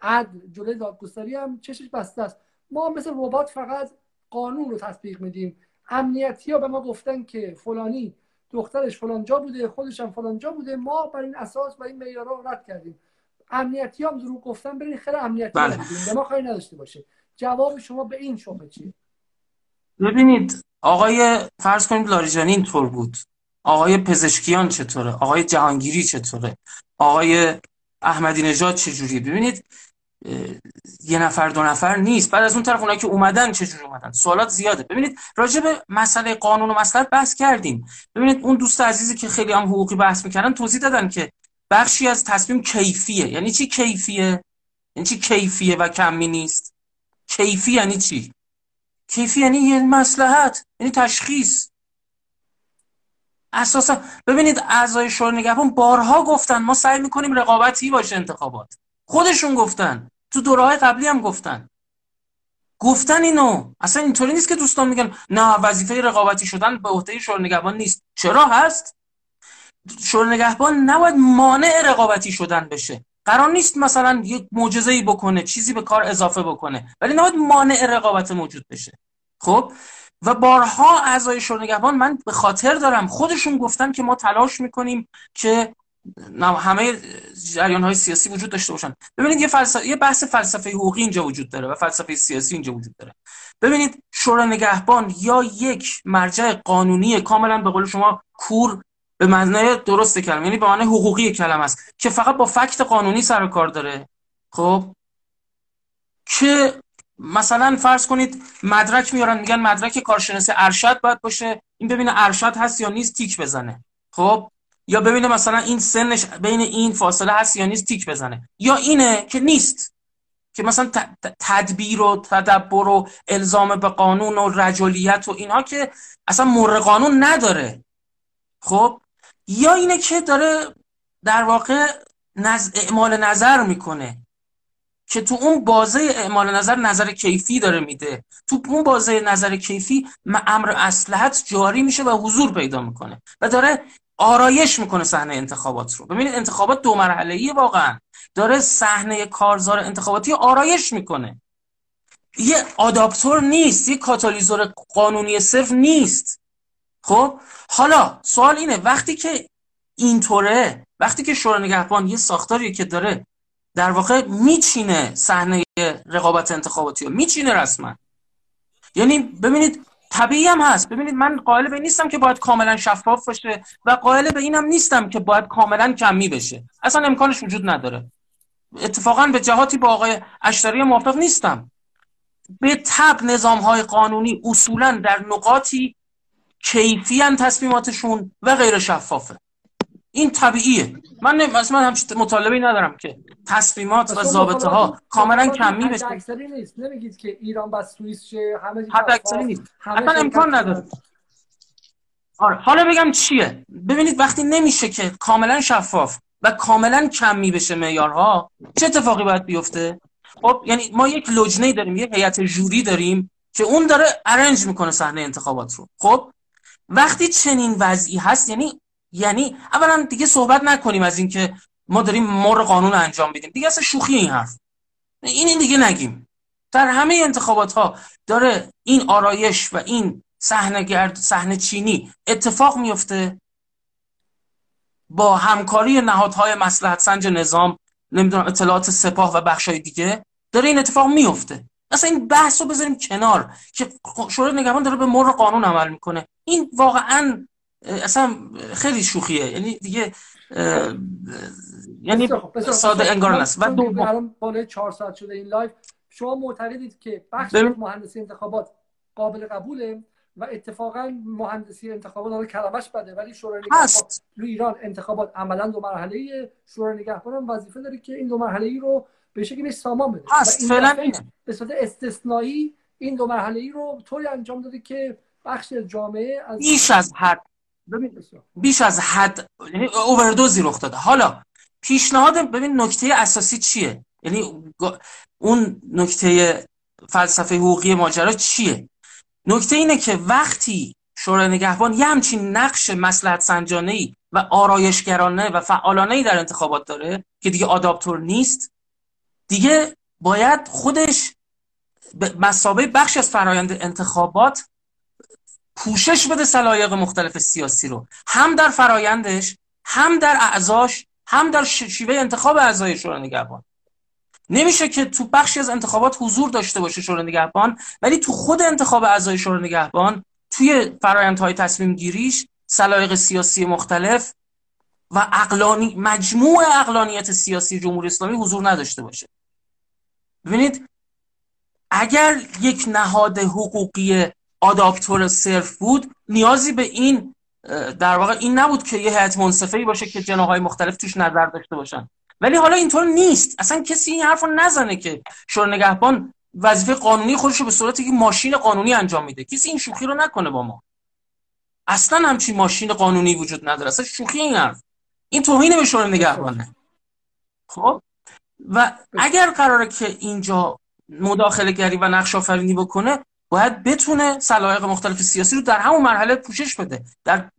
عدل جلوی دادگستری هم چشش بسته است. ما مثل ربات فقط قانون رو تطبیق میدیم. امنیتی ها به ما گفتن که فلانی دخترش فلانجا بوده خودش هم فلانجا بوده. ما بر این اساس و این معیارها رد کردیم. امنیتی هم دروغ گفتن برین خیلی امنیتی بله. به ما کاری نداشته باشه. جواب شما به این شبهه چیه؟ ببینید آقای فرض کنید لاریجانی اینطور بود. آقای پزشکیان چطوره؟ آقای جهانگیری چطوره؟ آقای احمدی نژاد چجوریه ببینید یه نفر دو نفر نیست. بعد از اون طرف اونایی که اومدن چجوری اومدن؟ سوالات زیاده. ببینید راجع به مسئله قانون و مسئله بحث کردیم. ببینید اون دوست عزیزی که خیلی هم حقوقی بحث می‌کردن توضیح دادن که بخشی از تصمیم کیفیه. یعنی چی کیفیه؟ یعنی چی کیفیه و کمی نیست؟ کیفی یعنی چی؟ کیفی یعنی یه مسلحت یعنی تشخیص. اساسا ببینید اعضای شورای نگهبان بارها گفتن ما سعی می‌کنیم رقابتی باشه انتخابات. خودشون گفتن. تو دورهای قبلی هم گفتن. گفتن اینو. اصلا اینطوری نیست که دوستان میگن نه وظیفه رقابتی شدن به عهده شورای نگهبان نیست. چرا هست؟ شورای نگهبان نباید مانع رقابتی شدن بشه. قرار نیست مثلا یک معجزه ای بکنه چیزی به کار اضافه بکنه ولی نباید مانع رقابت موجود بشه. خب؟ و بارها اعضای شورای نگهبان من به خاطر دارم خودشون گفتن که ما تلاش می‌کنیم که همه جریان های سیاسی وجود داشته باشن. ببینید یه, فلسفه، یه بحث فلسفه حقوقی اینجا وجود داره و فلسفه سیاسی اینجا وجود داره. ببینید شورای نگهبان یا یک مرجع قانونی کاملا به قول شما کور به معنای درست کلمه یعنی به معنای حقوقی کلمه است که فقط با فکت قانونی سر کار داره. خب؟ که مثلا فرض کنید مدرک میارن میگن مدرک کارشناسی ارشد باید باشه. این ببینه ارشد هست یا نیست تیک بزنه. خب؟ یا ببینه مثلا این سنش بین این فاصله هست یا نیست تیک بزنه. یا اینه که نیست. که مثلا تدبیر و تدبر و الزام به قانون و رجالیت و اینها که اصلا مر قانون نداره. خب؟ یا اینه که داره در واقع نز... اعمال نظر می‌کنه. که تو اون بازه اعمال نظر نظر کیفی داره میده. تو اون بازه نظر کیفی امر اصلحت جاری میشه و حضور پیدا می‌کنه و داره آرایش می‌کنه صحنه انتخابات رو. ببینید انتخابات دو مرحله ای واقعا. داره صحنه کارزار انتخاباتی آرایش می‌کنه. یه آداپتور نیست یه کاتالیزور قانونی صرف نیست. خب؟ حالا سوال اینه وقتی که اینطوره وقتی که شورای نگهبان یه ساختاری که داره در واقع میچینه صحنه رقابت انتخاباتی رو. میچینه رسما. یعنی ببینید طبیعی هم هست. ببینید من قائل به نیستم که باید کاملا شفاف باشه و قائل به اینم نیستم که باید کاملا کمی بشه. اصلا امکانش وجود نداره. اتفاقا به جهاتی با آقای اشتری موافق نیستم. به تب نظام های قانونی اصولا در نقاطی کیفی تصمیماتشون و غیر شفافه. این طبیعیه. من مثلا هم مطالبه ندارم که تصمیمات و ضابطه ها کاملا کمی بشه اکثری نیست. نمیگید که ایران بس سوئیس شه همه حد اکثری نیست. اصلا امکان نداره. آره حالا بگم چیه؟ ببینید وقتی نمیشه که کاملا شفاف و کاملا کمی بشه معیارها چه اتفاقی باید بیفته؟ خب یعنی ما یک لجنه داریم یک هیئت جوری داریم که اون داره ارنج می‌کنه صحنه انتخابات رو. خب وقتی چنین وضعی هست یعنی یعنی اولا دیگه صحبت نکنیم از اینکه ما داریم مر قانون انجام بدیم دیگه اصلا شوخی این حرف. این دیگه نگیم. در همه انتخابات ها داره این آرایش و این صحنه گرد صحنه چینی اتفاق میفته با همکاری نهادهای مصلحت سنج نظام نمی‌دونم اطلاعات سپاه و بخشای دیگه داره این اتفاق میفته اصلا این بحث رو بذاریم کنار که شورای نگهبان داره به مر قانون عمل می‌کنه. این واقعا اصلا خیلی شوخیه. یعنی دیگه یعنی ساده انگار نیست. و دوم بالای 4 ساعت شده این لایو شما معتقدید که بخش مهندسی انتخابات قابل قبوله و اتفاقا مهندسی انتخابات حالا کلمش بده ولی شورای نگهبان رو ایران انتخابات عملا دو مرحله شورای نگهبان هم وظیفه داره که این دو مرحله ای رو به شکلی سامان بده. هست. فعلا به صورت استثنایی این دو مرحله ای رو طوری انجام داده که بخش جامعه از بیش از حد بیش از حد یعنی اووردوزی رخ داده. حالا پیشنهاد ببین نکته اساسی چیه؟ یعنی اون نکته فلسفه حقوقی ماجرا چیه؟ نکته اینه که وقتی شورای نگهبان یه همچین نقش مسلحت سنجانه ای و آرایشگرانه و فعالانه ای در انتخابات داره که دیگه آداپتور نیست دیگه باید خودش مسابقه بخش از فرایند انتخابات پوشش بده سلایق مختلف سیاسی رو. هم در فرایندش هم در اعضاش هم در شیوه انتخاب اعضای شورای نگهبان. نمیشه که تو بخشی از انتخابات حضور داشته باشه شورای نگهبان ولی تو خود انتخاب اعضای شورای نگهبان توی فرایندهای تصمیم گیریش سلایق سیاسی مختلف و اقلانی مجموع اقلانیت سیاسی جمهوری اسلامی حضور نداشته باشه. ببینید اگر یک نهاد حقوقی آداپتور صرف بود نیازی به این در واقع این نبود که یه هیئت منصفه باشه که جناهای مختلف توش نظر داشته باشن. ولی حالا اینطور نیست. اصلا کسی این حرف نزنه که شورای نگهبان وظیفه قانونی خودش رو به صورت که ماشین قانونی انجام میده. کسی این شوخی رو نکنه با ما. اصلا همچین ماشین قانونی وجود نداره. اصلا شوخی این حرف. این توهین به شورای نگهبانه. خب؟ و اگر قراره که اینجا مداخله گری و نقش آفرینی بکنه باید بتونه سلایق مختلف سیاسی رو در همون مرحله پوشش بده. در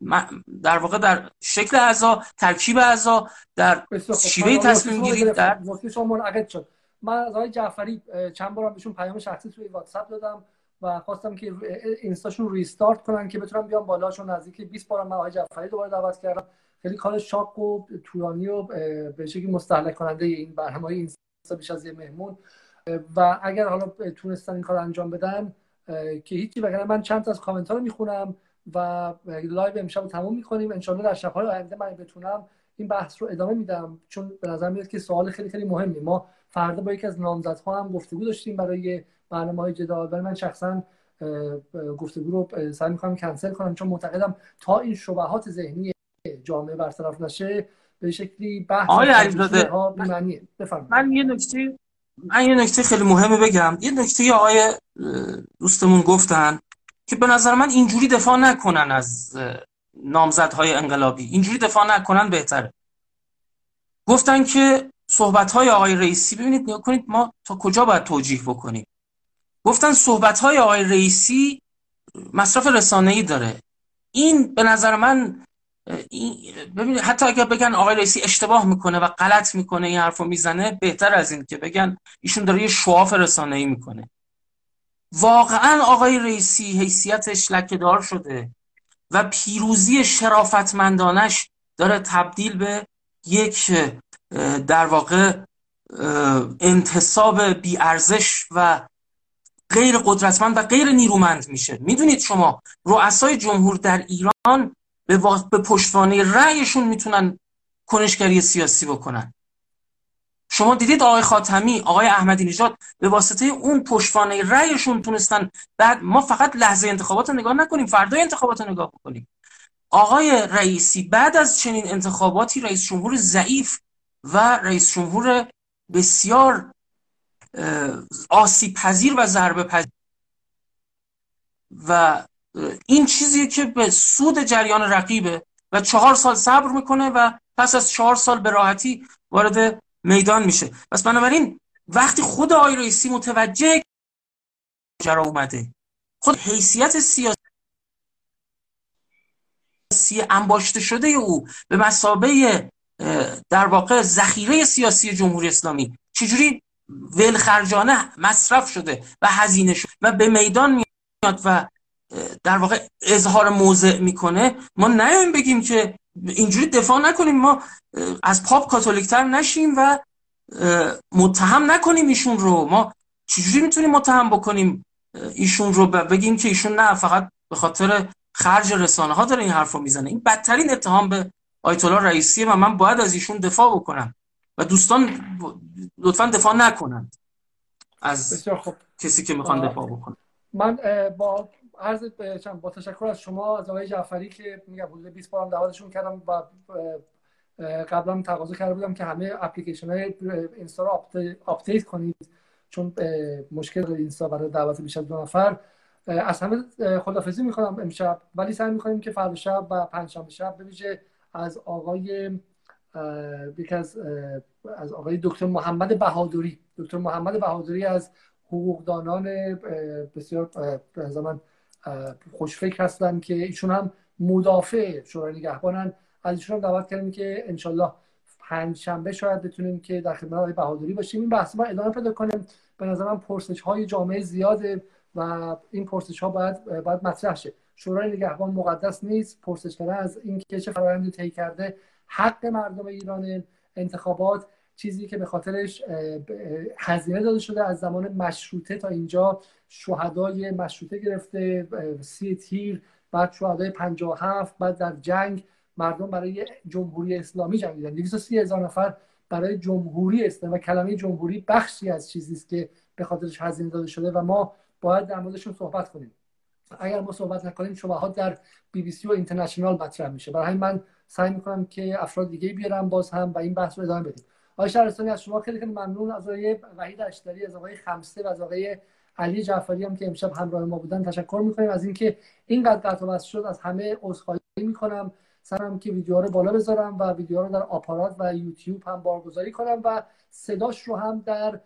در واقع در شکل اعضا ترکیب اعضا در شیوه تصمیم گیری در شما منعقد شد. من از آقای جعفری چند بارم بهشون پیام شخصی توی واتساپ دادم و خواستم که اینستاشون ریستارت کنن که بتونم بیام بالا نزدیک. 20 بارم من آقای جعفری دوباره دعوت کردم. خیلی کار شاق و طولانی و به شکلی مستهلک کننده این برنامه اینستا بیش از یه مهمون. و اگر حالا تونستن این کار انجام بدن که هیچی وگرنه من چند تا از کامنت ها رو می‌خونم و لایو امشب رو تموم می‌کنیم. انشالله در شبهای آینده من بتونم این بحث رو ادامه میدم. چون به نظر میاد که سوال خیلی خیلی مهمی. ما فردا با یکی از نامزدها هم گفتگو داشتیم برای برنامه های جدال. برای من شخصا گفتگو رو سعی می‌کنم کنسل کنم چون معتقدم تا این شبهات ذهنی جامعه برطرف نشه به شکلی بحث من یه نکته من یه نکته خیلی مهمه بگم. یه نکته آقای دوستمون گفتن که به نظر من اینجوری دفاع نکنن از نامزدهای انقلابی. اینجوری دفاع نکنن بهتره. گفتن که صحبت های آقای رئیسی ببینید نگاه کنید ما تا کجا باید توجیه بکنیم. گفتن صحبت های آقای رئیسی مصرف رسانه‌ای داره. این به نظر من ببینید حتی اگر بگن آقای رئیسی اشتباه می‌کنه و غلط می‌کنه این حرفو می‌زنه بهتر از این که بگن ایشون داره یه شواف رسانه‌ای می‌کنه. واقعا آقای رئیسی حیثیتش لکهدار شده و پیروزی شرافتمندانش داره تبدیل به یک در واقع انتصاب بیارزش و غیر قدرتمند و غیر نیرومند میشه. می‌دونید شما رؤسای جمهور در ایران به, به پشتوانه رأیشون می‌تونن کنشگری سیاسی بکنن. شما دیدید آقای خاتمی آقای احمدی نژاد به واسطه اون پشتوانه رأیشون تونستن بعد ما فقط لحظه انتخابات رو نگاه نکنیم فردای انتخابات رو نگاه بکنیم. آقای رئیسی بعد از چنین انتخاباتی رئیس جمهور ضعیف و رئیس جمهور بسیار آسیب پذیر و ضربه پذیر و این چیزیه که به سود جریان رقیبه و چهار سال صبر می‌کنه و پس از چهار سال به راحتی وارد میدان میشه. پس بنابراین وقتی خود آقای رئیسی متوجه جرا اومده خود حیثیت سیاسی انباشته شده او به مسابه در واقع ذخیره سیاسی جمهوری اسلامی چجوری ولخرجانه مصرف شده و هزینه شده و به میدان میاد و در واقع اظهار موضع می‌کنه. ما نیایم بگیم که اینجوری دفاع نکنیم. ما از پاپ کاتولیکتر نشیم و متهم نکنیم ایشون رو. ما چجوری می‌تونیم متهم بکنیم ایشون رو؟ بگیم که ایشون نه فقط به خاطر خرج رسانه ها داره این حرف رو می‌زنه. این بدترین اتهام به آیت الله رئیسیه و من باید از ایشون دفاع بکنم و دوستان لطفا دفاع نکنند از کسی که می‌خوان دفاع بکنن. من با عرض با تشکر از شما از آقای جعفری که میگم حدود 20 بارم دعوتشون کردم و قبلا تقاضا کرده بودم که همه اپلیکیشن های اینستا رو آپدیت کنید چون مشکل اینستا برای دعوت بیش از دو نفر. از همه خدافظی می‌کنم امشب. ولی سعی می‌کنیم که فردا شب و پنجشنبه شب به از آقای یکی از از آقای دکتر محمد بهادری. دکتر محمد بهادری از حقوقدانان بسیار زمان خوشفکر هستن که ایشون هم مدافع شورای نگهبانن از ایشون هم دعوت کردیم که انشالله پنج شنبه شاید بتونیم که در خدمت آقای بهادری باشیم. این بحث ما ادامه پیدا کنیم. به نظر من پرسش های جامعه زیاده و این پرسش ها باید باید مطرح شه. شورای نگهبان مقدس نیست. پرسش کردن از این که چه فرآیندی طی کرده حق مردم ایران انتخابات چیزی که به خاطرش هزینه داده شده از زمان مشروطه تا اینجا. شهدای مشروطه گرفته سی تیر بعد شهدای 57 بعد در جنگ مردم برای جمهوری اسلامی جنگیدن. 230 هزار نفر برای جمهوری اسلامی و کلمه جمهوری بخشی از چیزی است که به خاطرش هزینه داده شده و ما باید در موردشون صحبت کنیم. اگر ما صحبت نکنیم شبهات در بی بی سی و اینترنشنال مطرح میشه. برای من سعی می‌کنم که افراد دیگه بیارم باز هم و این بحث رو ادامه بدیم. آقای شهرستانی از شما خیلی خیلی ممنون. از آقای وحید اشتری از آقای خمسه و از آقای علی جعفری هم که امشب همراه ما بودن تشکر می‌کنیم. از اینکه اینقدر قطع و شد از همه عذرخواهی می‌کنم. سرم که ویدیو رو بالا بذارم و ویدیو رو در آپارات و یوتیوب هم بارگذاری کنم و صداش رو هم در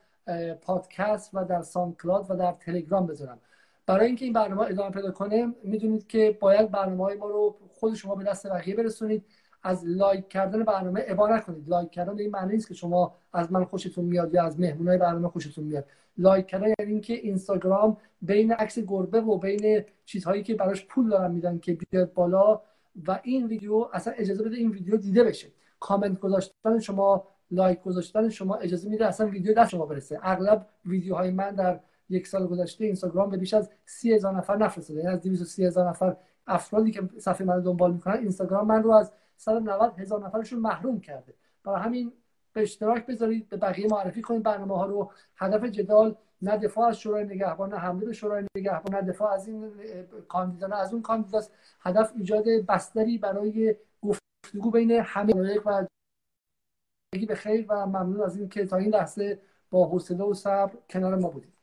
پادکست و در سانکلاد و در تلگرام بذارم. برای اینکه این برنامه ادامه پیدا کنه می‌دونید که باید برنامه های ما رو خود شما به دست بقیه برسونید. از لایک کردن برنامه ابا نکنید. لایک کردن این معنی نیست که شما از من خوشتون میاد یا از مهمونای برنامه خوشتون میاد. لایک کردن یعنی اینکه اینستاگرام بین عکس گربه و بین چیزهایی که براش پول دارن میدن که بیاد بالا و این ویدیو اصلا اجازه بده این ویدیو دیده بشه. کامنت گذاشتن شما لایک گذاشتن شما اجازه میده اصلا ویدیو دست شما برسه. اغلب ویدیوهای من در یک سال گذشته اینستاگرام به بیش از سی هزار نفر نفرستاده. یعنی از 230 هزار نفر افرادی که صفحه من دنبال می‌کنن اینستاگرام من رو از 190 هزار نفرشون محروم کرده. برای همین به اشتراک بذارید به بقیه معرفی کنید برنامه ها رو. هدف جدال نه دفاع از شورای نگهبان نه حمله به شورای نگهبان نه دفاع از این کاندیدا نه از اون کاندیداست هدف ایجاد بستری برای گفتگو بین همه و به خیر و ممنون از این که تا این لحظه با حوصله و صبر کنار ما بودید.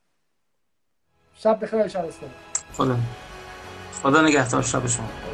شب بخیر شب خدا خدا نگهدار. شب شما.